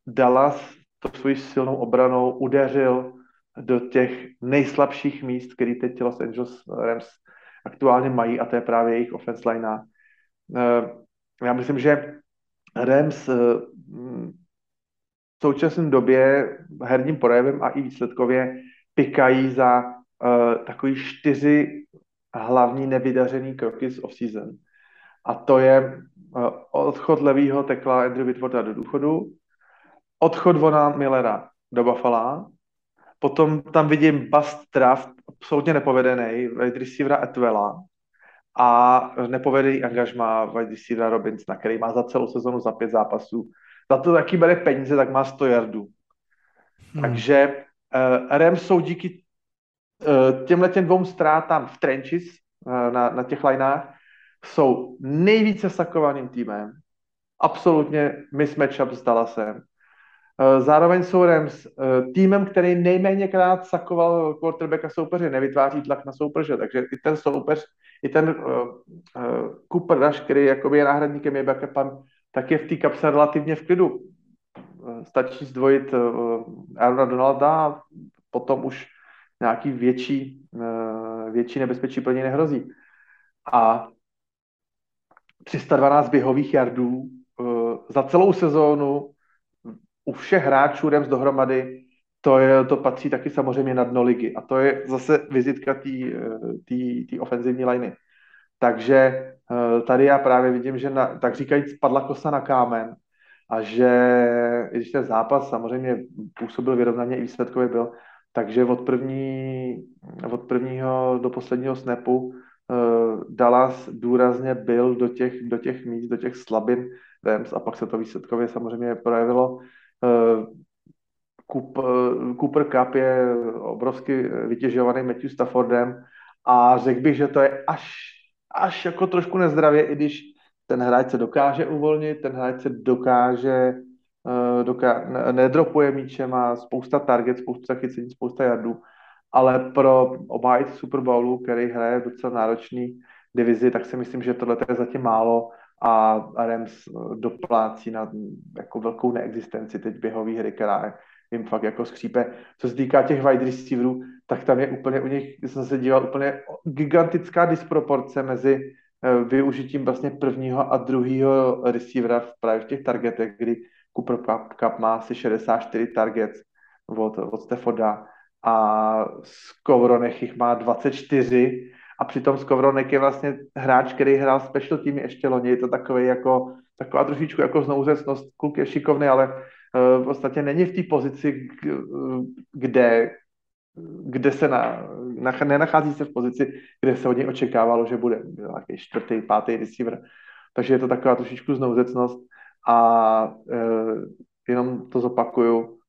Dallas to svojí silnou obranou udeřil do těch nejslabších míst, který teď Los Angeles Rams aktuálně mají a to je právě jejich offense line. Uh, já myslím, že Rams uh, v současné době herním projevem a i výsledkově pikají za uh, takový čtyři hlavní nevydařený kroky z off-season. A to je uh, odchod levýho tekla Andrew Whitworda do důchodu, odchod Vona Millera do Buffalo, potom tam vidím bust draft, absolutně nepovedený, wide receivera Etwella a nepovedený angažma wide receivera Robinsona, který má za celou sezonu za pět zápasů. Za to taky bere peníze, tak má 100 yardů. Hmm. Takže Rams jsou díky uh, těmhle těm dvou ztrátám v trenches uh, na, na těch lineách jsou nejvíce sakovaným týmem. Absolutně mismatchup s Dallasem. Zároveň jsou Rams týmem, který nejméně krát sakoval quarterbacka soupeře, nevytváří tlak na soupeře, takže i ten soupeř, i ten uh, uh, Cooper Rush, který je náhradníkem, je backupem, tak je v té kapse relativně v klidu. Stačí zdvojit Aarona Donalda a potom už nějaký větší, eh, větší nebezpečí pro něj nehrozí. A 312 běhových jardů eh, za celou sezónu u všech hráčů Rams dohromady, to, je, to patří taky samozřejmě na dno ligy. A to je zase vizitka té ofenzivní liney. Takže eh, tady já právě vidím, že na, tak říkajíc spadla kosa na kámen a že když ten zápas samozřejmě působil vyrovnaně i výsledkově byl, takže od, první, od prvního do posledního snapu uh, Dallas důrazně byl do těch, do těch míst, do těch slabin Rams a pak se to výsledkově samozřejmě projevilo. Uh, Cooper Cup je obrovsky vytěžovaný Matthew Staffordem a řekl bych, že to je až, až jako trošku nezdravě, i když ten hráč se dokáže uvolnit, ten hráč se dokáže Eh, doká- nedropuje míče, má spousta target, spousta chycení, spousta jardů, ale pro obhájit Super Bowlu, který hraje docela náročný divizi, tak si myslím, že tohle je zatím málo a Rams eh, doplácí na jako velkou neexistenci teď běhový hry, která jim fakt jako skřípe. Co se týká těch wide receiverů, tak tam je úplně u nich, jsem se díval, úplně gigantická disproporce mezi využitím vlastně prvního a druhého receivera právě v těch targetech, kdy Cooper Cup, má asi 64 targets od, od Stefforda a Skowronek jich má 24 a přitom Skowronek je vlastně hráč, který hrál special týmy ještě loni, je to takový jako, taková trošičku jako znouzecnost, kluk je šikovný, ale uh, v podstatě není v té pozici, kde, kde se na, na, nenachází se v pozici, kde se od něj očekávalo, že bude nějaký čtvrtý, pátý receiver. Takže je to taková trošičku znouzecnost a e, jenom to zopakuju,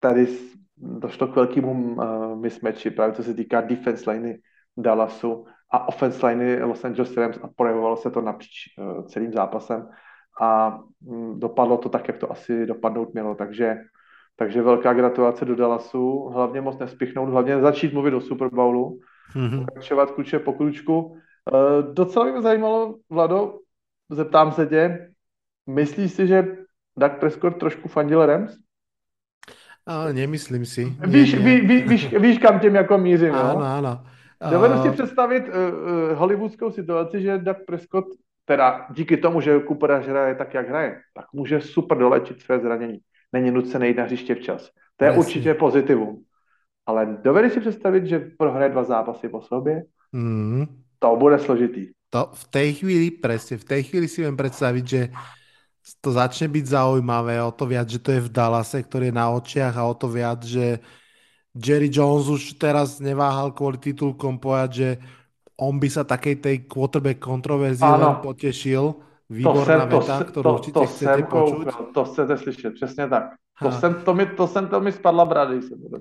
tady došlo k velkému uh, mismatchi, právě co se týká defense liney Dallasu a offense liney Los Angeles Rams a projevovalo se to napříč uh, celým zápasem. A um, dopadlo to tak, jak to asi dopadnout mělo, takže, takže velká gratulace do Dallasu, hlavně moc nespichnout, hlavně začít mluvit o Super Bowlu, mm-hmm. pokračovat kluče po kručku. Uh, docela mě zajímalo, Vlado, zeptám se tě, Myslíš si, že Doug Prescott trošku fandil Rams? Ale nemyslím si. Víš, ví, ví, víš, víš, kam těm jako mířím, jo? Áno, áno. Dovedu si představit uh, uh, hollywoodskou situaci, že Doug Prescott, teda díky tomu, že Cooper hraje tak, jak hraje, tak může super dolečit své zranění. Není nucený jít na hřiště včas. To je Presne. určitě pozitivum. Ale dovedu si představit, že prohraje dva zápasy po sobě? Mm. To bude složitý. To v tej chvíli, presne, v tej chvíli si viem predstaviť, že to začne byť zaujímavé, o to viac, že to je v Dallase, ktorý je na očiach a o to viac, že Jerry Jones už teraz neváhal kvôli titulkom povedať, že on by sa takej tej quarterback kontroverzii len potešil. Výborná to veta, ktorú to, určite to chcete počuť. Koukal, to chcete slyšet, přesně tak. To jsem, to, mi, to jsem to mi spadla brady, jsem to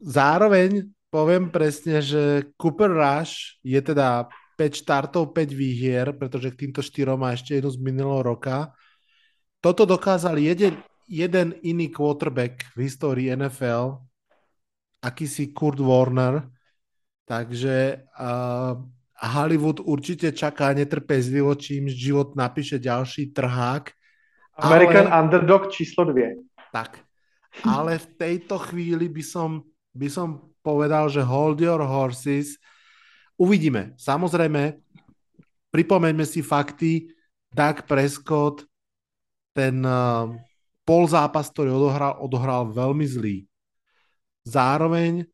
Zároveň poviem presne, že Cooper Rush je teda 5 štartov, 5 výhier, pretože k týmto štyrom má ešte jednu z minulého roka. Toto dokázal jeden, jeden iný quarterback v histórii NFL, akýsi Kurt Warner, takže uh, Hollywood určite čaká netrpezlivo, čím život napíše ďalší trhák. American ale, Underdog číslo 2. Tak, ale v tejto chvíli by som, by som povedal, že hold your horses. Uvidíme. Samozrejme, pripomeňme si fakty. Doug Prescott, ten uh, pol zápas, ktorý odohral, odohral veľmi zlý. Zároveň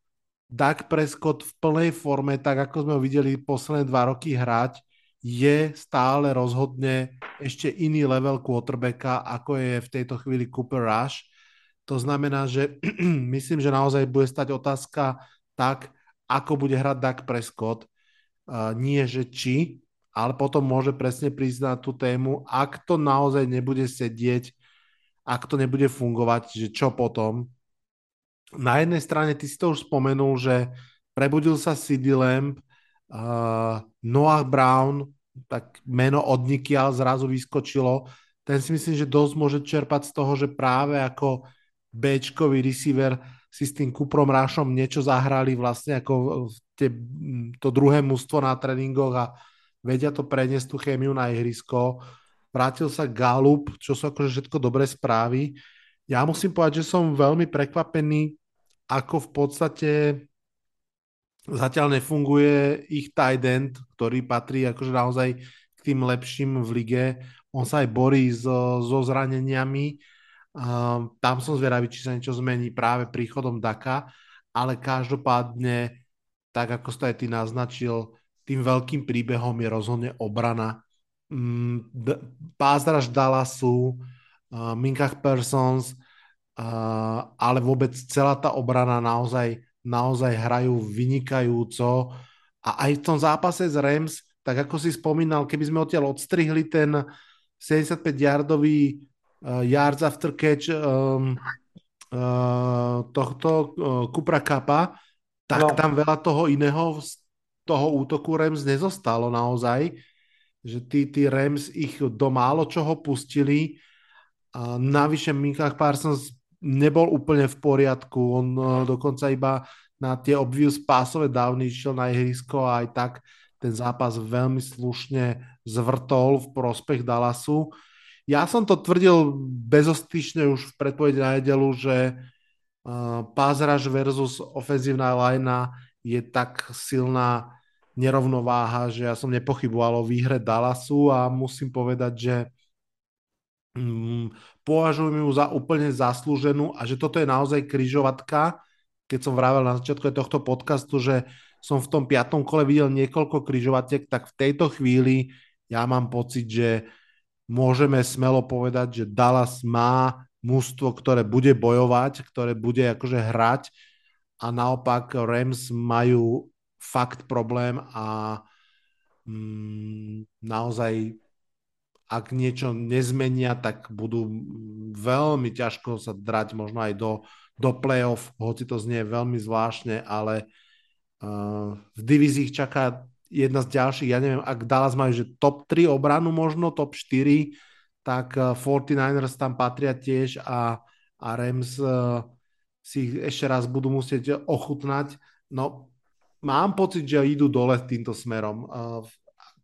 Dak Prescott v plnej forme, tak ako sme ho videli posledné dva roky hrať, je stále rozhodne ešte iný level quarterbacka, ako je v tejto chvíli Cooper Rush. To znamená, že [CLEARS THROAT] myslím, že naozaj bude stať otázka tak, ako bude hrať Dak Prescott. Uh, nie, že či, ale potom môže presne prísť na tú tému, ak to naozaj nebude sedieť, ak to nebude fungovať, že čo potom na jednej strane ty si to už spomenul, že prebudil sa CD Lamb, uh, Noah Brown, tak meno od Nikial zrazu vyskočilo. Ten si myslím, že dosť môže čerpať z toho, že práve ako Bčkový receiver si s tým Kuprom Rášom niečo zahrali vlastne ako te, to druhé mústvo na tréningoch a vedia to preniesť tú chémiu na ihrisko. Vrátil sa Galup, čo sú akože všetko dobré správy. Ja musím povedať, že som veľmi prekvapený ako v podstate zatiaľ nefunguje ich tight end, ktorý patrí akože naozaj k tým lepším v lige. On sa aj borí so, so zraneniami. Um, tam som zvedavý, či sa niečo zmení práve príchodom Daka, ale každopádne, tak ako ste aj ty naznačil, tým veľkým príbehom je rozhodne obrana. Um, D- Pázdraž Dallasu, uh, Minkach Persons, Uh, ale vôbec celá tá obrana naozaj, naozaj hrajú vynikajúco a aj v tom zápase z Rams, tak ako si spomínal, keby sme odtiaľ odstrihli ten 75-yardový uh, yards after catch um, uh, tohto uh, Kupra Kappa, tak no. tam veľa toho iného z toho útoku Rams nezostalo naozaj, že tí, tí Rams ich do málo čoho pustili. A navyše Minkach Parsons nebol úplne v poriadku. On uh, dokonca iba na tie obvious pásové dávny išiel na ihrisko a aj tak ten zápas veľmi slušne zvrtol v prospech Dallasu. Ja som to tvrdil bezostyšne už v predpovedi na nedelu, že uh, pázraž versus ofenzívna linea je tak silná nerovnováha, že ja som nepochyboval o výhre Dallasu a musím povedať, že mm, považujem ju za úplne zaslúženú a že toto je naozaj kryžovatka. Keď som vravel na začiatku tohto podcastu, že som v tom piatom kole videl niekoľko kryžovatiek, tak v tejto chvíli ja mám pocit, že môžeme smelo povedať, že Dallas má mústvo, ktoré bude bojovať, ktoré bude akože hrať a naopak Rams majú fakt problém a mm, naozaj ak niečo nezmenia, tak budú veľmi ťažko sa drať možno aj do, do play-off, hoci to znie veľmi zvláštne, ale uh, v divízii čaká jedna z ďalších, ja neviem, ak Dallas majú, že top 3 obranu možno, top 4, tak uh, 49ers tam patria tiež a, a Rams uh, si ešte raz budú musieť ochutnať. No, mám pocit, že idú dole týmto smerom. Uh,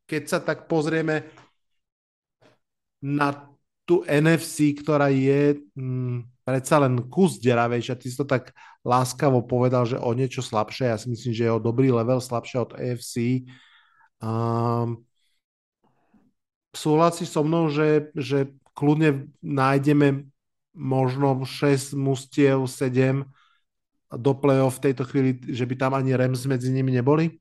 keď sa tak pozrieme, na tú NFC, ktorá je mm, predsa len kus deravejšia. Ty si to tak láskavo povedal, že o niečo slabšie. Ja si myslím, že je o dobrý level slabšie od AFC. Um, súhlasíš so mnou, že, že kľudne nájdeme možno 6 mustiev, 7 do play-off v tejto chvíli, že by tam ani Rams medzi nimi neboli?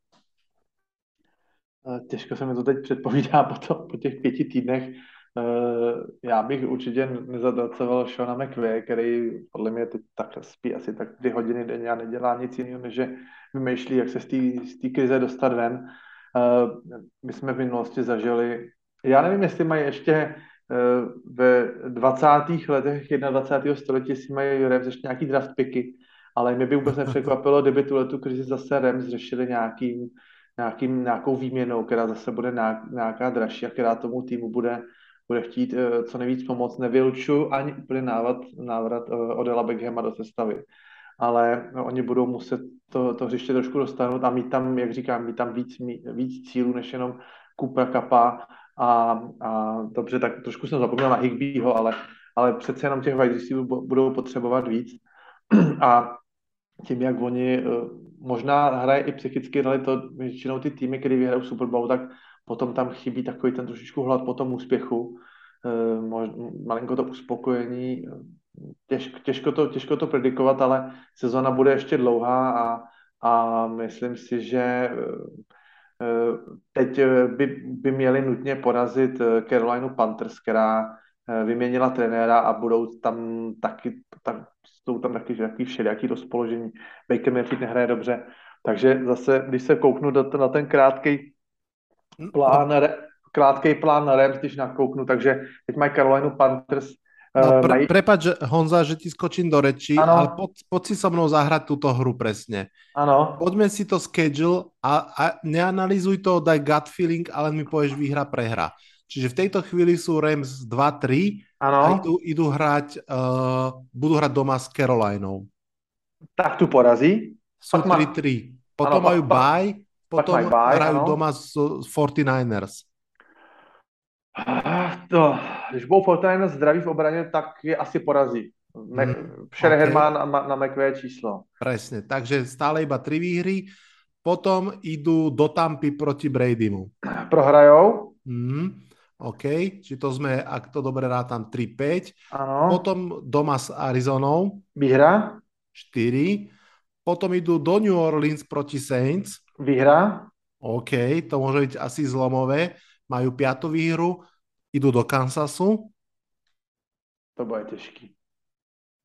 Těžko se mi to teď předpovídá po, to, po těch pěti týdnech. Eh, já bych určitě nezatracoval Shona McVay, který podle mě teď tak spí asi tak dvě hodiny denně a nedělá nic jiného, než že vymýšlí, jak se z té krize dostat ven. Eh, my jsme v minulosti zažili, já nevím, jestli mají ještě eh, ve 20. letech 21. století si mají Rams ještě nějaký draft picky, ale mě by vůbec [LAUGHS] nepřekvapilo, kdyby tuhle tu krizi zase Rams řešili nějakým, nějakým, nějakou výměnou, která zase bude nějaká dražší a která tomu týmu bude, bude chtít uh, co nejvíc pomoct. Nevyluču ani úplně návrat, návrat uh, Odela Beckhama do sestavy. Ale no, oni budou muset to, to hřiště trošku dostanout a mít tam, jak říkám, mít tam víc, víc cílů, než jenom Cooper Kappa a, a dobře, tak trošku jsem zapomněl na Higbyho, ale, ale přece jenom těch wide receiverů budou potřebovat víc. [CLEARS THROAT] A tím, jak oni eh, možná hraje i psychicky roli to většinou ty týmy, které vyhrajou Super Bowl, tak potom tam chybí takový ten trošičku hlad po tom úspěchu, eh, malinko to uspokojení, těžko, těžko, to, těžko to predikovat, ale sezona bude ještě dlouhá a, a myslím si, že eh, teď by, by měli nutně porazit Carolina Panthers, která vyměnila trenéra a budou tam taky, tam, jsou tam taky taky všelijaký rozpoložení. Baker Mayfield nehraje dobře, takže zase, když se kouknu na ten krátký plán, krátký plán na Rams, když nakouknu, takže teď mají Carolina Panthers, No, pre, Prepač, Honza, že ti skočím do reči, ano. ale poď, poď si so mnou zahrať túto hru presne. Áno. Poďme si to schedule a, a neanalýzuj to, daj gut feeling, ale mi povieš výhra, prehra. Čiže v tejto chvíli sú Rams 2-3 a idú, idú hrať, uh, budú hrať doma s Carolinou. Tak tu porazí. Sú 3-3. Potom ano, majú bye, potom bye, hrajú ano. doma s 49ers. To, když budou 49ers zdraví v obraně, tak je asi porazí. hmm, okay. má na, na McVay číslo. Presne, takže stále iba tri výhry. Potom idú do Tampy proti Bradymu. Prohrajou. Hmm. OK, či to sme, ak to dobre rátam, 3-5. Potom doma s Arizonou. Výhra. 4. Potom idú do New Orleans proti Saints. Výhra. OK, to môže byť asi zlomové. Majú piatú výhru. Idú do Kansasu. To bude těžký.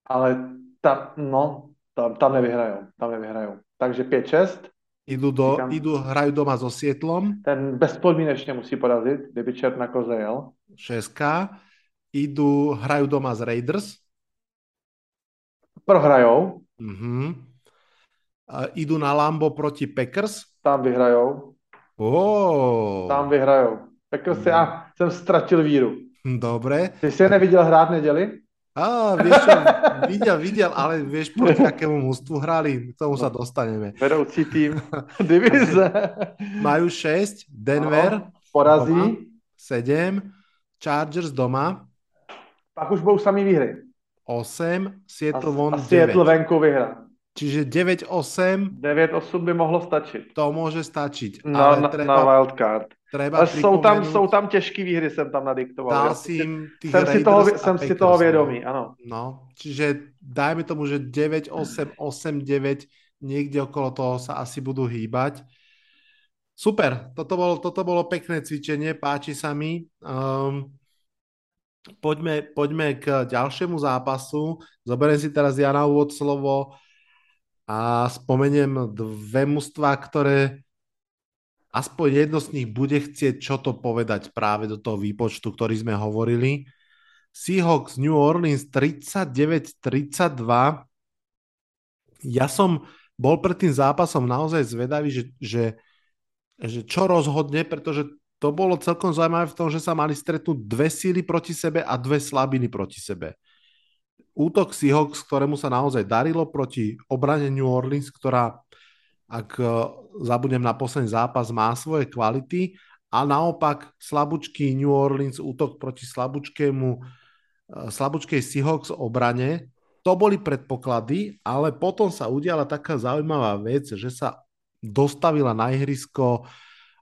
Ale tam, no, tam, tam nevyhrajou. Tam nevyhrajou. Takže 5-6. Idú, do, Říkám, idú, hrajú doma so Sietlom. Ten bezpodmínečně musí porazit, kdyby čert na koze jel. 6 Idú, hrajú doma s Raiders. Prohrajou. Uh-huh. A idú na Lambo proti Packers. Tam vyhrajou. Oh. Tam vyhrajou. Packers, já jsem ztratil víru. Dobre. Ty jsi neviděl hrát neděli? Á, vieš čo, videl, videl, ale vieš, proti akému mústvu hrali, k tomu sa no. dostaneme. Vedoucí tým [LAUGHS] divize. Majú 6, Denver. No, porazí. 7, Chargers doma. Pak už budou samý výhry. 8, Seattle von 9. A Seattle venku vyhra. Čiže 9-8. 9-8 by mohlo stačiť. To môže stačiť. Na, ale treba, na wildcard. Treba ale jsou tam, jsou tam těžké výhry, jsem tam nadiktoval. Dal si im jsem si toho, jsem si toho vědomý, ano. No, čiže dajme tomu, že 9, 8, 8, 9, niekde okolo toho sa asi budú hýbať. Super, toto bolo, toto bolo pekné cvičenie, páči sa mi. Um, poďme, poďme k ďalšiemu zápasu. Zoberiem si teraz ja na úvod slovo a spomeniem dve mužstva, ktoré aspoň jedno z nich bude chcieť čo to povedať práve do toho výpočtu, ktorý sme hovorili. Seahawks New Orleans 39-32. Ja som bol pred tým zápasom naozaj zvedavý, že, že, že čo rozhodne, pretože to bolo celkom zaujímavé v tom, že sa mali stretnúť dve síly proti sebe a dve slabiny proti sebe. Útok Seahawks, ktorému sa naozaj darilo proti obrane New Orleans, ktorá ak e, zabudnem na posledný zápas, má svoje kvality a naopak slabúčky New Orleans útok proti slabúčkému e, slabúčkej Seahawks obrane, to boli predpoklady, ale potom sa udiala taká zaujímavá vec, že sa dostavila na ihrisko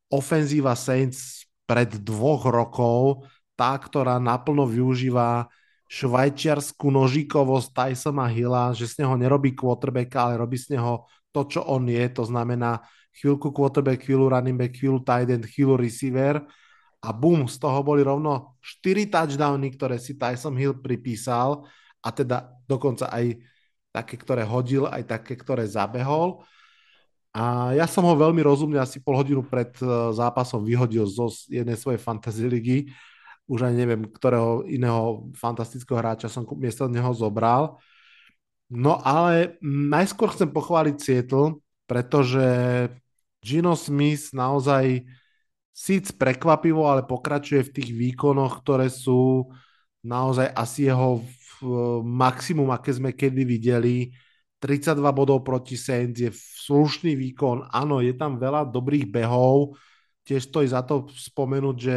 ofenzíva Saints pred dvoch rokov, tá, ktorá naplno využíva švajčiarskú nožikovosť Tysona Hilla, že z neho nerobí quarterbacka, ale robí z neho to, čo on je, to znamená chvíľku quarterback, chvíľu running back, chvíľu tight end, chvíľu receiver a bum, z toho boli rovno 4 touchdowny, ktoré si Tyson Hill pripísal a teda dokonca aj také, ktoré hodil, aj také, ktoré zabehol. A ja som ho veľmi rozumne asi pol hodinu pred e, zápasom vyhodil zo jednej svojej fantasy ligy. Už aj neviem, ktorého iného fantastického hráča som miesto neho zobral No ale najskôr chcem pochváliť Seattle, pretože Gino Smith naozaj síc prekvapivo, ale pokračuje v tých výkonoch, ktoré sú naozaj asi jeho maximum, aké sme kedy videli. 32 bodov proti Saints je slušný výkon. Áno, je tam veľa dobrých behov. Tiež stojí za to spomenúť, že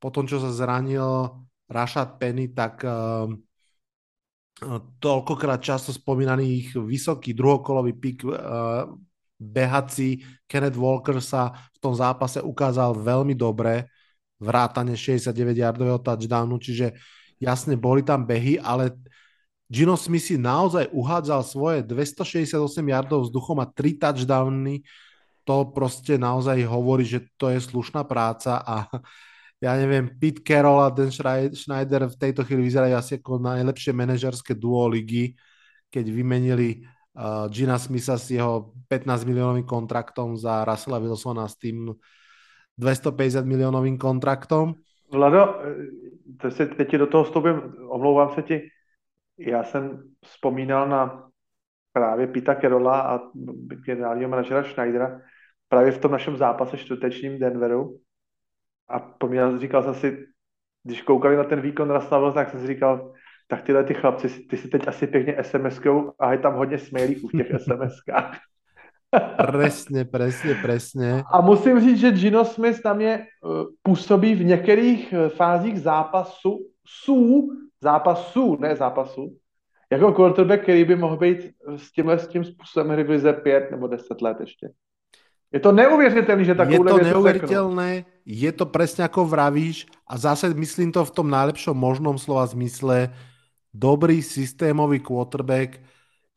po tom, čo sa zranil Rashad Penny, tak uh, toľkokrát často spomínaný ich vysoký druhokolový pik uh, behací Kenneth Walker sa v tom zápase ukázal veľmi dobre, vrátane 69-yardového touchdownu, čiže jasne boli tam behy, ale Gino Smith si naozaj uhádzal svoje 268 yardov vzduchom a 3 touchdowny, to proste naozaj hovorí, že to je slušná práca a ja neviem, Pete Carroll a Dan Schneider v tejto chvíli vyzerajú asi ako najlepšie manažerské duo ligy, keď vymenili uh, Gina Smitha s jeho 15 miliónovým kontraktom za Russella Wilsona s tým 250 miliónovým kontraktom. Vlado, to se teď do toho vstupím, omlouvám se ti, já jsem vzpomínal na právě Pita Kerola a generálního manažera Schneidera právě v tom našem zápase čtvrtečním Denveru, a pomínal, říkal jsem si, když koukali na ten výkon Russella tak jsem si říkal, tak tyhle ty chlapci, ty si teď asi pěkně sms a je tam hodně smejlíků v těch [LAUGHS] SMS-kách. presne, presne, presne. A musím říct, že Gino Smith tam je, uh, působí v některých uh, fázích zápasu, sú, zápasu, ne zápasu, jako quarterback, který by mohl být s tímhle s tím způsobem hry v lize 5 nebo 10 let ještě. Je to neuvěřitelné, že takovou Je to neuvěřitelné, je to presne ako vravíš a zase myslím to v tom najlepšom možnom slova zmysle dobrý systémový quarterback,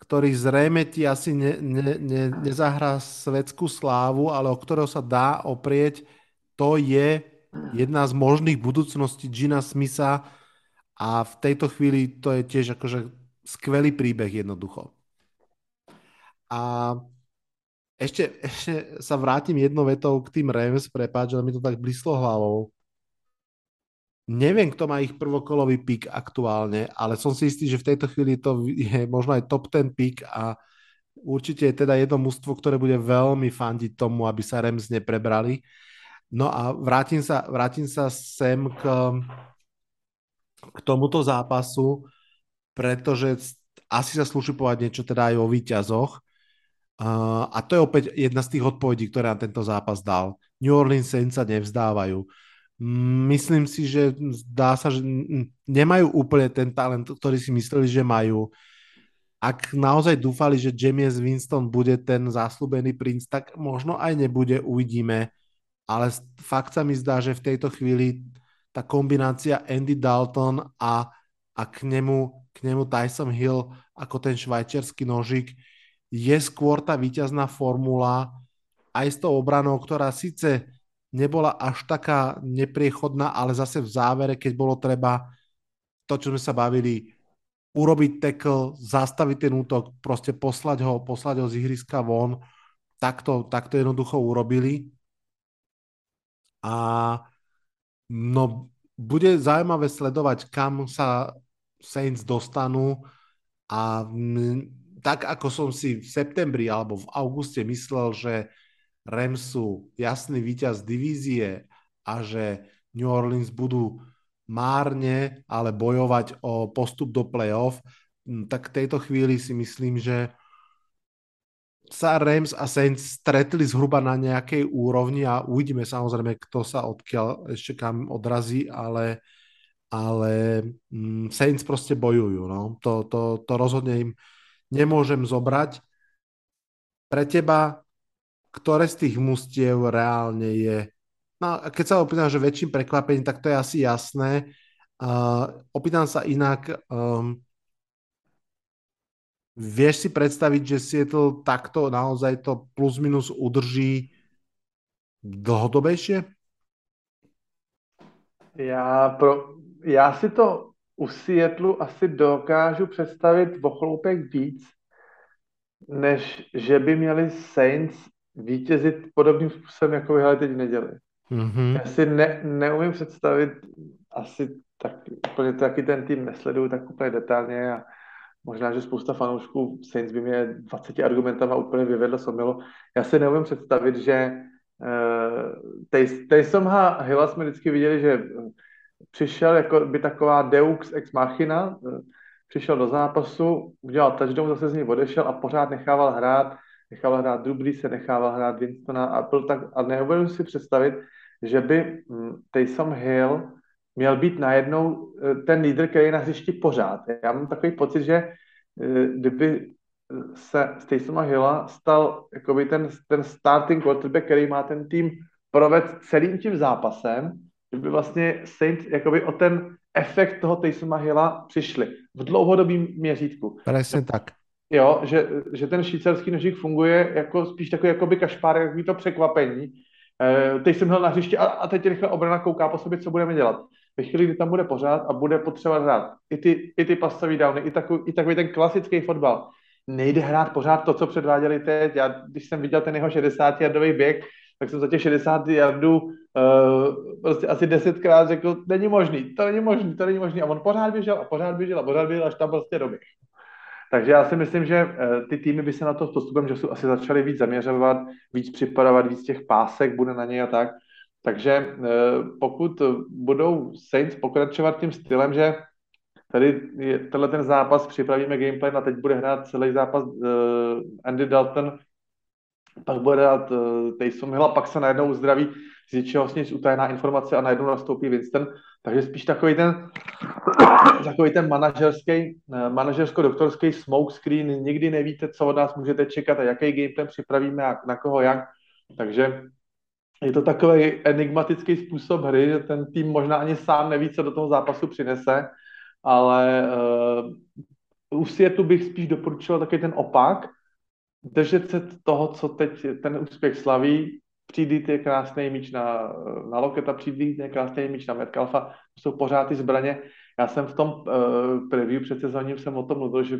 ktorý zrejme ti asi ne, ne, ne, nezahrá svetskú slávu, ale o ktorého sa dá oprieť, to je jedna z možných budúcností Gina Smitha a v tejto chvíli to je tiež akože skvelý príbeh jednoducho. A ešte, ešte sa vrátim jednou vetou k tým Rams, prepáč, ale mi to tak blíslo hlavou. Neviem, kto má ich prvokolový pik aktuálne, ale som si istý, že v tejto chvíli to je možno aj top 10 pik a určite je teda jedno mústvo, ktoré bude veľmi fandiť tomu, aby sa Rams neprebrali. No a vrátim sa, vrátim sa sem k, k tomuto zápasu, pretože asi sa slúži povedať niečo teda aj o výťazoch. A to je opäť jedna z tých odpovedí, ktoré nám tento zápas dal. New Orleans Saints sa nevzdávajú. Myslím si, že zdá sa, že nemajú úplne ten talent, ktorý si mysleli, že majú. Ak naozaj dúfali, že James Winston bude ten záslubený princ, tak možno aj nebude, uvidíme. Ale fakt sa mi zdá, že v tejto chvíli tá kombinácia Andy Dalton a, a k, nemu, k nemu Tyson Hill ako ten švajčiarsky nožik je skôr tá víťazná formula aj s tou obranou, ktorá síce nebola až taká nepriechodná, ale zase v závere, keď bolo treba to, čo sme sa bavili, urobiť tackle, zastaviť ten útok, proste poslať ho, poslať ho z ihriska von, tak to jednoducho urobili. A no, bude zaujímavé sledovať, kam sa Saints dostanú a tak ako som si v septembri alebo v auguste myslel, že Rams sú jasný víťaz divízie a že New Orleans budú márne, ale bojovať o postup do playoff, tak v tejto chvíli si myslím, že sa Rams a Saints stretli zhruba na nejakej úrovni a uvidíme samozrejme, kto sa odkiaľ ešte kam odrazí, ale, ale Saints proste bojujú. No. To, to, to rozhodne im nemôžem zobrať. Pre teba, ktoré z tých mustiev reálne je No keď sa opýtam, že väčším prekvapením, tak to je asi jasné. Uh, opýtam sa inak, um, vieš si predstaviť, že Seattle takto naozaj to plus minus udrží dlhodobejšie? Já, pro, já si to u Seattleu asi dokážu představit o chloupek víc, než že by měli Saints vítězit podobným způsobem, jako vyhráli teď v neděli. Mm-hmm. Já si ne, neumím představit asi tak úplně taky ten tým nesleduju tak úplně detailně a možná, že spousta fanoušků Saints by mě 20 argumentama úplně vyvedlo z omilu. Já si neumím představit, že uh, Taysom Hilla jsme vždycky viděli, že přišel jako by taková deux ex machina, přišel do zápasu, udělal touchdown, zase z něj odešel a pořád nechával hrát, nechával hrát Drubry, se nechával hrát Winstona a, byl tak, a neuvědomím si představit, že by hm, Taysom Hill měl být najednou eh, ten lídr, který je na hřišti pořád. Já mám takový pocit, že eh, kdyby se z Taysoma Hilla stal jakoby ten, ten starting quarterback, který má ten tým proved celým tím zápasem, kdyby vlastně Saints jakoby o ten efekt toho Taysoma Hilla přišli v dlouhodobém měřítku. Presně tak. Jo, že, že ten švýcarský nožík funguje jako spíš takový jakoby kašpár, jako to překvapení. E, teď jsem Hill na hřišti a, a teď rychle obrana kouká po sobě, co budeme dělat. Ve chvíli, kdy tam bude pořád a bude potřeba hrát i ty, i ty pasový downy, i takový, i takový ten klasický fotbal, nejde hrát pořád to, co předváděli teď. Já, když jsem viděl ten jeho 60 jardový běh, tak jsem za těch 60 jardů uh, prostě asi desetkrát řekl, není možný, to není možný, to není možný. A on pořád běžel a pořád běžel a pořád běžel, až tam prostě doběh. Takže já si myslím, že uh, ty týmy by se na to postupem času asi začaly víc zaměřovat, víc připravovat, víc těch pásek bude na něj a tak. Takže uh, pokud budou Saints pokračovat tím stylem, že tady je, tenhle ten zápas připravíme gameplay a teď bude hrát celý zápas uh, Andy Dalton pak bude dát Taysom Hill a pak se najednou uzdraví z něčeho vlastně utajená informace a najednou nastoupí Winston. Takže spíš takový ten, [COUGHS] takový ten manažerský, uh, manažersko-doktorský smoke screen, nikdy nevíte, co od nás můžete čekat a jaký gameplay připravíme a na koho jak. Takže je to takový enigmatický způsob hry, že ten tým možná ani sám neví, co do toho zápasu přinese, ale uh, u Sietu bych spíš doporučil takový ten opak, držet se toho, co teď ten úspěch slaví, přijít je krásný míč na, na Loketa, přijít je krásný míč na Metcalfa, jsou pořád ty zbraně. Já jsem v tom uh, preview před sezóním jsem o tom mluvil, že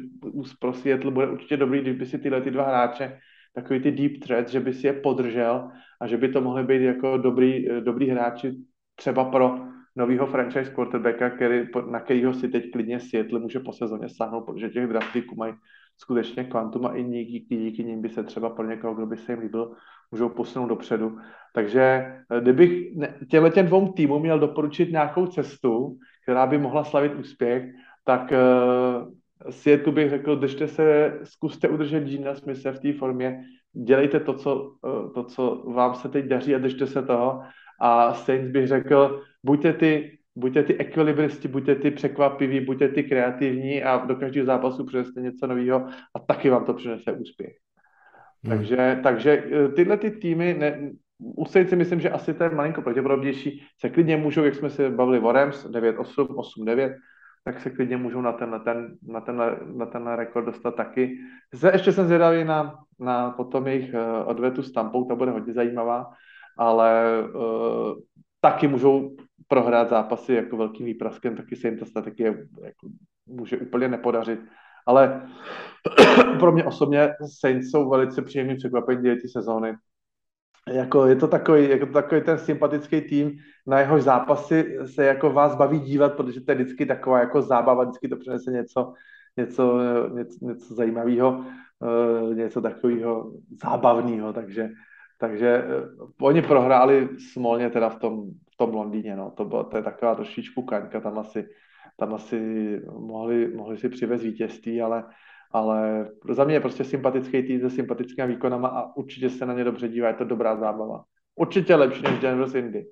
pro Seattle bude určitě dobrý, když by si tyhle ty dva hráče, takový ty deep threats, že by si je podržel a že by to mohly být jako dobrý, dobrý hráči třeba pro nového franchise quarterbacka, který, na kterého si teď klidně Seattle může po sezóně sáhnout, protože těch draftíků mají skutečně kvantum a i díky, díky nim by se třeba pro někoho, kdo by se jim líbil, můžou posunout dopředu. Takže eh, kdybych těmhle těm dvou týmům měl doporučit nějakou cestu, která by mohla slavit úspěch, tak uh, Světu bych řekl, držte se, zkuste udržet Gina Smithe v té formě, dělejte to co, uh, to, co vám se teď daří a držte se toho. A Saints bych řekl, buďte ty buďte ty ekvilibristi, buďte ty překvapiví, buďte ty kreativní a do každého zápasu přineste něco nového a taky vám to přinese úspěch. Hmm. Takže, takže eh, tyhle ty týmy, ne, u si myslím, že asi to je malinko pravděpodobnější, se klidně můžou, jak jsme se bavili o Rams, 9-8, 8-9, tak se klidně můžou na ten, na ten, na ten, na ten rekord dostat taky. Se, ještě jsem zvědavý na, na potom jejich uh, odvetu s Tampou, ta bude hodně zajímavá, ale uh, taky můžou prohrát zápasy jako velkým výpraskem, taky se jim to taky jako, může úplně nepodařit. Ale [CLEARS THROAT] pro mě osobně Saints jsou velice příjemný překvapení ty sezóny. Jako je to takový, jako takový ten sympatický tým, na jehož zápasy se jako vás baví dívat, protože to je vždycky taková jako zábava, vždycky to přinese něco, něco, něco, něco zajímavého, eh, něco takového zábavného, takže, takže eh, oni prohráli smolně teda v tom, v tom Londýně, no. To, bylo, to je taková trošičku kaňka, tam asi, tam asi mohli, mohli si přivést vítězství, ale, ale za mě je prostě sympatický tým se sympatickými výkonama a určitě se na ně dobře dívá, je to dobrá zábava. Určitě lepší než Denver Indy.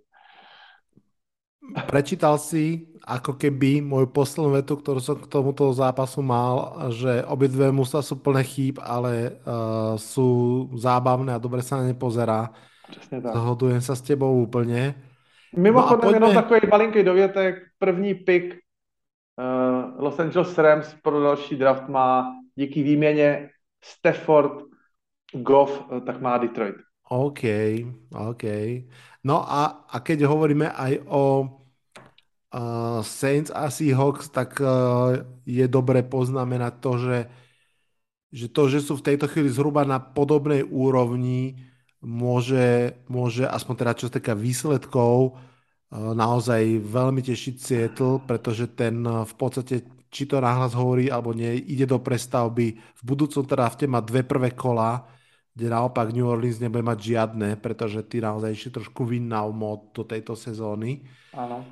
Prečítal si ako keby moju poslednú vetu, ktorú som k tomuto zápasu mal, že obidve mužstva sú plné chýb, ale uh, sú zábavné a dobre sa na ne pozerá. Přesně tak. Zhodujem sa s tebou úplne. Mimochodem, no pojďme... jenom takový malinký dovětek. První pick uh, Los Angeles Rams pro další draft má díky výměně Stafford Goff, uh, tak má Detroit. OK, OK. No a, a keď hovoríme aj o uh, Saints a Seahawks, tak uh, je dobre poznamenať to, že, že to, že sú v tejto chvíli zhruba na podobnej úrovni, môže, môže aspoň teda čo sa týka výsledkov, eh, naozaj veľmi tešiť Seattle, pretože ten eh, v podstate či to náhlas hovorí alebo nie, ide do prestavby. V budúcom teda v má dve prvé kola, kde naopak New Orleans nebude mať žiadne, pretože ty naozaj ešte trošku vynnal mod do tejto sezóny. Áno.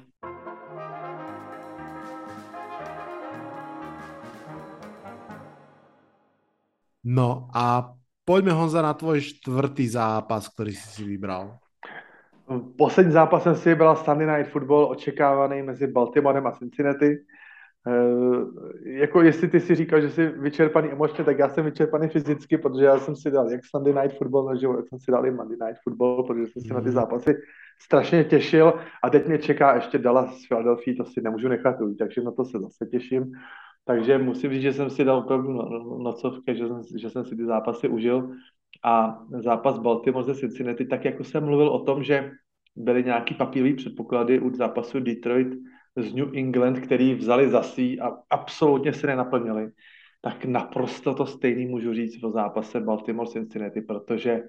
No a poďme Honza na tvoj štvrtý zápas, ktorý si si vybral. Poslední zápas jsem si vybral Sunday Night Football, očekávaný mezi Baltimorem a Cincinnati. Uh, jako jestli ty si říkal, že jsi vyčerpaný emočně, tak já jsem vyčerpaný fyzicky, protože já jsem si dal jak Sunday Night Football na život, jak jsem si dal i Monday Night Football, protože jsem mm. na ty mhm. zápasy strašně těšil a teď mě čeká ještě Dallas Philadelphia, to si nemůžu nechat ujít, takže na to se zase těším. Takže musím říct, že jsem si dal opravdu no, no, nocovky, že jsem, že jsem si ty zápasy užil a zápas Baltimore ze Cincinnati, tak jako jsem mluvil o tom, že byly nějaký papírový předpoklady u zápasu Detroit z New England, který vzali za svý a absolutně se nenaplnili, tak naprosto to stejný můžu říct o zápase Baltimore-Cincinnati, protože e,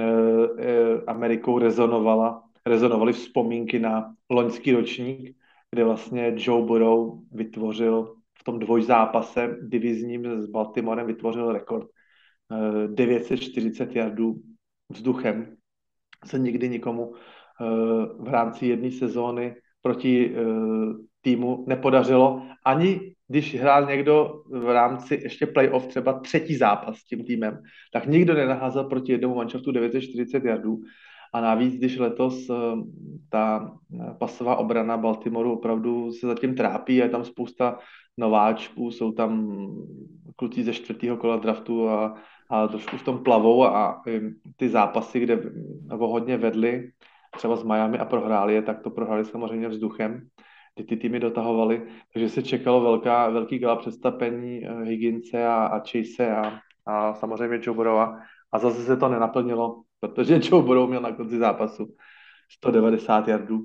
e, Amerikou rezonovala, rezonovaly vzpomínky na loňský ročník, kde vlastně Joe Burrow vytvořil v tom dvojzápase divizním s Baltimorem vytvořil rekord. 940 jardů vzduchem se nikdy nikomu v rámci jedné sezóny proti týmu nepodařilo, ani když hrál někdo v rámci ještě playoff třeba třetí zápas s tím týmem, tak nikdo nenaházel proti jednomu manšaftu 940 jardů. A navíc, když letos ta pasová obrana Baltimoru opravdu se zatím trápí a je tam spousta nováčků, jsou tam kluci ze čtvrtého kola draftu a, a trošku v tom plavou a ty zápasy, kde nebo hodně vedli, třeba s Miami a prohráli je, tak to prohráli samozřejmě vzduchem, kdy ty týmy dotahovaly, takže se čekalo velká, velký gala představení eh, Higgince a, a Chase a, a samozřejmě Joe Burrowa a zase se to nenaplnilo, protože [LAUGHS] Joe Burrow měl na konci zápasu 190 yardů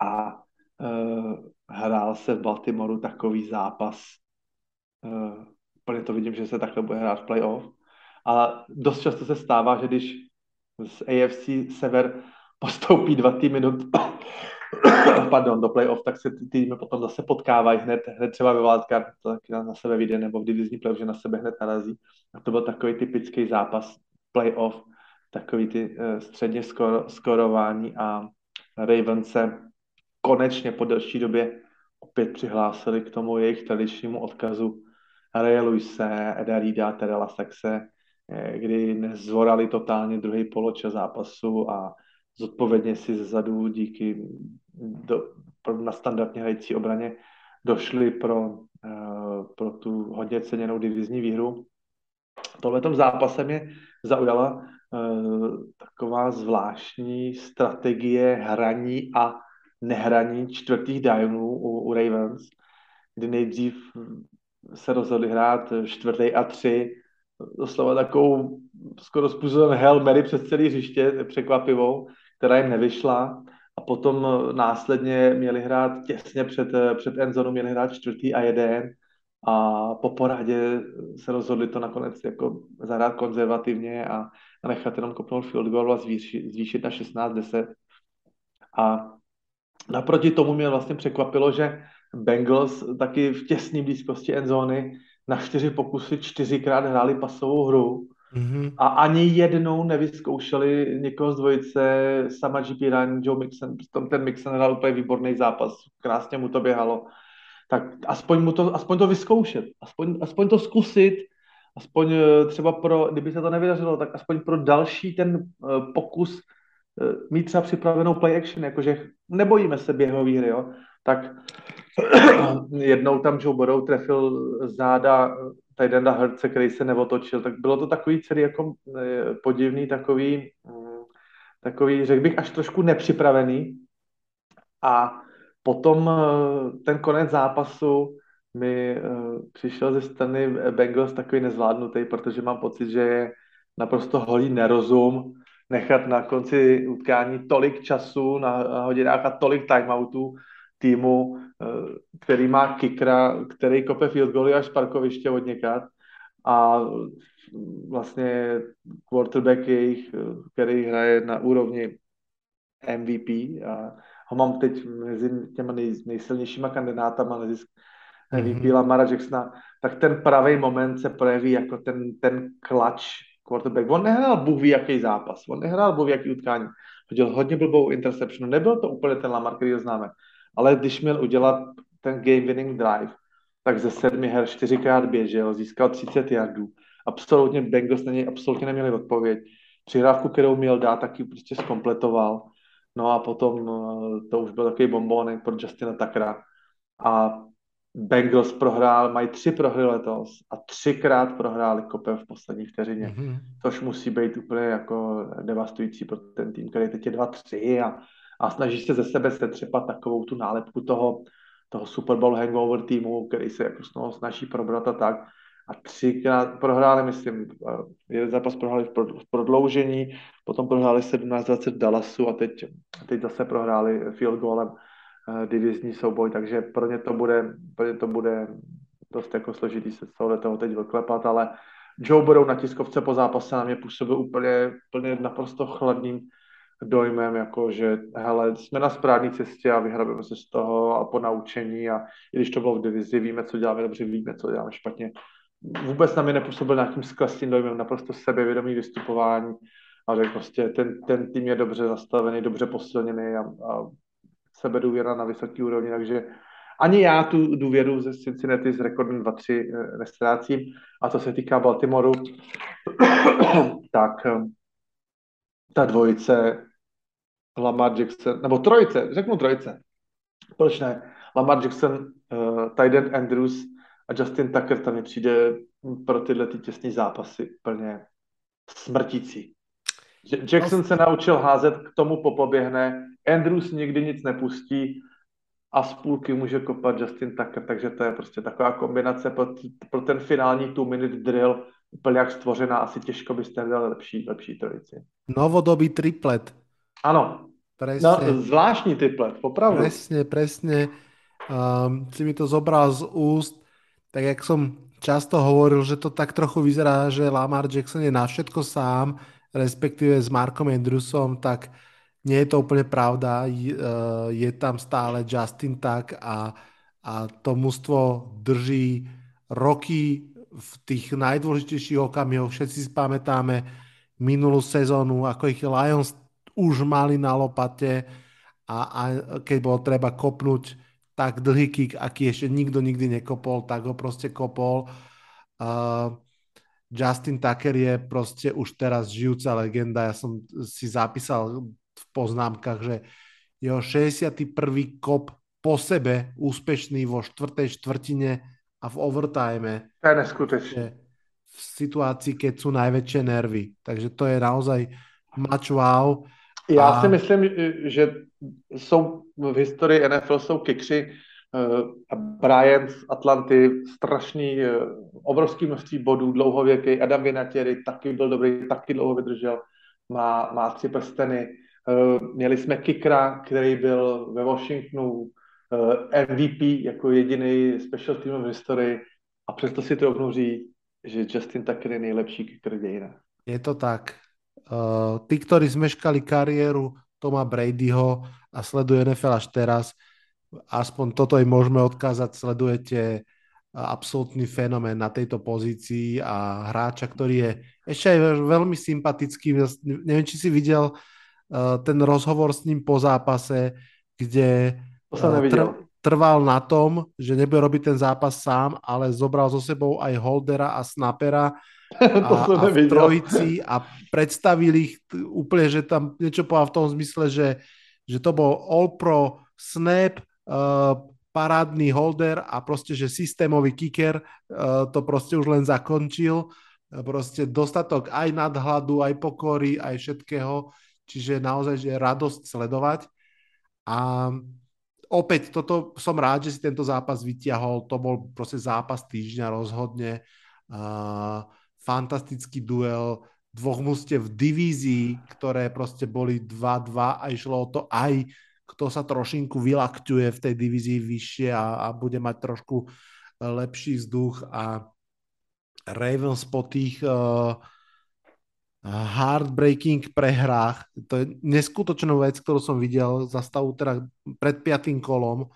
a uh, hrál se v Baltimoru takový zápas. Úplně to vidím, že se takhle bude hrát v playoff. A dost často se stává, že když z AFC Sever [LAUGHS] postoupí dva týmy do, [COUGHS] pardon, do playoff, tak se ty týmy potom zase potkávají hned, hned třeba ve wildcard, to taky na sebe vyjde, nebo v divizní playoff, že na sebe hned narazí. A to byl takový typický zápas playoff, takový ty uh, středně skoro, skorování a Ravens se konečně po delší době opět přihlásili k tomu jejich tradičnímu odkazu Ray Luise, Eda Rida, Terela Saxe, kdy nezvorali totálně druhý poločas zápasu a zodpovědně si zezadu díky do, na standardně hrající obraně došli pro, uh, pro tu hodně ceněnou divizní výhru. Tohle tom zápase mě zaujala uh, taková zvláštní strategie hraní a nehraní čtvrtých downů u, u Ravens, kdy nejdřív se rozhodli hrát čtvrtý a tři, doslova takovou skoro způsobem Hail Mary přes celý hřiště, překvapivou, která jim nevyšla. A potom následně měli hrát těsně před, před endzonu, měli hrát čtvrtý a jeden. A po poradě se rozhodli to nakonec jako zahrát konzervativně a, a nechat jenom kopnout field goal a zvýšit, zvýšit na 16-10 a Naproti tomu mě vlastně překvapilo, že Bengals taky v těsné blízkosti endzóny na čtyři pokusy čtyřikrát hráli pasovou hru mm-hmm. a ani jednou nevyzkoušeli někoho z dvojice, sama GP Ryan, Joe Mixon, tom ten Mixon hrál úplně výborný zápas, krásně mu to běhalo. Tak aspoň, mu to, aspoň to vyzkoušet, aspoň, aspoň to zkusit, aspoň eh, třeba pro, kdyby se to nevydařilo, tak aspoň pro další ten uh, pokus Eh, mít třeba připravenou play action, jakože nebojíme se běhové hry, jo, tak [CLEARS THROAT] jednou tam Joe Burrow trefil záda Tydenda Herce, který se neotočil, tak bylo to takový celý jako eh, podivný, takový, mm, takový, řekl bych, až trošku nepřipravený. A potom eh, ten konec zápasu mi přišel ze strany Bengals takový nezvládnutý, protože mám pocit, že je naprosto holý nerozum, nechat na konci utkání tolik času na hodinách a tolik timeoutů týmu, eh, který má kikra, který kope field goaly až z parkoviště od někat a vlastně quarterback jejich, který hraje na úrovni MVP a ho mám teď mezi těma nej, nejsilnějšíma kandidátama na zisk MVP mm-hmm. Lamara Jacksona, tak ten pravý moment se projeví jako ten, ten klač quarterback. On nehrál Bůh ví jaký zápas, on nehrál Bůh ví jaký utkání. Hodil hodně blbou interception, nebyl to úplně ten Lamar, který ho známe, ale když měl udělat ten game winning drive, tak ze sedmi her čtyřikrát běžel, získal 30 yardů. Absolutně Bengals na něj absolutně neměli odpověď. Přihrávku, kterou měl dát, taky prostě zkompletoval. No a potom eh, to už byl takový bombónek pro Justina Takra. A Bengals prohrál, mají tři prohry letos a třikrát prohráli kopem v poslední vteřině, mm-hmm. což musí být úplně jako devastující pro ten tým, který teď je 2-3 a, a snaží se ze sebe setřepat takovou tu nálepku toho, toho Super Bowl hangover týmu, který se jako snaží probrat a tak. A třikrát prohráli, myslím, jeden zápas prohráli v prodloužení, potom prohráli 17-20 Dallasu a teď, teď zase prohráli field goalem uh, divizní souboj, takže pro ně to bude, pro ně to bude dost jako složitý se z toho teď vyklepat, ale Joe Burrow na tiskovce po zápase na mě působil úplně, úplně naprosto chladným dojmem, jako že hele, jsme na správné cestě a vyhrabeme se z toho a po naučení a i když to bylo v divizi, víme, co děláme dobře, víme, co děláme špatně. Vůbec na mě nepůsobil nějakým skleslým dojmem, naprosto sebevědomý vystupování a že prostě ten, ten tým je dobře zastavený, dobře posilněný a, a sebedůvěra na vysoký úrovni, takže ani já tu důvěru ze Cincinnati s rekordem 2-3 eh, nestrácím. A co se týká Baltimoru, [COUGHS] tak eh, ta dvojice Lamar Jackson, nebo trojice, řeknu trojice, proč ne? Lamar Jackson, uh, Tyden Andrews a Justin Tucker tam mi přijde pro tyhle ty těsné zápasy úplně smrtící. Jackson se naučil házet, k tomu popoběhne, Andrews nikdy nic nepustí a z půlky může kopat Justin Tucker, takže to je prostě taková kombinace pro, pro ten finální two-minute drill, úplně jak stvořená, asi těžko byste dali lepší, lepší trojici. Novodobý triplet. Áno. Presne. No, zvláštní typlet, popravdu. Presne, presne. Um, si mi to zobral z úst, tak jak som často hovoril, že to tak trochu vyzerá, že Lamar Jackson je na všetko sám, respektíve s Markom Andrewsom, tak nie je to úplne pravda. Je, je tam stále Justin tak a, a to mužstvo drží roky v tých najdôležitejších okamihoch. Všetci si pamätáme minulú sezónu, ako ich Lions už mali na lopate a, a keď bolo treba kopnúť tak dlhý kick, aký ešte nikto nikdy nekopol, tak ho proste kopol. Uh, Justin Tucker je proste už teraz žijúca legenda. Ja som si zapísal v poznámkach, že jeho 61. kop po sebe úspešný vo štvrtej štvrtine a v overtime. To je neskutečné. V situácii, keď sú najväčšie nervy. Takže to je naozaj match wow. Já a... si myslím, že jsou v historii NFL jsou kikři uh, Brian z Atlanty, strašný, uh, obrovský množství bodů, dlouhověký, Adam Vinatieri taky byl dobrý, taky dlouho vydržel, má, má tři prsteny. Uh, měli jsme Kikra, který byl ve Washingtonu MVP jako jediný special team v historii a přesto si to říct, že Justin Tucker je nejlepší kicker dějina. Je to tak. Uh, tí, ktorí zmeškali kariéru Toma Bradyho a sledujú NFL až teraz, aspoň toto im môžeme odkázať, sledujete absolútny fenomén na tejto pozícii a hráča, ktorý je ešte aj veľmi sympatický. Neviem, či si videl uh, ten rozhovor s ním po zápase, kde tr- trval na tom, že nebude robiť ten zápas sám, ale zobral so sebou aj holdera a snapera a, [LAUGHS] a v trojici a predstavili ich úplne, že tam niečo povedal v tom zmysle, že, že to bol all pro snap, uh, parádny holder a proste, že systémový kicker uh, to proste už len zakončil. Proste dostatok aj nadhľadu, aj pokory, aj všetkého. Čiže naozaj, že radosť sledovať. A opäť, toto som rád, že si tento zápas vytiahol. To bol proste zápas týždňa rozhodne. Uh, fantastický duel dvoch mústev v divízii, ktoré proste boli 2-2 a išlo o to aj, kto sa trošinku vylakťuje v tej divízii vyššie a, a bude mať trošku e, lepší vzduch a Ravens po tých uh, heartbreaking prehrách, to je neskutočnú vec, ktorú som videl za stavu teda pred piatým kolom.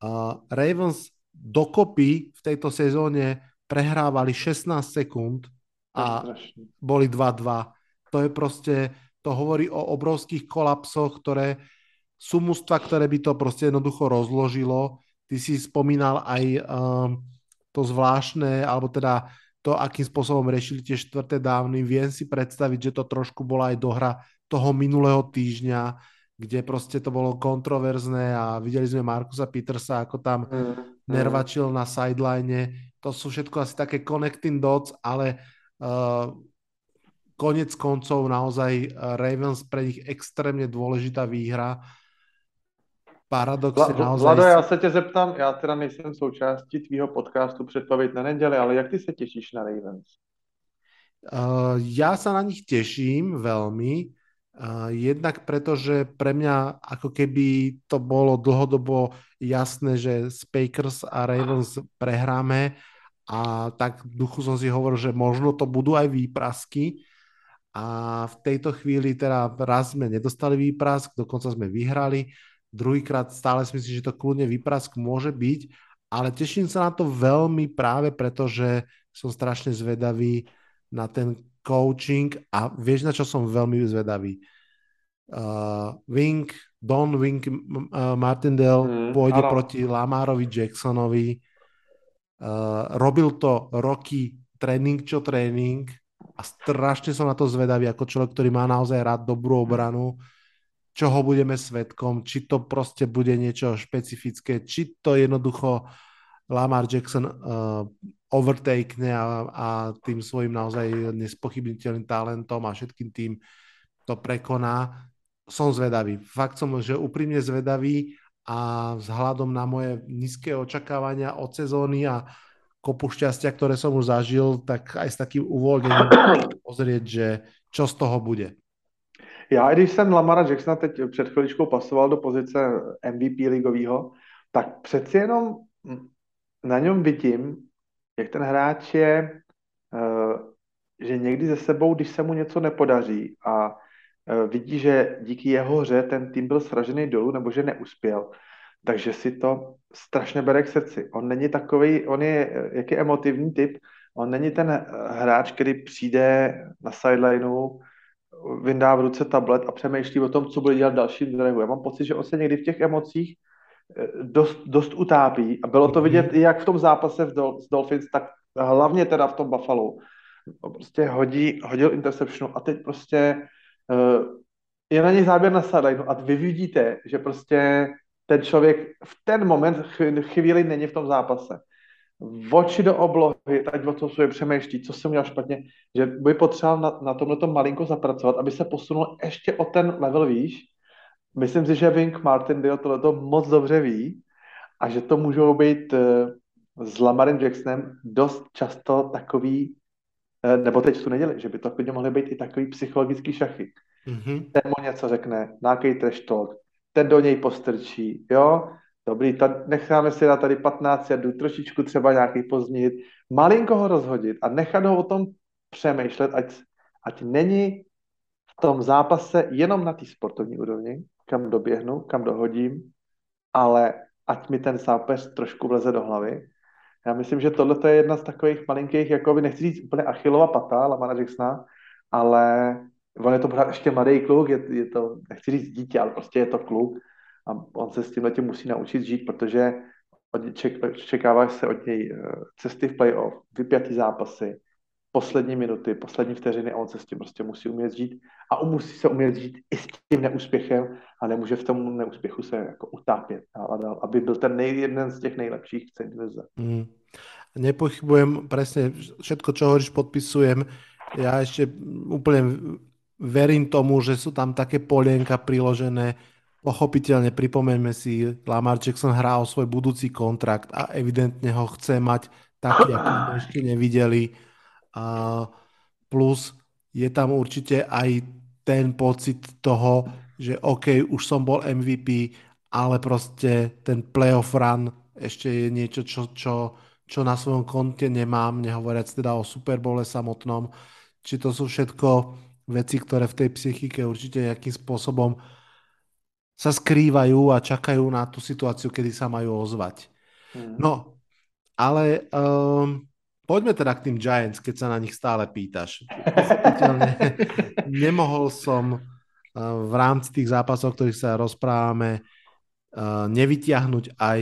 Uh, Ravens dokopy v tejto sezóne prehrávali 16 sekúnd a boli 2-2. To je proste, to hovorí o obrovských kolapsoch, ktoré sú mústva, ktoré by to proste jednoducho rozložilo. Ty si spomínal aj um, to zvláštne, alebo teda to, akým spôsobom riešili tie štvrté dávny. Viem si predstaviť, že to trošku bola aj dohra toho minulého týždňa, kde proste to bolo kontroverzné a videli sme Markusa Petersa, ako tam mm, nervačil na sideline. To sú všetko asi také connecting dots, ale uh, konec koncov naozaj Ravens pre nich extrémne dôležitá výhra paradoxně Vla, naozaj... Vlado, já se tě zeptám, já teda nejsem součástí tvýho podcastu Předpověď na neděli, ale jak ty se těšíš na Ravens? Uh, ja sa na nich teším veľmi, uh, jednak preto, že pre mňa ako keby to bolo dlhodobo jasné, že Packers a Ravens prehráme a tak v duchu som si hovoril, že možno to budú aj výprasky a v tejto chvíli teda raz sme nedostali výprask, dokonca sme vyhrali, druhýkrát stále si myslím, že to kľudne vyprask môže byť, ale teším sa na to veľmi práve preto, že som strašne zvedavý na ten coaching a vieš, na čo som veľmi zvedavý? Uh, Wink, Don Wink uh, Martindale mm, pôjde áno. proti Lamárovi Jacksonovi. Uh, robil to roky tréning čo tréning a strašne som na to zvedavý ako človek, ktorý má naozaj rád dobrú obranu. Mm čoho budeme svetkom, či to proste bude niečo špecifické, či to jednoducho Lamar Jackson uh, overtakene a, a tým svojim naozaj nespochybniteľným talentom a všetkým tým to prekoná. Som zvedavý. Fakt som, že úprimne zvedavý a vzhľadom na moje nízke očakávania od sezóny a kopu šťastia, ktoré som už zažil, tak aj s takým uvoľnením [COUGHS] pozrieť, že čo z toho bude. Já, když jsem Lamara Jacksona teď před chviličkou pasoval do pozice MVP ligového, tak přeci jenom na něm vidím, jak ten hráč je, eh, že někdy ze sebou, když se mu něco nepodaří a vidí, že díky jeho hře ten tým byl sražený dolů nebo že neuspěl, takže si to strašně bere k srdci. On není takový, on je, jak je emotivní typ, on není ten hráč, který přijde na sidelineu, vyndá v ruce tablet a přemýšlí o tom, co bude dělat další drive. Já mám pocit, že on se někdy v těch emocích eh, dost, dost utápí a bylo to mhm. vidět i jak v tom zápase v Dol- s Dolphins, tak hlavně teda v tom Buffalo. Prostě hodí, hodil interception a teď prostě je na něj záběr na sideline a vy vidíte, že prostě ten člověk v ten moment chvíli není v tom zápase oči do oblohy, ať o tom sobě přemýšlí, co jsem udělal špatně, že by potřeboval na, na tomhle malinko zapracovat, aby se posunul ještě o ten level výš. Myslím si, že Wink Martindale tohleto moc dobře ví a že to můžou být uh, s Lamarem Jacksonem dost často takový, nebo teď tu neděli, že by to klidně mohly být i takový psychologický šachy. Mm-hmm. Ten mu něco řekne, nějaký trash talk, ten do něj postrčí, jo, Dobrý, tady, necháme si na tady 15 jardů, trošičku třeba nějaký pozdnit, malinko ho rozhodit a nechat ho o tom přemýšlet, ať, ať není v tom zápase jenom na té sportovní úrovni, kam doběhnu, kam dohodím, ale ať mi ten zápas trošku vleze do hlavy. Já myslím, že tohle je jedna z takových malinkých, jako by nechci říct úplně Achillova pata, Lamana Jacksona, ale on je to pořád ještě mladý kluk, je, je to, nechci říct dítě, ale prostě je to kluk a on se s tím musí naučit žít, protože čekává se od něj eh, cesty v playoff, vypjatý zápasy, poslední minuty, poslední vteřiny a on se s tím prostě musí umět žít a musí se umět žít i s tím neúspěchem a nemůže v tom neúspěchu se jako utápět a dál, aby byl ten jeden z těch nejlepších v celé mm. Nepochybujem, presne všetko, čo hovoríš, podpisujem. Ja ešte úplne verím tomu, že sú tam také polienka priložené, Pochopiteľne pripomeňme si, Lamar Jackson hrá o svoj budúci kontrakt a evidentne ho chce mať taký, ako sme ešte nevideli. A plus je tam určite aj ten pocit toho, že OK, už som bol MVP, ale proste ten playoff run ešte je niečo, čo, čo, čo na svojom konte nemám, nehovoriac teda o Super Bowle samotnom. Či to sú všetko veci, ktoré v tej psychike určite nejakým spôsobom sa skrývajú a čakajú na tú situáciu, kedy sa majú ozvať. Mm. No, Ale um, poďme teda k tým Giants, keď sa na nich stále pýtaš. [LAUGHS] nemohol som uh, v rámci tých zápasov, o ktorých sa rozprávame, uh, nevytiahnuť aj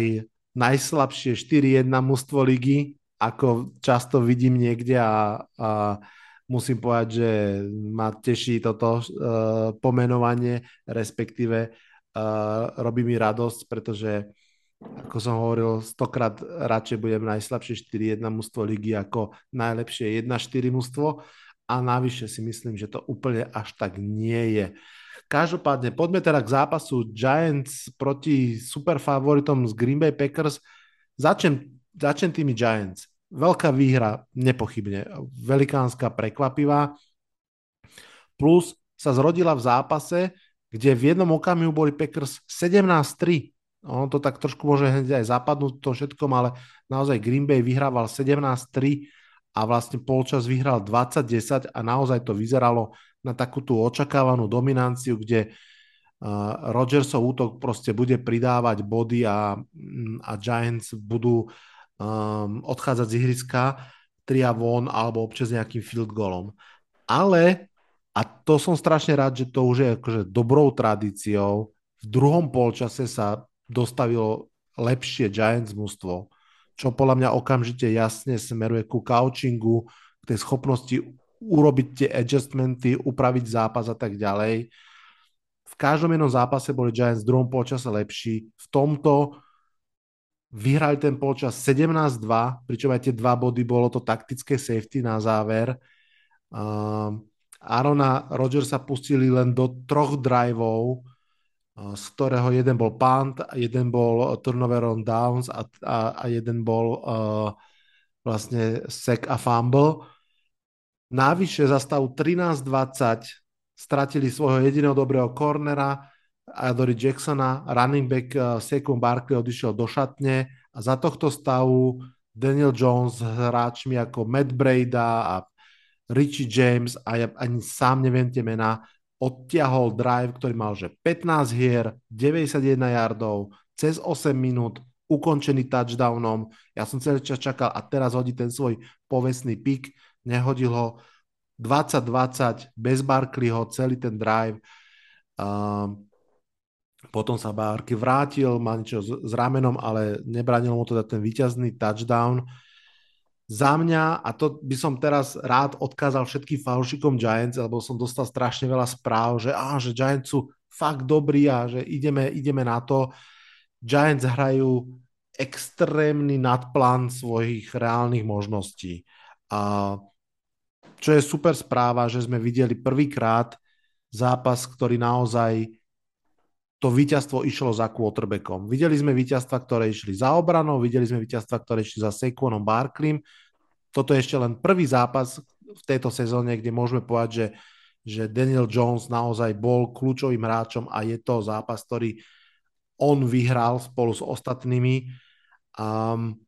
najslabšie 4-1 mužstvo ligy, ako často vidím niekde a, a musím povedať, že ma teší toto uh, pomenovanie, respektíve robí mi radosť, pretože ako som hovoril, stokrát radšej budem najslabšie 4-1 mužstvo ligy ako najlepšie 1-4 mužstvo a navyše si myslím, že to úplne až tak nie je. Každopádne, poďme teda k zápasu Giants proti superfavoritom z Green Bay Packers. Začnem, začnem tými Giants. Veľká výhra, nepochybne. Velikánska, prekvapivá. Plus sa zrodila v zápase, kde v jednom okamihu boli Packers 17-3 ono to tak trošku môže hneď aj zapadnúť to všetkom, ale naozaj Green Bay vyhrával 17-3 a vlastne polčas vyhral 20-10 a naozaj to vyzeralo na takú tú očakávanú dominanciu, kde uh, Rodgersov útok proste bude pridávať body a, mm, a Giants budú um, odchádzať z ihriska tria von alebo občas nejakým field goalom. Ale, a to som strašne rád, že to už je akože dobrou tradíciou, v druhom polčase sa dostavilo lepšie Giants mústvo, čo podľa mňa okamžite jasne smeruje ku coachingu, k tej schopnosti urobiť tie adjustmenty, upraviť zápas a tak ďalej. V každom jednom zápase boli Giants v druhom polčase lepší. V tomto vyhrali ten polčas 17-2, pričom aj tie dva body bolo to taktické safety na záver. Uh, Arona Rodgersa pustili len do troch driveov, z ktorého jeden bol punt, jeden bol turnover on downs a, a, a jeden bol uh, vlastne sek a fumble. Návyššie za stavu 13-20 stratili svojho jediného dobrého cornera Adory Jacksona, running back uh, Saquon Barkley odišiel do šatne a za tohto stavu Daniel Jones s hráčmi ako Matt Breda a Richie James a ja ani sám neviem tie mená, odtiahol drive, ktorý mal že 15 hier, 91 yardov, cez 8 minút, ukončený touchdownom. Ja som celý čas čakal a teraz hodí ten svoj povestný pik, nehodil ho 20-20 bez Barkleyho, celý ten drive. Um, potom sa Barkley vrátil, má niečo s, s ramenom, ale nebranil mu teda ten víťazný touchdown. Za mňa, a to by som teraz rád odkázal všetkým fanúšikom Giants, lebo som dostal strašne veľa správ, že, á, že Giants sú fakt dobrí a že ideme, ideme na to. Giants hrajú extrémny nadplán svojich reálnych možností. A čo je super správa, že sme videli prvýkrát zápas, ktorý naozaj to víťazstvo išlo za quarterbackom. Videli sme víťazstva, ktoré išli za obranou, videli sme víťazstva, ktoré išli za Saquonom Barklim. Toto je ešte len prvý zápas v tejto sezóne, kde môžeme povedať, že, že Daniel Jones naozaj bol kľúčovým hráčom a je to zápas, ktorý on vyhral spolu s ostatnými. Um,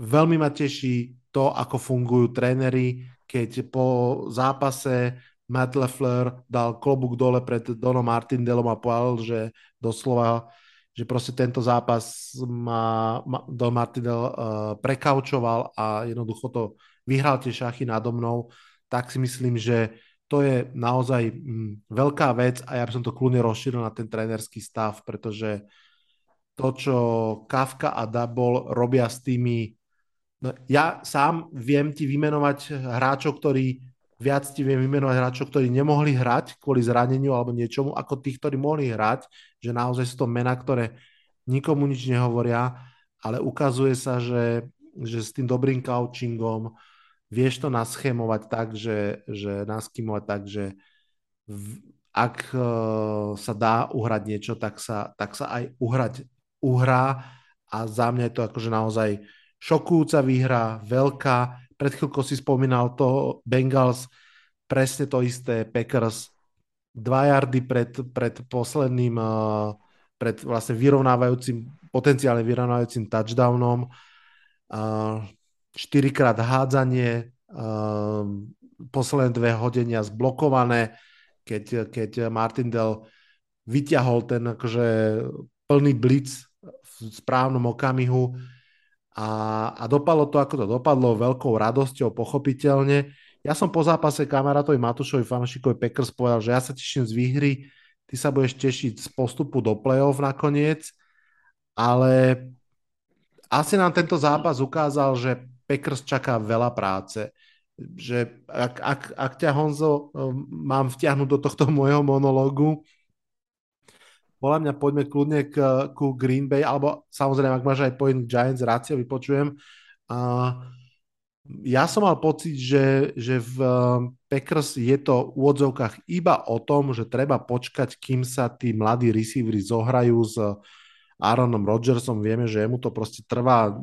veľmi ma teší to, ako fungujú tréneri, keď po zápase Matt LeFleur dal klobúk dole pred Donom Martindelom a povedal, že doslova, že proste tento zápas ma, ma Don Martindale uh, prekaučoval a jednoducho to vyhral tie šachy nado mnou, tak si myslím, že to je naozaj mm, veľká vec a ja by som to kľudne rozšíril na ten trénerský stav, pretože to, čo Kafka a Double robia s tými... No, ja sám viem ti vymenovať hráčov, ktorí viac ti viem vymenovať hráčov, ktorí nemohli hrať kvôli zraneniu alebo niečomu, ako tých, ktorí mohli hrať, že naozaj sú to mená, ktoré nikomu nič nehovoria, ale ukazuje sa, že, že s tým dobrým coachingom vieš to naschémovať tak, že, že naskymovať tak, že v, ak uh, sa dá uhrať niečo, tak sa, tak sa aj uhrať uhrá. A za mňa je to akože naozaj šokujúca výhra, veľká, pred chvíľkou si spomínal to Bengals, presne to isté, Packers, dva jardy pred, pred posledným, uh, pred vlastne vyrovnávajúcim, potenciálne vyrovnávajúcim touchdownom, uh, štyrikrát hádzanie, uh, posledné dve hodenia zblokované, keď, keď Martindale vyťahol ten akože plný blitz v správnom okamihu a, a dopadlo to, ako to dopadlo, veľkou radosťou, pochopiteľne. Ja som po zápase kamarátovi Matušovi Fanšikovi Packers povedal, že ja sa teším z výhry, ty sa budeš tešiť z postupu do play-off nakoniec, ale asi nám tento zápas ukázal, že Packers čaká veľa práce. Že ak, ak, ak ťa Honzo um, mám vtiahnuť do tohto môjho monológu, podľa mňa poďme kľudne k, ku Green Bay, alebo samozrejme, ak máš aj point Giants, rád si vypočujem. Uh, ja som mal pocit, že, že v um, Packers je to v úvodzovkách iba o tom, že treba počkať, kým sa tí mladí receivery zohrajú s Aaronom Rodgersom. Vieme, že mu to proste trvá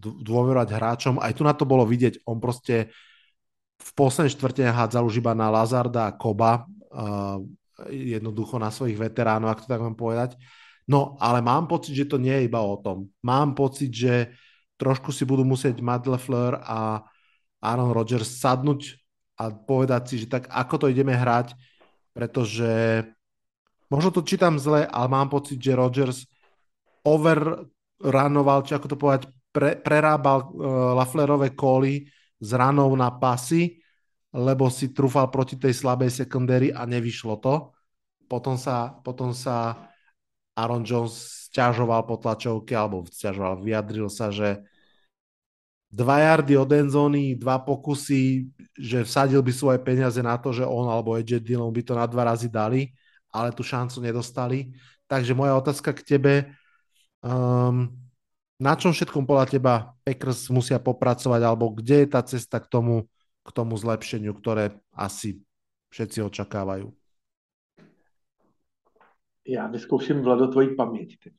dôverovať hráčom. Aj tu na to bolo vidieť, on proste v poslednej štvrte hádzal už iba na Lazarda a Koba, uh, jednoducho na svojich veteránov, ak to tak mám povedať. No, ale mám pocit, že to nie je iba o tom. Mám pocit, že trošku si budú musieť Matt LeFleur a Aaron Rodgers sadnúť a povedať si, že tak ako to ideme hrať, pretože možno to čítam zle, ale mám pocit, že Rodgers overrunoval, či ako to povedať, pre, prerábal uh, Laflerové kóly z ranou na pasy, lebo si trúfal proti tej slabej sekundéry a nevyšlo to. Potom sa, potom sa Aaron Jones stiažoval po tlačovke, alebo stiažoval, vyjadril sa, že dva jardy od enzóny, dva pokusy, že vsadil by svoje peniaze na to, že on alebo AJ Dillon by to na dva razy dali, ale tú šancu nedostali. Takže moja otázka k tebe, um, na čom všetkom podľa teba Packers musia popracovať, alebo kde je tá cesta k tomu, k tomu zlepšeniu, ktoré asi všetci očakávajú? Já vyzkouším, Vlado, tvoji paměť teď.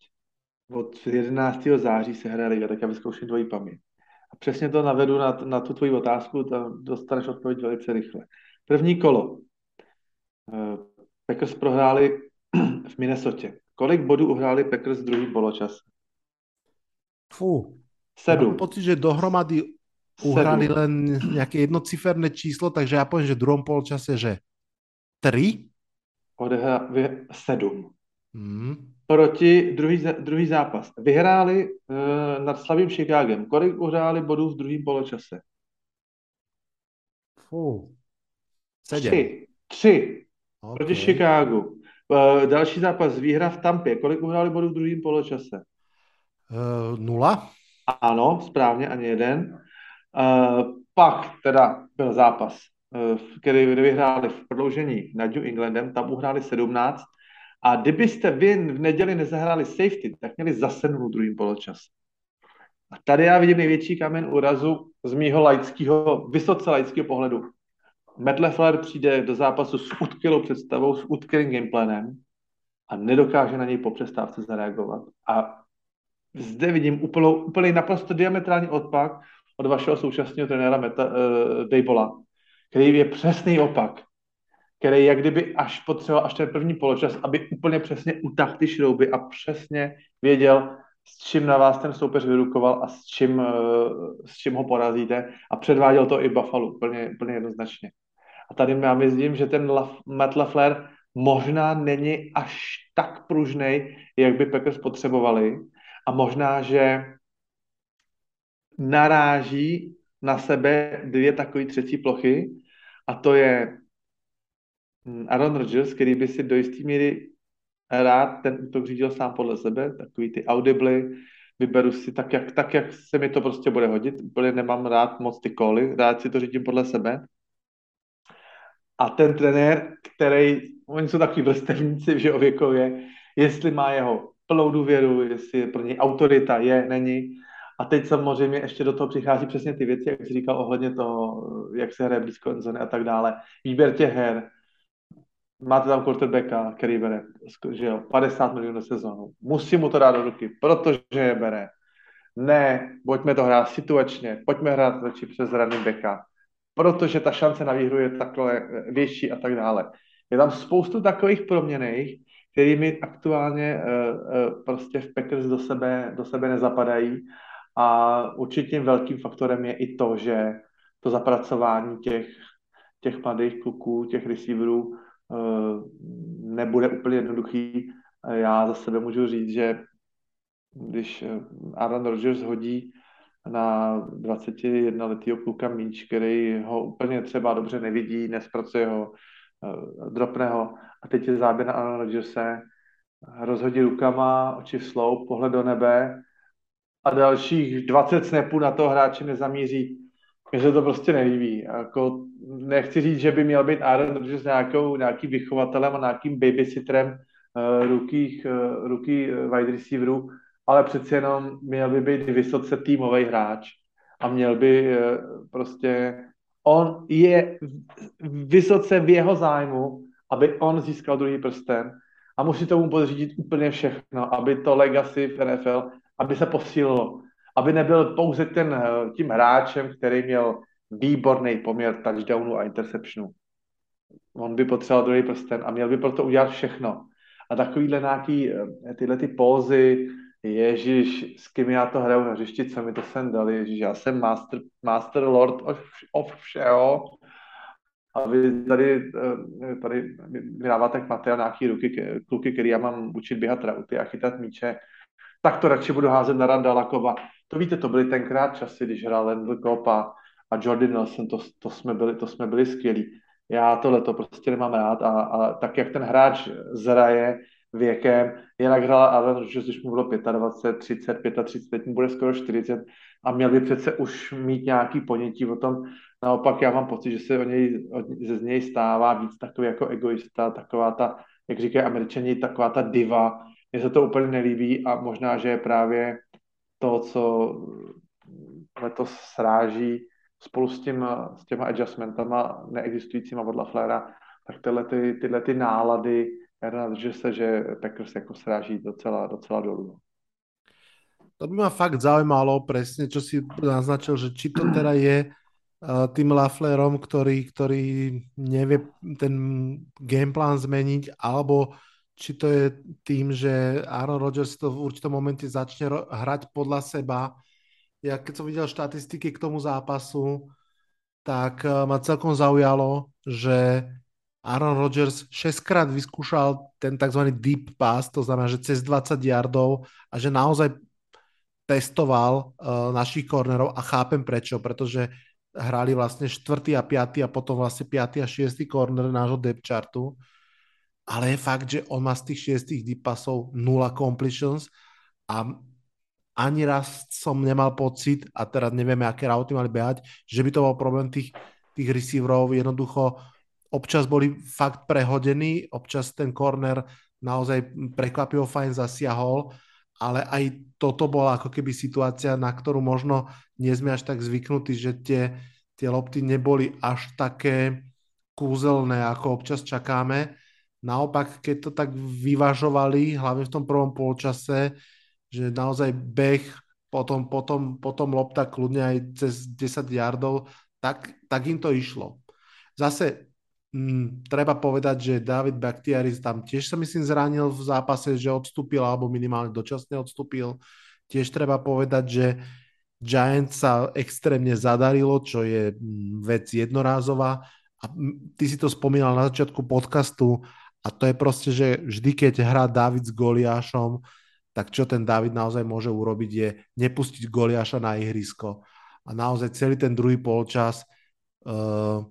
Od 11. září se hraje liga, tak já vyzkouším tvoji paměť. A přesně to navedu na, na tu tvoji otázku, tam dostaneš odpověď velice rychle. První kolo. Eh, Packers prohráli [CLEARS THROAT] v Minnesota. Kolik bodů uhráli Packers druhý poločas? Fú. Sedm. Mám pocit, že dohromady uhrali len nejaké jednociferné číslo, takže ja poviem, že v druhom poločase, že 3? Odehra... Sedm. Hmm. Proti druhý, druhý zápas. Vyhráli uh, nad Slavým Chicagem. Kolik uhráli bodů v druhém poločase? Fú. Sedem. Tři. Tři. Okay. Proti Chicagu. Uh, další zápas. Výhra v Tampě. Kolik uhráli bodů v druhém poločase? Uh, nula. Ano, správně, ani jeden. Uh, pak teda byl zápas, uh, který vyhráli v prodloužení nad New Englandem, tam uhráli 17 a kdybyste vy v neděli nezahráli safety, tak měli zase nulu druhým poločas. A tady já vidím největší kamen úrazu z mýho laického, vysoce laického pohledu. Matt LeFleur přijde do zápasu s utkylou představou, s utkylým gameplanem a nedokáže na něj po přestávce zareagovat. A zde vidím úplnou, úplný naprosto diametrální odpak od vašeho současného trenéra Meta, uh, Dejbola, který je přesný opak který jak kdyby až potřeboval až ten první poločas, aby úplně přesně utáhl ty šrouby a přesně věděl, s čím na vás ten soupeř vyrukoval a s čím, s čím ho porazíte. A předváděl to i Buffalo úplně, úplně jednoznačně. A tady já myslím, že ten Matt LaFleur možná není až tak pružnej, jak by Packers potřebovali. A možná, že naráží na sebe dvě takové třetí plochy. A to je Aaron Rodgers, který by si do jisté míry rád ten útok řídil sám podle sebe, takový ty audibly, vyberu si tak jak, tak, jak se mi to prostě bude hodit. Úplně nemám rád moc ty koly, rád si to řídím podle sebe. A ten trenér, který, oni jsou takový vrstevníci, že věkově, jestli má jeho plnou důvěru, jestli je pro něj autorita, je, není. A teď samozřejmě ještě do toho přichází přesně ty věci, jak jsi říkal ohledně toho, jak se hraje blízko a tak dále. Výběr těch her, máte tam quarterbacka, který bere že jo, 50 milionů sezónu. Musí mu to dát do ruky, protože je bere. Ne, pojďme to hrát situačně, pojďme hrát radši přes running backa, protože ta šance na výhru je takhle větší a tak dále. Je tam spoustu takových proměných, kterými aktuálně uh, uh, v Packers do sebe, do sebe nezapadají a určitě velkým faktorem je i to, že to zapracování těch, těch mladých kluků, těch receiverů nebude úplně jednoduchý. Já za sebe můžu říct, že když Aaron Rodgers hodí na 21 letého kluka míč, který ho úplně třeba dobře nevidí, nespracuje ho, dropne ho a teď je záběr na Aaron Rodgerse, rozhodí rukama, oči sloup, pohled do nebe a dalších 20 snapů na toho hráče nezamíří. Mně se to prostě nelíbí. Jako, nechci říct, že by měl být Aaron Rodgers nějakou, nějakým vychovatelem a nějakým babysitterem uh, rukých, uh, ruky wide receiverů, ale přeci jenom měl by být vysoce týmový hráč a měl by uh, prostě on je vysoce v jeho zájmu, aby on získal druhý prsten a musí tomu podřídit úplně všechno, aby to legacy v NFL, aby se posílilo, aby nebyl pouze ten, eh, tím hráčem, který měl výborný poměr touchdownu a interceptionu. On by potřeboval druhý prsten a měl by proto udělat všechno. A takovýhle nějaký, eh, tyhle ty pózy, Ježíš, s kým já to hraju na hřišti, co mi to sem dali, Ježíš, já jsem master, master lord of, všeho a vy tady, eh, tady vydáváte materiál nějaký ruky, kluky, který já mám učit běhat rauty a chytat míče, tak to radši budu házet na Randa Lakova. To víte, to byly tenkrát časy, když hrál Landl Kopa a Jordan Nelson, to, to, jsme byli, to jsme byli skvělí. Já tohle to prostě nemám rád a, a tak, jak ten hráč zraje věkem, jinak hrál Aaron Rodgers, když mu bylo 25, 30, 35, teď mu bude skoro 40 a měl by přece už mít nějaký ponětí o tom, Naopak já mám pocit, že se o něj, ze z něj stává víc takový jako egoista, taková ta, jak říkají američani, taková ta diva. Mně se to úplně nelíbí a možná, že je právě to, co letos sráží spolu s, tím, s těma adjustmentama neexistujícíma od Laflera, tak tyhle, ty, tyhle ty nálady, já že se, že Packers jako sráží docela, docela dolů. To by ma fakt zaujímalo presne, čo si naznačil, že či to teda je tým Laflerom, ktorý, ktorý nevie ten gameplán zmeniť, alebo či to je tým, že Aaron Rodgers to v určitom momente začne hrať podľa seba. Ja keď som videl štatistiky k tomu zápasu, tak e, ma celkom zaujalo, že Aaron Rodgers 6 krát vyskúšal ten tzv. deep pass, to znamená, že cez 20 yardov a že naozaj testoval uh, našich kornerov a chápem prečo, pretože hrali vlastne 4. a 5. a potom vlastne 5. a 6. corner nášho depth chartu. Ale je fakt, že on má z tých 6 deep passov 0 completions a ani raz som nemal pocit, a teraz nevieme, aké rauty mali behať, že by to bol problém tých, tých receiverov. Jednoducho občas boli fakt prehodení, občas ten corner naozaj prekvapivo fajn zasiahol, ale aj toto bola ako keby situácia, na ktorú možno nie sme až tak zvyknutí, že tie, tie lopty neboli až také kúzelné, ako občas čakáme. Naopak, keď to tak vyvažovali, hlavne v tom prvom polčase, že naozaj beh, potom, potom, potom lopta kľudne aj cez 10 yardov, tak, tak im to išlo. Zase Mm, treba povedať, že David Bakhtiaris tam tiež sa myslím zranil v zápase, že odstúpil alebo minimálne dočasne odstúpil. Tiež treba povedať, že Giants sa extrémne zadarilo, čo je mm, vec jednorázová. A ty si to spomínal na začiatku podcastu a to je proste, že vždy, keď hrá David s Goliášom, tak čo ten David naozaj môže urobiť je nepustiť Goliáša na ihrisko. A naozaj celý ten druhý polčas uh,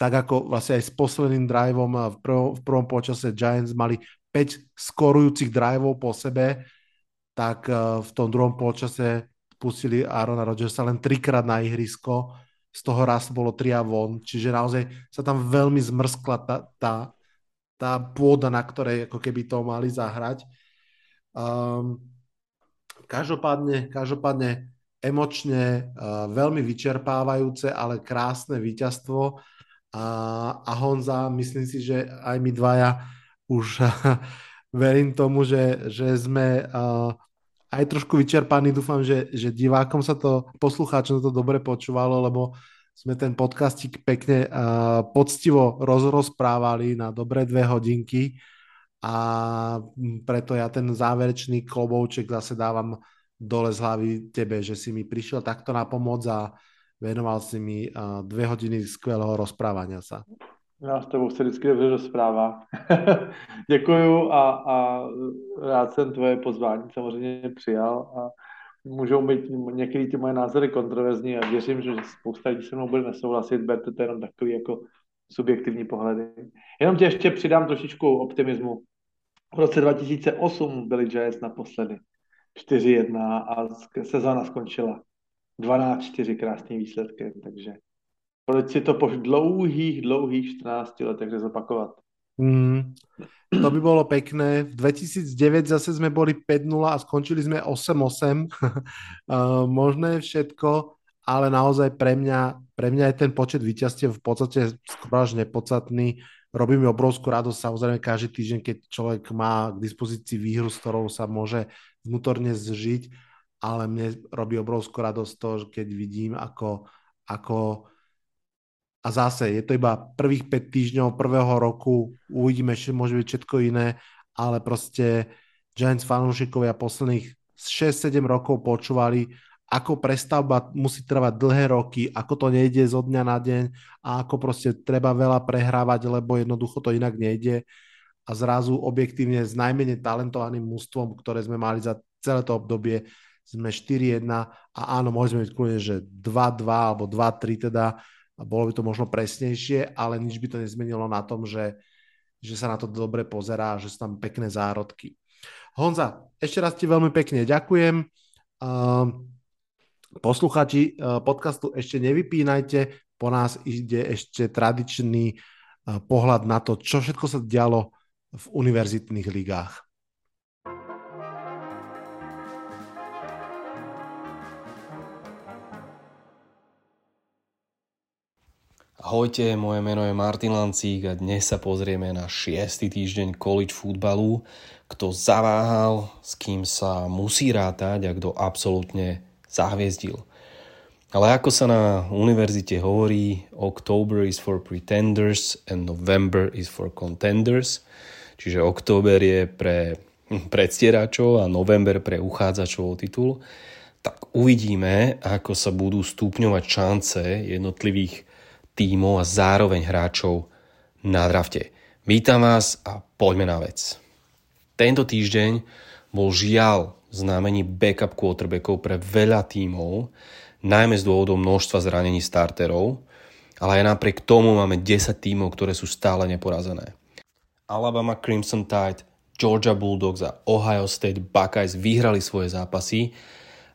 tak ako vlastne aj s posledným driveom v prvom, v prvom počase Giants mali 5 skorujúcich driveov po sebe, tak eh, v tom druhom počase pustili Arona Rodgersa len trikrát na ihrisko, z toho raz bolo 3 a von, čiže naozaj sa tam veľmi zmrskla tá, tá, tá pôda, na ktorej ako keby to mali zahrať. Um, každopádne, každopádne emočne uh, veľmi vyčerpávajúce, ale krásne víťazstvo a, a Honza, myslím si, že aj my dvaja už [LAUGHS] verím tomu, že, že sme uh, aj trošku vyčerpaní. Dúfam, že, že divákom sa to, poslucháčom to dobre počúvalo, lebo sme ten podcastik pekne uh, poctivo rozprávali na dobré dve hodinky a preto ja ten záverečný klobouček zase dávam dole z hlavy tebe, že si mi prišiel takto na pomoc a Venoval si mi uh, dvě hodiny skvělého rozprávania sa. Já s tebou se vždycky dobře rozprává. [LAUGHS] Děkuju a, a rád jsem tvoje pozvání samozřejmě přijal a můžou být některé ty moje názory kontroverzní a věřím, že spousta lidí se mnou bude nesouhlasit, berte to jenom takový jako subjektivní pohledy. Jenom tě ještě přidám trošičku optimismu. V roce 2008 byli Giants naposledy. 4-1 a sezóna skončila 12-4 krásným výsledkem, takže proč si to po dlouhých, dlouhých 14 letech zopakovat? Mm, to by bolo pekné. V 2009 zase sme boli 5-0 a skončili sme 8-8. uh, [LAUGHS] možné všetko, ale naozaj pre mňa, pre mňa je ten počet víťazstiev v podstate skoro až nepodstatný. Robí mi obrovskú radosť samozrejme každý týždeň, keď človek má k dispozícii výhru, s ktorou sa môže vnútorne zžiť, ale mne robí obrovskú radosť to, keď vidím, ako, ako a zase je to iba prvých 5 týždňov prvého roku, uvidíme, ešte môže byť všetko iné, ale proste Giants fanúšikovia posledných 6-7 rokov počúvali, ako prestavba musí trvať dlhé roky, ako to nejde zo dňa na deň a ako proste treba veľa prehrávať, lebo jednoducho to inak nejde. A zrazu objektívne s najmenej talentovaným mústvom, ktoré sme mali za celé to obdobie, sme 4-1 a áno, môžeme byť kľudne, že 2-2 alebo 2-3 teda, a bolo by to možno presnejšie, ale nič by to nezmenilo na tom, že, že sa na to dobre pozerá, že sú tam pekné zárodky. Honza, ešte raz ti veľmi pekne ďakujem. Uh, posluchači uh, podcastu ešte nevypínajte, po nás ide ešte tradičný uh, pohľad na to, čo všetko sa dialo v univerzitných ligách. Ahojte, moje meno je Martin Lancík a dnes sa pozrieme na 6. týždeň college futbalu, kto zaváhal, s kým sa musí rátať a kto absolútne zahviezdil. Ale ako sa na univerzite hovorí, October is for pretenders and November is for contenders, čiže október je pre predstieračov a november pre uchádzačov o titul, tak uvidíme, ako sa budú stupňovať šance jednotlivých tímov a zároveň hráčov na drafte. Vítam vás a poďme na vec. Tento týždeň bol žiaľ znamení backup quarterbackov pre veľa tímov, najmä z dôvodov množstva zranení starterov, ale aj napriek tomu máme 10 tímov, ktoré sú stále neporazené. Alabama Crimson Tide, Georgia Bulldogs a Ohio State Buckeyes vyhrali svoje zápasy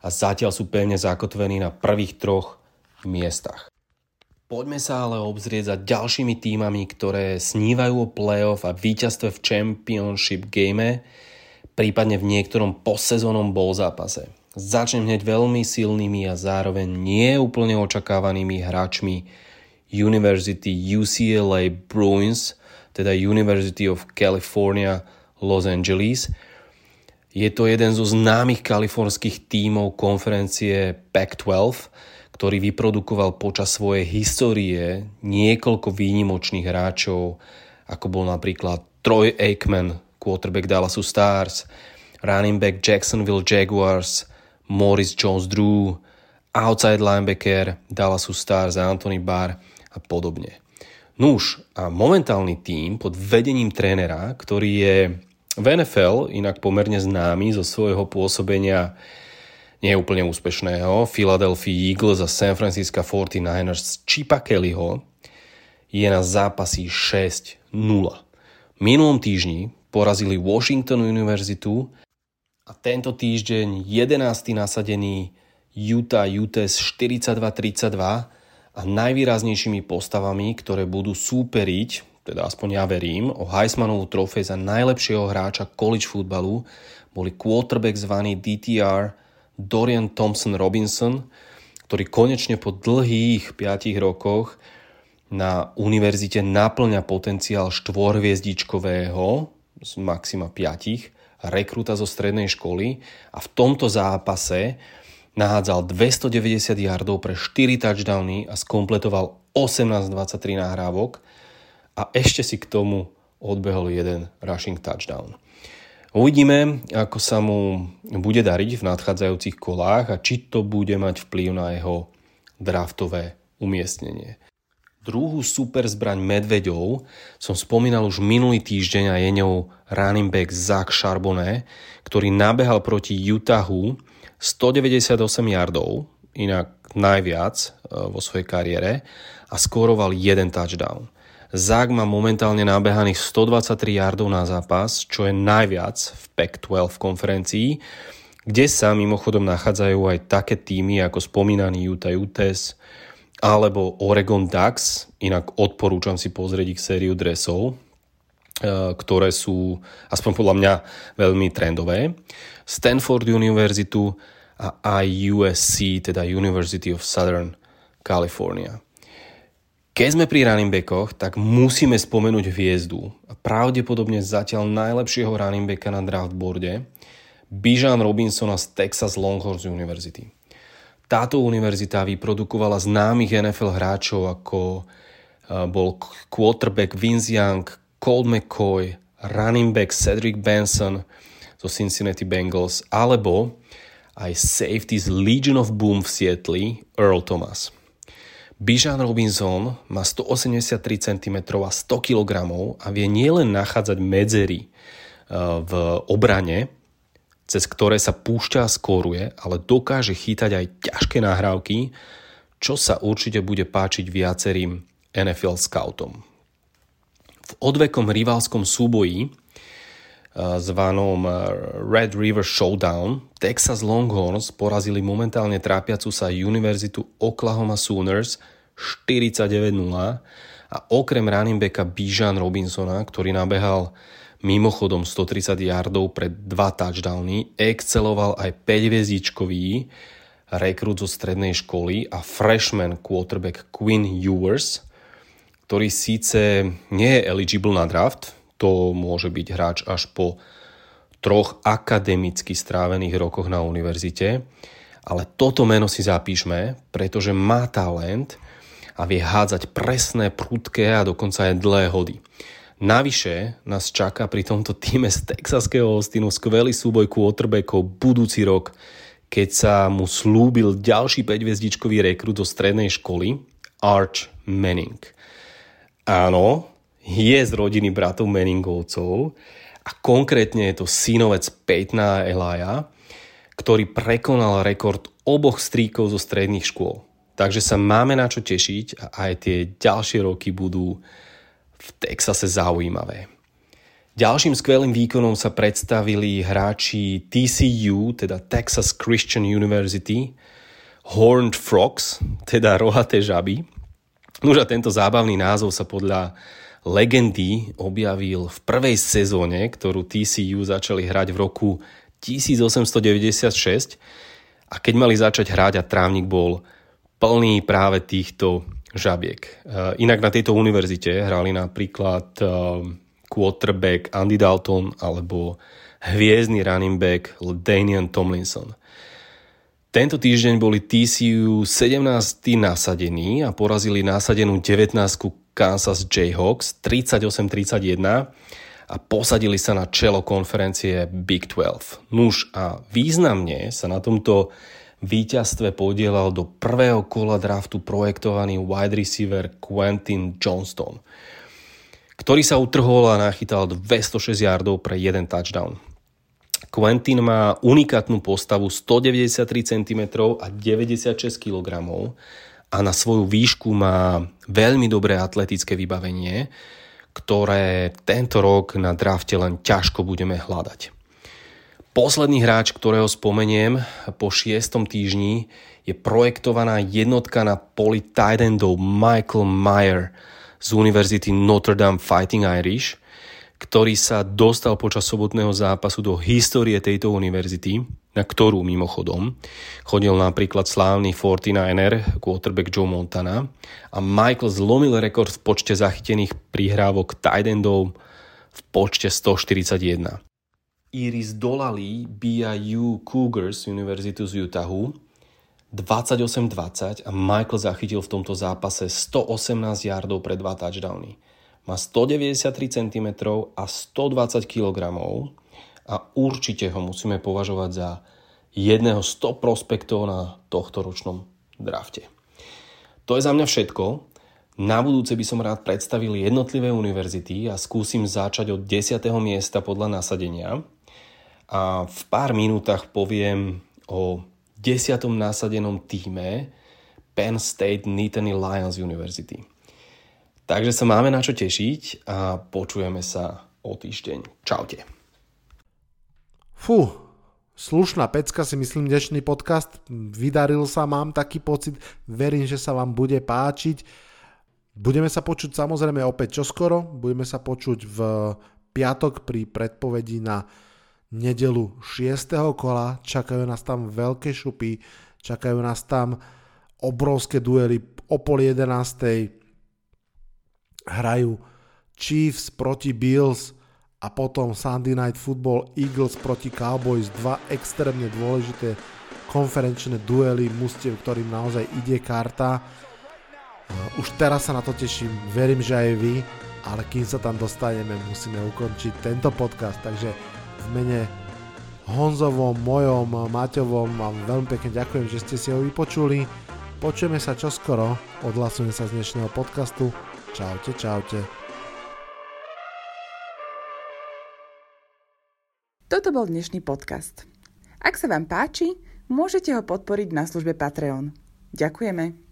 a zatiaľ sú pevne zakotvení na prvých troch miestach. Poďme sa ale obzrieť za ďalšími týmami, ktoré snívajú o playoff a víťazstve v Championship game, prípadne v niektorom posezónom bol zápase. Začnem hneď veľmi silnými a zároveň nie úplne očakávanými hráčmi University UCLA Bruins, teda University of California Los Angeles. Je to jeden zo známych kalifornských tímov konferencie Pac-12, ktorý vyprodukoval počas svojej histórie niekoľko výnimočných hráčov, ako bol napríklad Troy Aikman, quarterback Dallasu Stars, running back Jacksonville Jaguars, Morris Jones-Drew, outside linebacker Dallasu Stars Anthony Barr a podobne. Nuž a momentálny tím pod vedením trénera, ktorý je v NFL inak pomerne známy zo svojho pôsobenia neúplne úspešného Philadelphia Eagles a San Francisco 49ers z Chipa Kellyho je na zápasy 6-0. Minulom týždni porazili Washington univerzitu a tento týždeň 11. nasadený Utah Utes 42-32 a najvýraznejšími postavami, ktoré budú súperiť, teda aspoň ja verím, o Heismanovú trofej za najlepšieho hráča college futbalu boli quarterback zvaný DTR Dorian Thompson Robinson, ktorý konečne po dlhých 5 rokoch na univerzite naplňa potenciál štvorhviezdičkového z maxima 5 rekruta zo strednej školy a v tomto zápase nahádzal 290 yardov pre 4 touchdowny a skompletoval 18-23 nahrávok a ešte si k tomu odbehol jeden rushing touchdown. Uvidíme, ako sa mu bude dariť v nadchádzajúcich kolách a či to bude mať vplyv na jeho draftové umiestnenie. Druhú super zbraň Medveďov som spomínal už minulý týždeň a je ňou running back Zach Charbonnet, ktorý nabehal proti Utahu 198 yardov, inak najviac e, vo svojej kariére a skóroval jeden touchdown. Zach má momentálne nabehaných 123 yardov na zápas, čo je najviac v Pac-12 konferencii, kde sa mimochodom nachádzajú aj také týmy ako spomínaný Utah Utes, alebo Oregon Ducks, inak odporúčam si pozrieť ich sériu dresov, e, ktoré sú, aspoň podľa mňa, veľmi trendové. Stanford Univerzitu a aj USC, teda University of Southern California. Keď sme pri running backoch, tak musíme spomenúť hviezdu a pravdepodobne zatiaľ najlepšieho running backa na draftboarde, Bijan Robinsona z Texas Longhorns University. Táto univerzita vyprodukovala známych NFL hráčov ako eh, bol quarterback Vince Young, Colt McCoy, running back Cedric Benson zo Cincinnati Bengals alebo aj safety z Legion of Boom v Sietli Earl Thomas. Bijan Robinson má 183 cm a 100 kg a vie nielen nachádzať medzery eh, v obrane, cez ktoré sa púšťa a skóruje, ale dokáže chytať aj ťažké nahrávky, čo sa určite bude páčiť viacerým NFL scoutom. V odvekom rivalskom súboji zvanom Red River Showdown. Texas Longhorns porazili momentálne trápiacu sa univerzitu Oklahoma Sooners 49-0 a okrem running backa Bijan Robinsona, ktorý nabehal Mimochodom 130 yardov pre dva touchdowny, exceloval aj 5-hviezdičkový rekrut zo strednej školy a freshman quarterback Quinn Ewers, ktorý síce nie je eligible na draft, to môže byť hráč až po troch akademicky strávených rokoch na univerzite, ale toto meno si zapíšme, pretože má talent a vie hádzať presné, prudké a dokonca aj dlhé hody. Navyše nás čaká pri tomto týme z Texaského Austinu skvelý súboj quarterbackov budúci rok, keď sa mu slúbil ďalší 5-hviezdičkový rekrut zo strednej školy, Arch Manning. Áno, je z rodiny bratov Manningovcov a konkrétne je to synovec Peytona a ktorý prekonal rekord oboch stríkov zo stredných škôl. Takže sa máme na čo tešiť a aj tie ďalšie roky budú v Texase zaujímavé. Ďalším skvelým výkonom sa predstavili hráči TCU, teda Texas Christian University, Horned Frogs, teda rohaté žaby. Nož a tento zábavný názov sa podľa legendy objavil v prvej sezóne, ktorú TCU začali hrať v roku 1896 a keď mali začať hrať a trávnik bol plný práve týchto žabiek. Eh, inak na tejto univerzite hrali napríklad eh, quarterback Andy Dalton alebo hviezdny running back Daniel Tomlinson. Tento týždeň boli TCU 17. nasadení a porazili nasadenú 19. Kansas Jayhawks 38-31 a posadili sa na čelo konferencie Big 12. Nuž a významne sa na tomto víťazstve podielal do prvého kola draftu projektovaný wide receiver Quentin Johnston, ktorý sa utrhol a nachytal 206 yardov pre jeden touchdown. Quentin má unikátnu postavu 193 cm a 96 kg a na svoju výšku má veľmi dobré atletické vybavenie, ktoré tento rok na drafte len ťažko budeme hľadať. Posledný hráč, ktorého spomeniem po šiestom týždni, je projektovaná jednotka na poli tight Michael Meyer z Univerzity Notre Dame Fighting Irish, ktorý sa dostal počas sobotného zápasu do histórie tejto univerzity, na ktorú mimochodom chodil napríklad slávny 49er, quarterback Joe Montana a Michael zlomil rekord v počte zachytených prihrávok tight endov v počte 141. Iris Dolali BIU Cougars Univerzitu z Utahu 28-20 a Michael zachytil v tomto zápase 118 yardov pre dva touchdowny. Má 193 cm a 120 kg a určite ho musíme považovať za jedného 100 prospektov na tohto ročnom drafte. To je za mňa všetko. Na budúce by som rád predstavil jednotlivé univerzity a skúsim začať od 10. miesta podľa nasadenia. A v pár minútach poviem o 10. nasadenom týme Penn State Nittany Lions University. Takže sa máme na čo tešiť a počujeme sa o týždeň. Čaute. Fú, slušná pecka si myslím dnešný podcast. Vydaril sa, mám taký pocit. Verím, že sa vám bude páčiť. Budeme sa počuť samozrejme opäť čoskoro, budeme sa počuť v piatok pri predpovedi na nedelu 6. kola, čakajú nás tam veľké šupy, čakajú nás tam obrovské duely o pol 11. hrajú Chiefs proti Bills a potom Sunday Night Football Eagles proti Cowboys, dva extrémne dôležité konferenčné duely mustiev, ktorým naozaj ide karta. Už teraz sa na to teším, verím, že aj vy, ale kým sa tam dostaneme, musíme ukončiť tento podcast, takže v mene Honzovom, mojom, Maťovom vám veľmi pekne ďakujem, že ste si ho vypočuli. Počujeme sa čoskoro, odhlasujem sa z dnešného podcastu. Čaute, čaute. Toto bol dnešný podcast. Ak sa vám páči, môžete ho podporiť na službe Patreon. Ďakujeme.